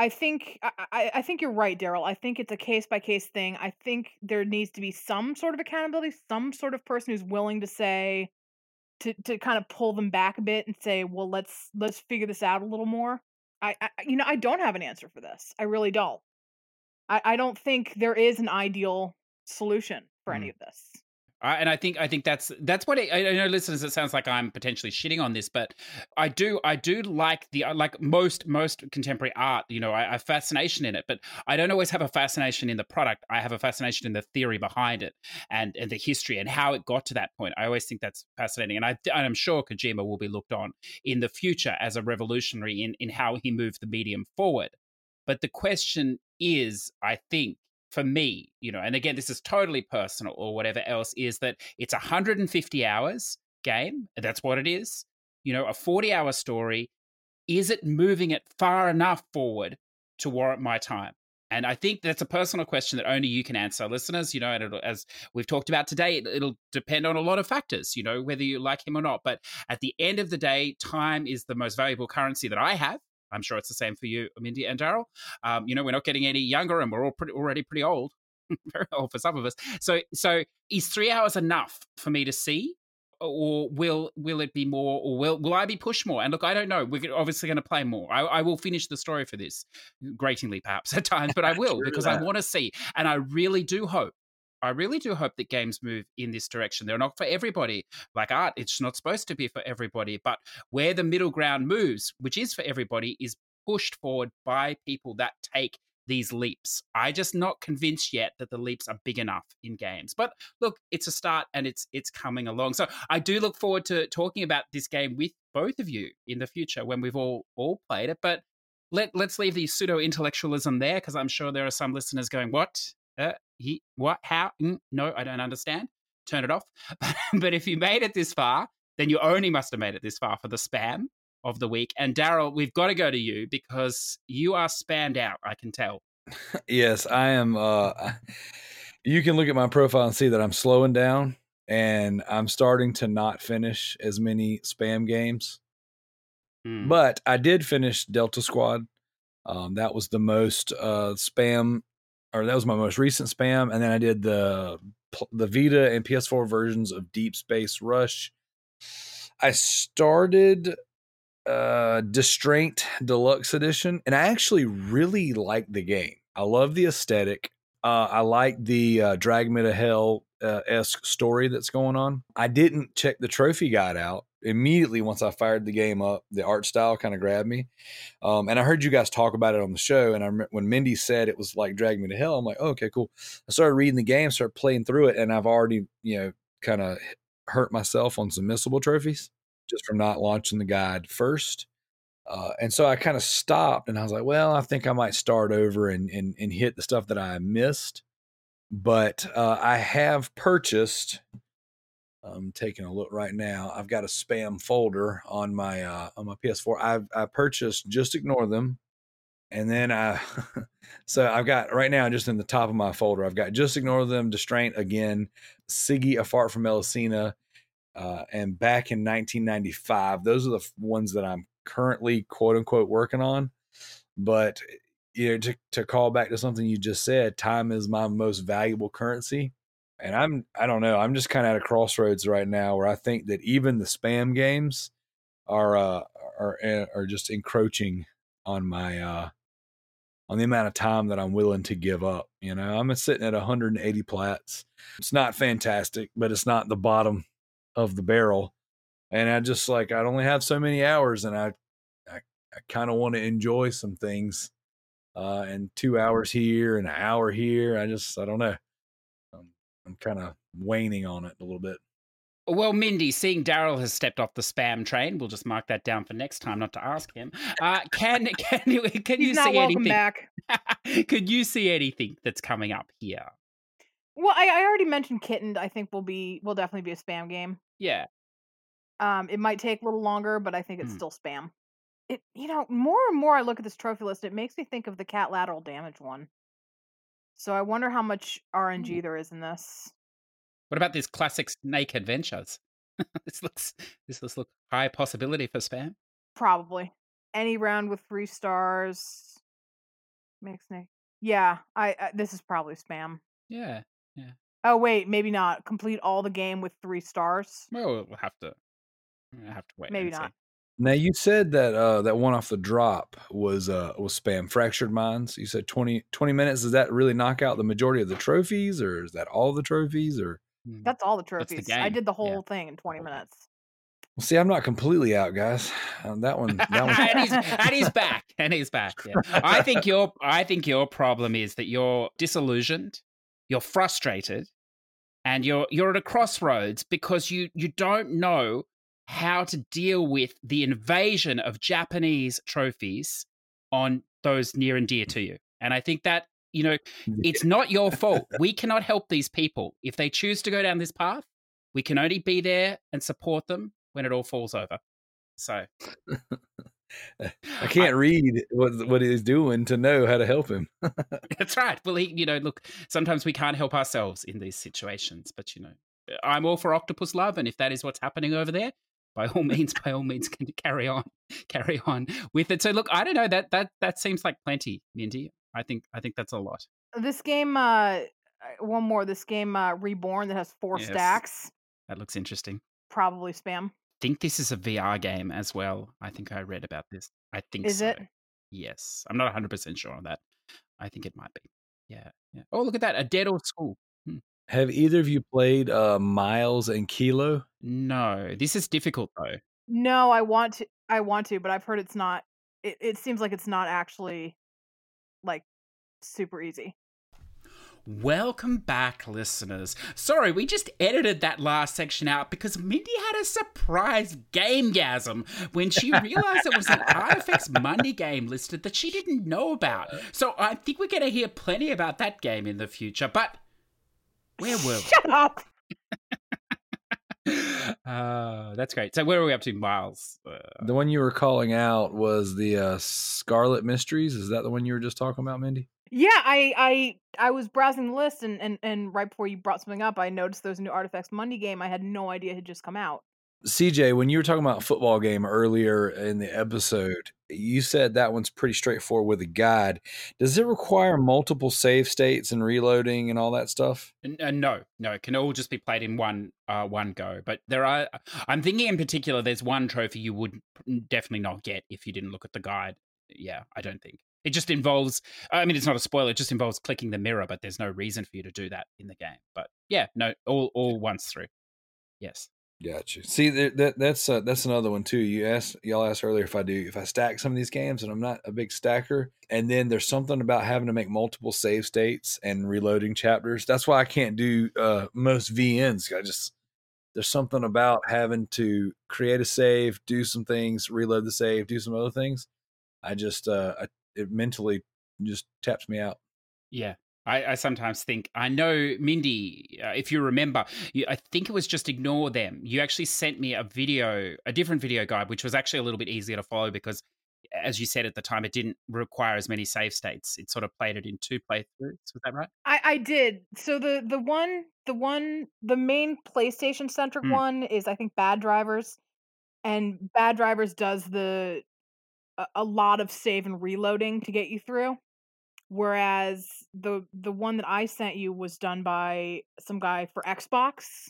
I think I, I think you're right, Daryl. I think it's a case by case thing. I think there needs to be some sort of accountability, some sort of person who's willing to say to to kind of pull them back a bit and say, "Well, let's let's figure this out a little more." I, I you know, I don't have an answer for this. I really don't. I I don't think there is an ideal solution for mm. any of this. And I think I think that's that's what it, I know, listeners. It sounds like I'm potentially shitting on this, but I do I do like the uh, like most most contemporary art. You know, I, I have fascination in it, but I don't always have a fascination in the product. I have a fascination in the theory behind it and and the history and how it got to that point. I always think that's fascinating, and I and I'm sure Kojima will be looked on in the future as a revolutionary in in how he moved the medium forward. But the question is, I think, for me, you know, and again, this is totally personal or whatever else, is that it's 150 hours game. That's what it is. You know, a 40 hour story. Is it moving it far enough forward to warrant my time? And I think that's a personal question that only you can answer, listeners. You know, and as we've talked about today, it'll depend on a lot of factors, you know, whether you like him or not. But at the end of the day, time is the most valuable currency that I have. I'm sure it's the same for you, Mindy and Daryl. Um, you know, we're not getting any younger, and we're all pretty, already pretty old, very old for some of us. So, so is three hours enough for me to see, or will will it be more, or will will I be pushed more? And look, I don't know. We're obviously going to play more. I, I, will finish the story for this, gratingly perhaps at times, but I will because I want to see, and I really do hope I really do hope that games move in this direction. They're not for everybody. Like art, it's not supposed to be for everybody. But where the middle ground moves, which is for everybody, is pushed forward by people that take these leaps. I just not convinced yet that the leaps are big enough in games. But look, it's a start and it's it's coming along. So I do look forward to talking about this game with both of you in the future when we've all all played it. But let let's leave the pseudo intellectualism there because I'm sure there are some listeners going, "What? Uh, he, what, how? Mm, no, I don't understand. Turn it off. but if you made it this far, then you only must have made it this far for the spam of the week. And Daryl, we've got to go to you because you are spammed out. I can tell. yes, I am. Uh, you can look at my profile and see that I'm slowing down and I'm starting to not finish as many spam games. Hmm. But I did finish Delta Squad. Um, that was the most uh, spam or that was my most recent spam, and then I did the the Vita and PS4 versions of Deep Space Rush. I started uh Distraint Deluxe Edition, and I actually really like the game. I love the aesthetic. Uh, I like the uh, Drag Me to Hell uh, esque story that's going on. I didn't check the trophy guide out immediately once I fired the game up. The art style kind of grabbed me, um, and I heard you guys talk about it on the show. And I when Mindy said it was like Drag Me to Hell, I'm like, oh, okay, cool. I started reading the game, started playing through it, and I've already you know kind of hurt myself on some missable trophies just from not launching the guide first. Uh, and so I kind of stopped and I was like, well, I think I might start over and, and, and hit the stuff that I missed but uh, I have purchased. I'm taking a look right now. I've got a spam folder on my uh, on my PS4. I've I purchased just ignore them, and then I so I've got right now just in the top of my folder. I've got just ignore them, distraint again, Siggy, a fart from Melusina, uh, and back in 1995. Those are the ones that I'm currently quote unquote working on. But you know, to, to call back to something you just said, time is my most valuable currency. And I'm, I don't know, I'm just kind of at a crossroads right now where I think that even the spam games are, uh, are, eh, are just encroaching on my, uh, on the amount of time that I'm willing to give up. You know, I'm sitting at 180 plats. It's not fantastic, but it's not the bottom of the barrel. And I just like I only have so many hours, and I I, I kind of want to enjoy some things. Uh, and two hours here and an hour here. I just I don't know. I'm, I'm kind of waning on it a little bit. Well, Mindy, seeing Daryl has stepped off the spam train, we'll just mark that down for next time, not to ask him. Uh, can can you can He's you see welcome anything? back. Could you see anything that's coming up here? Well, I, I already mentioned Kitten. I think will be will definitely be a spam game. Yeah, Um, it might take a little longer, but I think it's Hmm. still spam. It you know more and more I look at this trophy list, it makes me think of the Catlateral Damage one. So I wonder how much RNG Ooh. Mm. there is in this. What about these classic Snake Adventures? this looks this looks look high possibility for spam. Probably any round with three stars makes me. Yeah, I, I this is probably spam. Yeah. Yeah. Oh wait, maybe not. Complete all the game with three stars. Well, we'll have to we'll have to wait. Maybe not. Now you said that uh, that one off the drop was uh, was spam. Fractured minds. You said 20, 20 minutes. Does that really knock out the majority of the trophies, or is that all the trophies? Or Hmm. That's all the That's the trophies. I did the yeah. whole thing in twenty minutes. well, see, I'm not completely out, guys. Uh, that one. That one. and, he's, and he's back. And he's back. Yeah. I think your I think your problem is that you're disillusioned, you're frustrated, and you're you're at a crossroads because you you don't know how to deal with the invasion of Japanese trophies on those near and dear to you. And I think that you know it's not your fault. We cannot help these people if they choose to go down this path. We can only be there and support them when it all falls over. So I can't read what what he's doing to know how to help him. That's right. Well, he, you know, look, sometimes we can't help ourselves in these situations, but you know, I'm all for octopus love, and if that is what's happening over there, by all means, by all means, can carry on, carry on with it. So, look, I don't know that that that seems like plenty, Mindy. I think I think that's a lot. This game, uh, one more. This game, uh, Reborn, that has four Yes. stacks. That looks interesting. Probably spam. think this is a VR game as well. I think I read about this. I think Is so. it? Yes, I'm not 100 percent sure on that. I think it might be. Yeah, yeah. Oh, look at that! A dead old school. Have either of you played uh, Miles and Kilo? No, this is difficult though. No, I want to. I want to, but I've heard it's not. It, it seems like it's not actually like super easy. Welcome back, listeners. Sorry, we just edited that last section out because Mindy had a surprise gamegasm when she realized it was an Artifex Mundi game listed that she didn't know about. So I think we're going to hear plenty about that game in the future. But where were we? Shut up. Uh, that's great. So where are we up to, Miles? Uh, The one you were calling out was the uh, Scarlet Mysteries. Is that the one you were just talking about, Mindy? Yeah, I I I was browsing the list and and and right before you brought something up, I noticed there was a new Artifex Mundi game. I had no idea had just come out. CJ, when you were talking about football game earlier in the episode, you said that one's pretty straightforward with a guide. Does it require multiple save states and reloading and all that stuff? Uh, no, no, it can all just be played in one uh, one go. But there are, I'm thinking in particular, there's one trophy you would definitely not get if you didn't look at the guide. Yeah, I don't think it just involves. I mean, it's not a spoiler; it just involves clicking the mirror. But there's no reason for you to do that in the game. But yeah, no, all all once through. Yes. Gotcha. See, that, that that's uh, that's another one too. You asked y'all asked earlier if I do if I stack some of these games, and I'm not a big stacker. And then there's something about having to make multiple save states and reloading chapters. That's why I can't do uh, most VNs. I just there's something about having to create a save, do some things, reload the save, do some other things. I just uh, I, it mentally just taps me out. Yeah. I, I sometimes think I know Mindy. Uh, if you remember, you, I think it was just ignore them. You actually sent me a video, a different video guide, which was actually a little bit easier to follow because, as you said at the time, it didn't require as many save states. It sort of played it in two playthroughs. Was that right? I I did. So the the one the one the main PlayStation centric Hmm. one is I think Bad Drivers, and Bad Drivers does the a, a lot of save and reloading to get you through. Whereas the the one that I sent you was done by some guy for Xbox,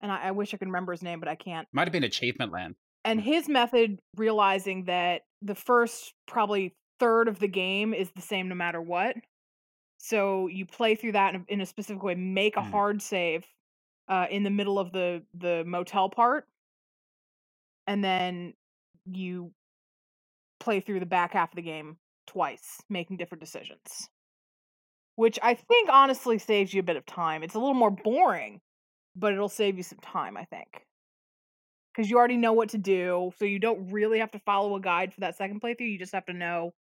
and I, I wish I could remember his name, but I can't. Might have been Achievement Land. And his method, realizing that the first probably third of the game is the same no matter what. So you play through that in a, in a specific way. Make a Mm. hard save uh, in the middle of the the motel part, and then you play through the back half of the game twice, making different decisions. Which I think honestly saves you a bit of time. It's a little more boring, but it'll save you some time, I think. Because you already know what to do, so you don't really have to follow a guide for that second playthrough. You just have to know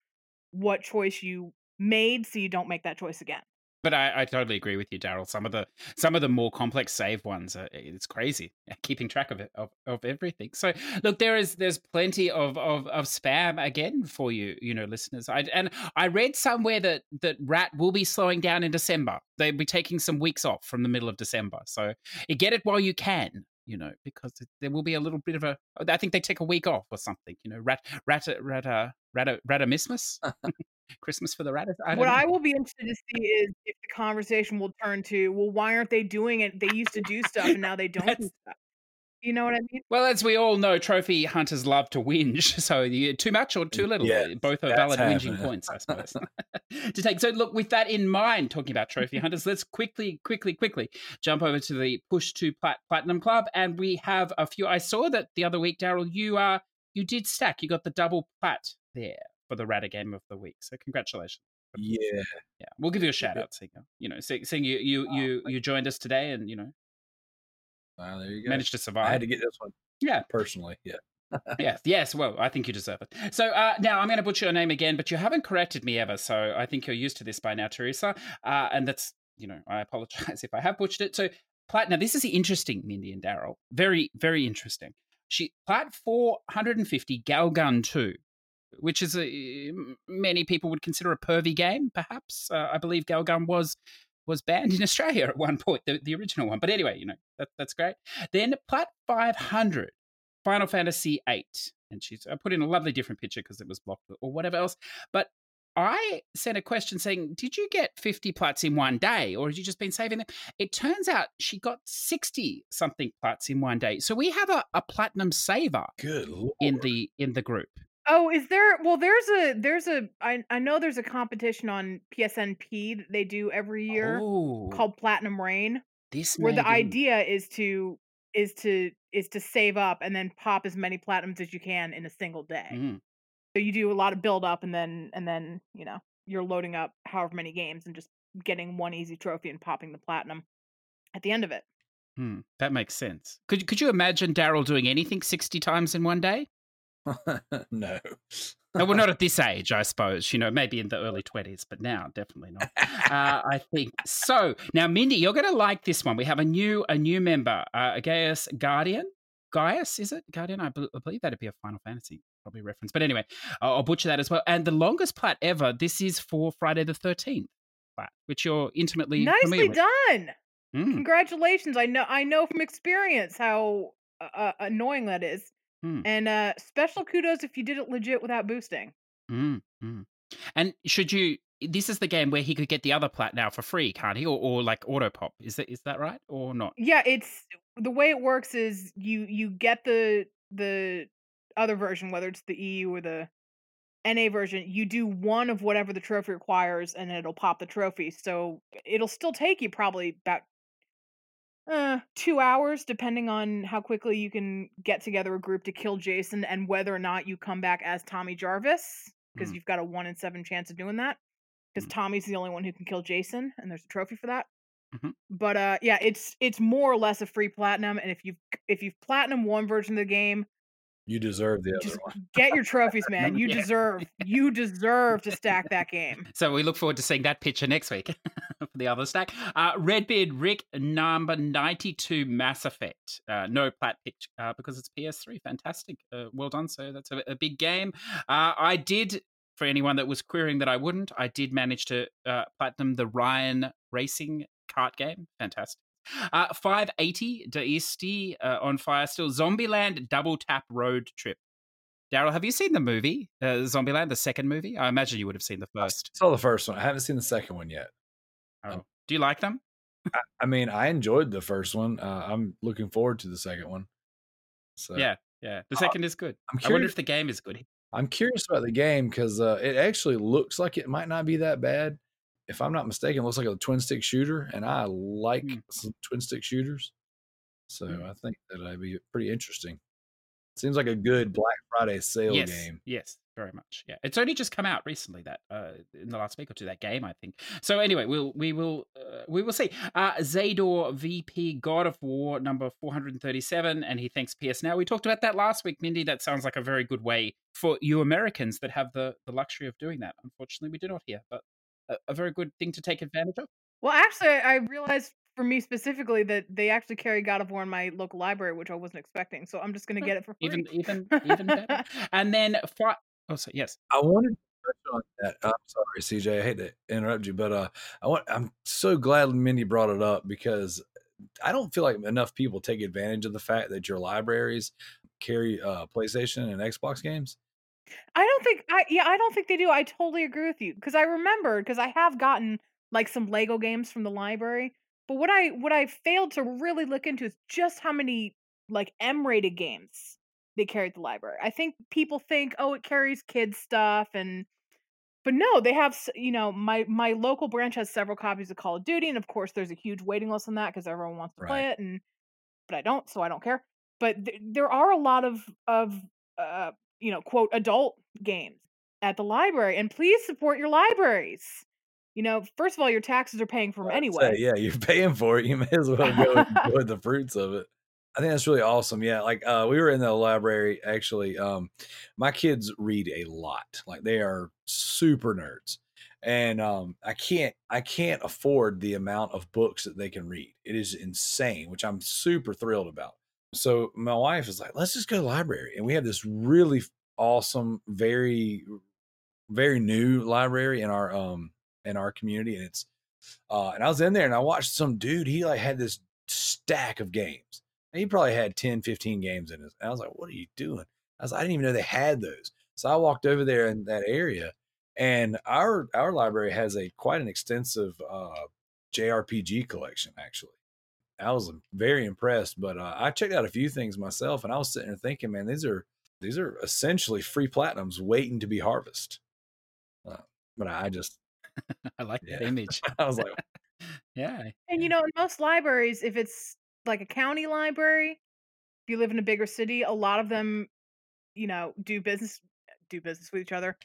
what choice you made so you don't make that choice again. But I, I totally agree with you, Daryl. Some of the some of the more complex save ones, are, it's crazy keeping track of it of, of everything. So look, there is there's plenty of, of of spam again for you, you know, listeners. I and I read somewhere that that Rat will be slowing down in December. They'll be taking some weeks off from the middle of December. So get it while you can, you know, because there will be a little bit of a. Oh, I think they take a week off or something. You know, rat rat rat uh, rat uh, rat ratamismus. Christmas for the rat. I what know. I will be interested to see is if the conversation will turn to, well, why aren't they doing it? They used to do stuff and now they don't do stuff. You know what I mean? Well, as we all know, trophy hunters love to whinge. So too much or too little, Yeah, both are valid whinging points, I suppose. to take. So look, with that in mind, talking about trophy hunters, let's quickly, quickly, quickly jump over to the push to plat- platinum club, and we have a few. I saw that the other week, Daryl, you uh you did stack. You got the double plat there for the Rata game of the week. So congratulations. Yeah. Yeah, we'll give you a shout out, Singer. You know, see- seeing you you Oh, you you joined us today, and you know Wow, there you go. managed to survive. I had to get this one yeah, personally. Yeah. yes, yes. Well, I think you deserve it. So uh, now I'm going to butcher your name again, but you haven't corrected me ever, so I think you're used to this by now, Teresa. Uh, and that's, you know, I apologize if I have butchered it. So Plat. Now this is interesting, Mindy and Daryl. Very, very interesting. She Plat 450 Galgun 2, which is a many people would consider a pervy game. Perhaps uh, I believe Galgun was was banned in Australia at one point, the, the original one. But anyway, you know that, that's great. Then Plat 500 Final Fantasy VIII. And she's I put in a lovely different picture because it was blocked or whatever else. But I sent a question saying, Did you get 50 plats in one day or had you just been saving them? It turns out she got 60 something plats in one day. So we have a, a platinum saver Good lord. in the in the group. Oh, is there? Well, there's a there's a I I know there's a competition on PSNP that they do every year Oh, called Platinum Rain, this where may the be- idea is to is to is to save up and then pop as many platinums as you can in a single day. Mm. So you do a lot of build up and then and then you know you're loading up however many games and just getting one easy trophy and popping the platinum at the end of it. Hmm, that makes sense. Could could you imagine Daryl doing anything 60 times in one day? no. No, well, not at this age, I suppose. You know, maybe in the early 20s, but now definitely not. uh, I think so. Now, Mindy, you're going to like this one. We have a new a new member, uh, Gaius Guardian. Gaius, is it Guardian? I, bel- I believe that'd be a Final Fantasy probably reference. But anyway, I'll, I'll butcher that as well. And the longest plat ever. This is for Friday the 13th plat, which you're intimately Nicely familiar with. done. Mm, Congratulations. I know I know from experience how uh, uh, annoying that is. Hmm. And uh special kudos if you did it legit without boosting. mm, mm. And should you? This is the game where he could get the other plat now for free, can't he? Or, or like auto pop. Is that is that right or not? Yeah, it's the way it works is you you get the the other version whether it's the EU or the NA version, you do one of whatever the trophy requires and it'll pop the trophy. So it'll still take you probably about uh 2 hours depending on how quickly you can get together a group to kill Jason and whether or not you come back as Tommy Jarvis because Mm. you've got a 1 in 7 chance of doing that because Mm. Tommy's the only one who can kill Jason and there's a trophy for that. Mhm. But uh yeah, it's it's more or less a free platinum and if you've if you've platinum one version of the game, You deserve the other just one. get your trophies, man. You Yeah. deserve you deserve to stack that game. So we look forward to seeing that picture next week for the other stack. Uh, Redbeard Rick number 92 Mass Effect. Uh, no plat pitch uh, because it's PS3. Fantastic. Uh, well done. So that's a, a big game. Uh, I did, for anyone that was querying that I wouldn't, I did manage to uh, platinum the Ryan Racing kart game. Fantastic. Uh, 580 Daisty uh, on fire still. Zombieland Double Tap Road Trip. Daryl, have you seen the movie, uh, Zombieland, the second movie? I imagine you would have seen the first. Saw the first one. I haven't seen the second one yet. Oh. Do you like them? I mean, I enjoyed the first one. Uh, I'm looking forward to the second one. So Yeah, yeah. The Uh, second is good. I'm I wonder curious. if the game is good. I'm curious about the game because uh, it actually looks like it might not be that bad. If I'm not mistaken, looks like a twin stick shooter, and I like Mm. some twin stick shooters. So Mm. I think that'd be pretty interesting. Seems like a good Black Friday sale yes, game. yes, very much. Yeah, it's only just come out recently. That uh, in the last week or two, that game, I think. So anyway, we'll we will uh, we will see. Uh, Zador VP God of War number four hundred and thirty seven, and he thanks PS Now. We talked about that last week, Mindy. That sounds like a very good way for you Americans that have the the luxury of doing that. Unfortunately, we do not here, but a, a very good thing to take advantage of. Well, actually, I I realized for me specifically that they actually carry God of War in my local library, which I wasn't expecting. So I'm just gonna get it for free. Even even even better. And then fi- oh, so yes. I wanted to touch on that. I'm sorry, CJ. I hate to interrupt you, but uh, I want. I'm so glad Mindy brought it up because I don't feel like enough people take advantage of the fact that your libraries carry uh, PlayStation and Xbox games. I don't think I yeah, I don't think they do. I totally agree with you because I remembered because I have gotten like some Lego games from the library, but what I what I failed to really look into is just how many like M-rated games they carry at the library. I think people think, oh, it carries kids stuff and but no, they have s- you know my my local branch has several copies of Call of Duty, and of course there's a huge waiting list on that because everyone wants to play it, and but I don't, so I don't care. But th- there are a lot of of uh you know quote adult games at the library, and please support your libraries. You know, first of all, your taxes are paying for them anyway. say, yeah, you're paying for it. You may as well go enjoy the fruits of it. I think that's really awesome. Yeah, like uh, we were in the library actually. Um, my kids read a lot. Like they are super nerds, and um, I can't I can't afford the amount of books that they can read. It is insane, which I'm super thrilled about. So my wife is like, let's just go to the library, and we have this really awesome, very very new library in our um in our community, and it's uh, and I was in there and I watched some dude, he like had this stack of games. And he probably had 10, 15 games in it. And I was like, what are you doing? I was like, I didn't even know they had those. So I walked over there in that area and our our library has a quite an extensive uh JRPG collection actually. I was very impressed, but uh, I checked out a few things myself and I was sitting there thinking, man, these are these are essentially free platinums waiting to be harvested. Uh, but I just I like that Yeah. image. I was like, yeah. And you know, in most libraries, if it's like a county library, if you live in a bigger city, a lot of them, you know, do business do business with each other.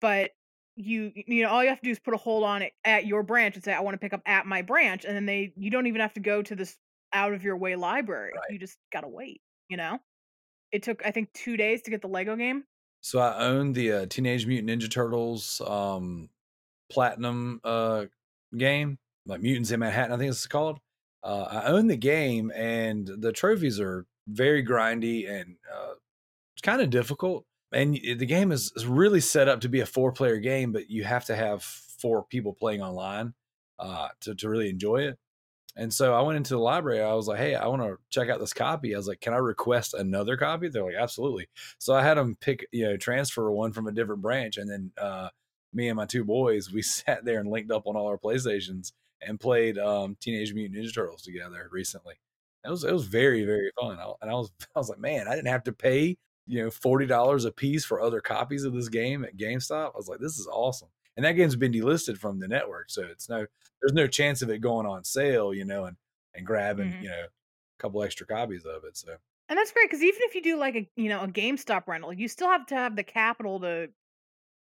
But you you know, all you have to do is put a hold on it at your branch and say, I want to pick up at my branch, and then they you don't even have to go to this out of your way library. Right. You just gotta wait, you know? It took I think two days to get the Lego game. So I own the uh, Teenage Mutant Ninja Turtles um, Platinum uh, game, like Mutants in Manhattan, I think it's called. Uh, I own the game, and the trophies are very grindy and uh, it's kind of difficult. And the game is, really set up to be a four player game, but you have to have four people playing online uh, to, to really enjoy it. And so I went into the library. I was like, hey, I want to check out this copy. I was like, can I request another copy? They're like, absolutely. So I had them pick, you know, transfer one from a different branch. And then uh, me and my two boys, we sat there and linked up on all our PlayStations and played um, Teenage Mutant Ninja Turtles together recently. It was it was very very fun. I, and I was I was like, man, I didn't have to pay you know forty dollars a piece for other copies of this game at GameStop. I was like, this is awesome. And that game's been delisted from the network, so it's no there's no chance of it going on sale, you know, and and grabbing Mhm. you know a couple extra copies of it. So And that's great because even if you do like a you know a GameStop rental, you still have to have the capital to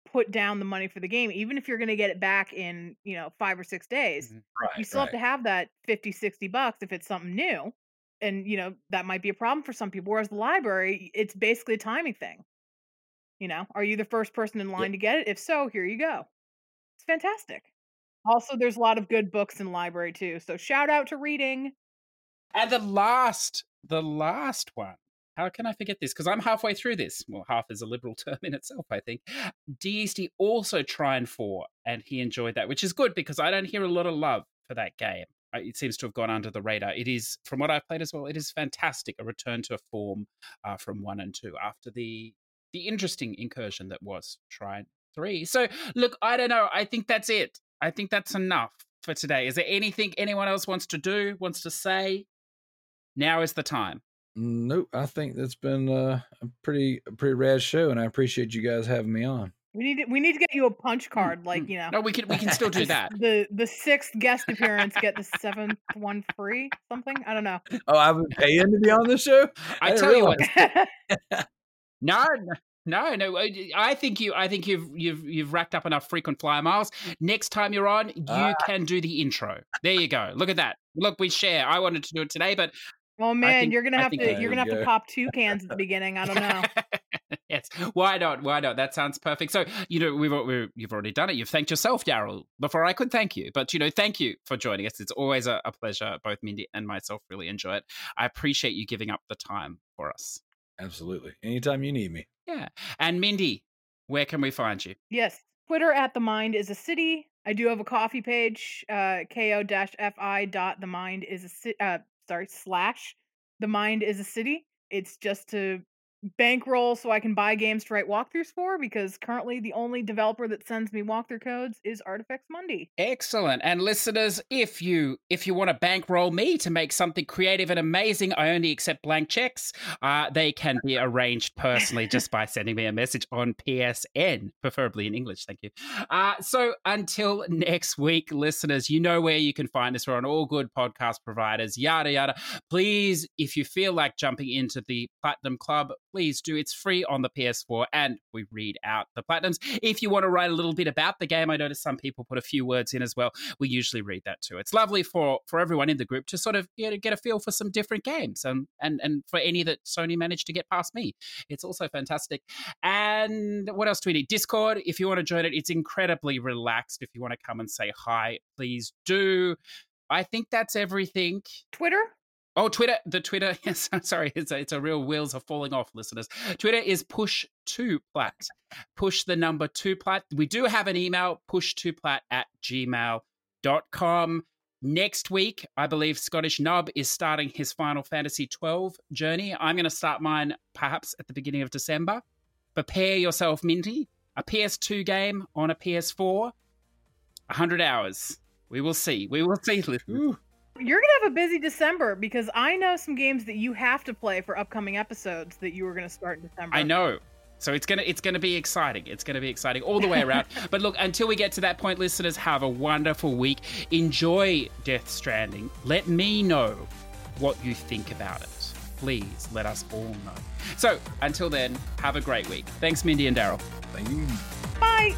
put down the money for the game, even if you're going to get it back in you know five or six days. Mhm. right, you still have to have that 50 60 bucks if it's something new and you know that might be a problem for some people whereas the library it's basically a timing thing you know are you the first person in line to get it if so here you go it's fantastic also there's a lot of good books in library too so shout out to reading And the last, the last one. How can I forget this? Because I'm halfway through this. Well, half is a liberal term in itself, I think. DSD also Trine four, and he enjoyed that, which is good because I don't hear a lot of love for that game. Uh, It seems to have gone under the radar. It is, from what I've played as well, it is fantastic. A return to a form uh, from one and two after the the interesting incursion that was Trine three. So, look, I don't know. I think that's it. I think that's enough for today. Is there anything anyone else wants to do, wants to say? Now is the time. Nope, I think that's been uh, a pretty a pretty rad show, and I appreciate you guys having me on. We need to, we need to get you a punch Hmm, card, like you know. No, we can we can still do that. The the sixth guest appearance, get the seventh one free, something. I don't know. Oh, I've been paying to be on the show. I didn't tell you what, no, no, no. uh, I think you. I think you've you've you've racked up enough frequent flyer miles. Next time you're on, you Ah. can do the intro. There you go. Look at that. Look, we share. I wanted to do it today, but oh man, think- you're gonna have to you're gonna you have to pop two cans at the beginning. I don't know. yes. Why not? Why not? That sounds perfect. So you know we've, al- we you've already done it. You've thanked yourself, Daryl, before I could thank you. But you know, thank you for joining us. It's always a, a pleasure. Both Mindy and myself really enjoy it. I appreciate you giving up the time for us. Absolutely. Anytime you need me. Yeah. And Mindy, where can we find you? Yes. Twitter at the mind is a city. I do have a Ko-fi page, uh, ko-fi dot the mind is a ci- uh, sorry slash the mind is a city. It's just to bankroll so I can buy games to write walkthroughs for because currently the only developer that sends me walkthrough codes is Artifex Mundi. Excellent. And listeners, if you if you want to bankroll me to make something creative and amazing, I only accept blank checks. Uh, they can be arranged personally just by sending me a message on PSN, preferably in English. Thank you. Uh, so until next week, listeners, you know where you can find us. We're on all good podcast providers, yada yada. Please, if you feel like jumping into the Platinum Club, please do. It's free on the PS4, and we read out the platinums. If you want to write a little bit about the game, I noticed some people put a few words in as well. We usually read that too. It's lovely for for everyone in the group to sort of you know, get a feel for some different games, um, and and for any that Sony managed to get past me, it's also fantastic. And what else do we need? Discord. If you want to join it, it's incredibly relaxed. If you want to come and say hi, please do. I think that's everything. Twitter? Oh, Twitter. The Twitter. Yes, sorry. It's a, it's a real wheels are falling off, listeners. Twitter is push two plat. Push the number two plat. We do have an email, push two plat at gmail.com. Next week, I believe Scottish Nub is starting his Final Fantasy 12 journey. I'm going to start mine perhaps at the beginning of December. Prepare yourself, Minty. A PS2 game on a PS4. 100 hours. We will see. We will see. Ooh. You're gonna have a busy December because I know some games that you have to play for upcoming episodes that you were gonna start in December. I know. So it's gonna it's gonna be exciting. It's gonna be exciting all the way around. but look, until we get to that point, listeners, have a wonderful week. Enjoy Death Stranding. Let me know what you think about it. Please let us all know. So until then, have a great week. Thanks, Mindy and Daryl. Thank you. Bye.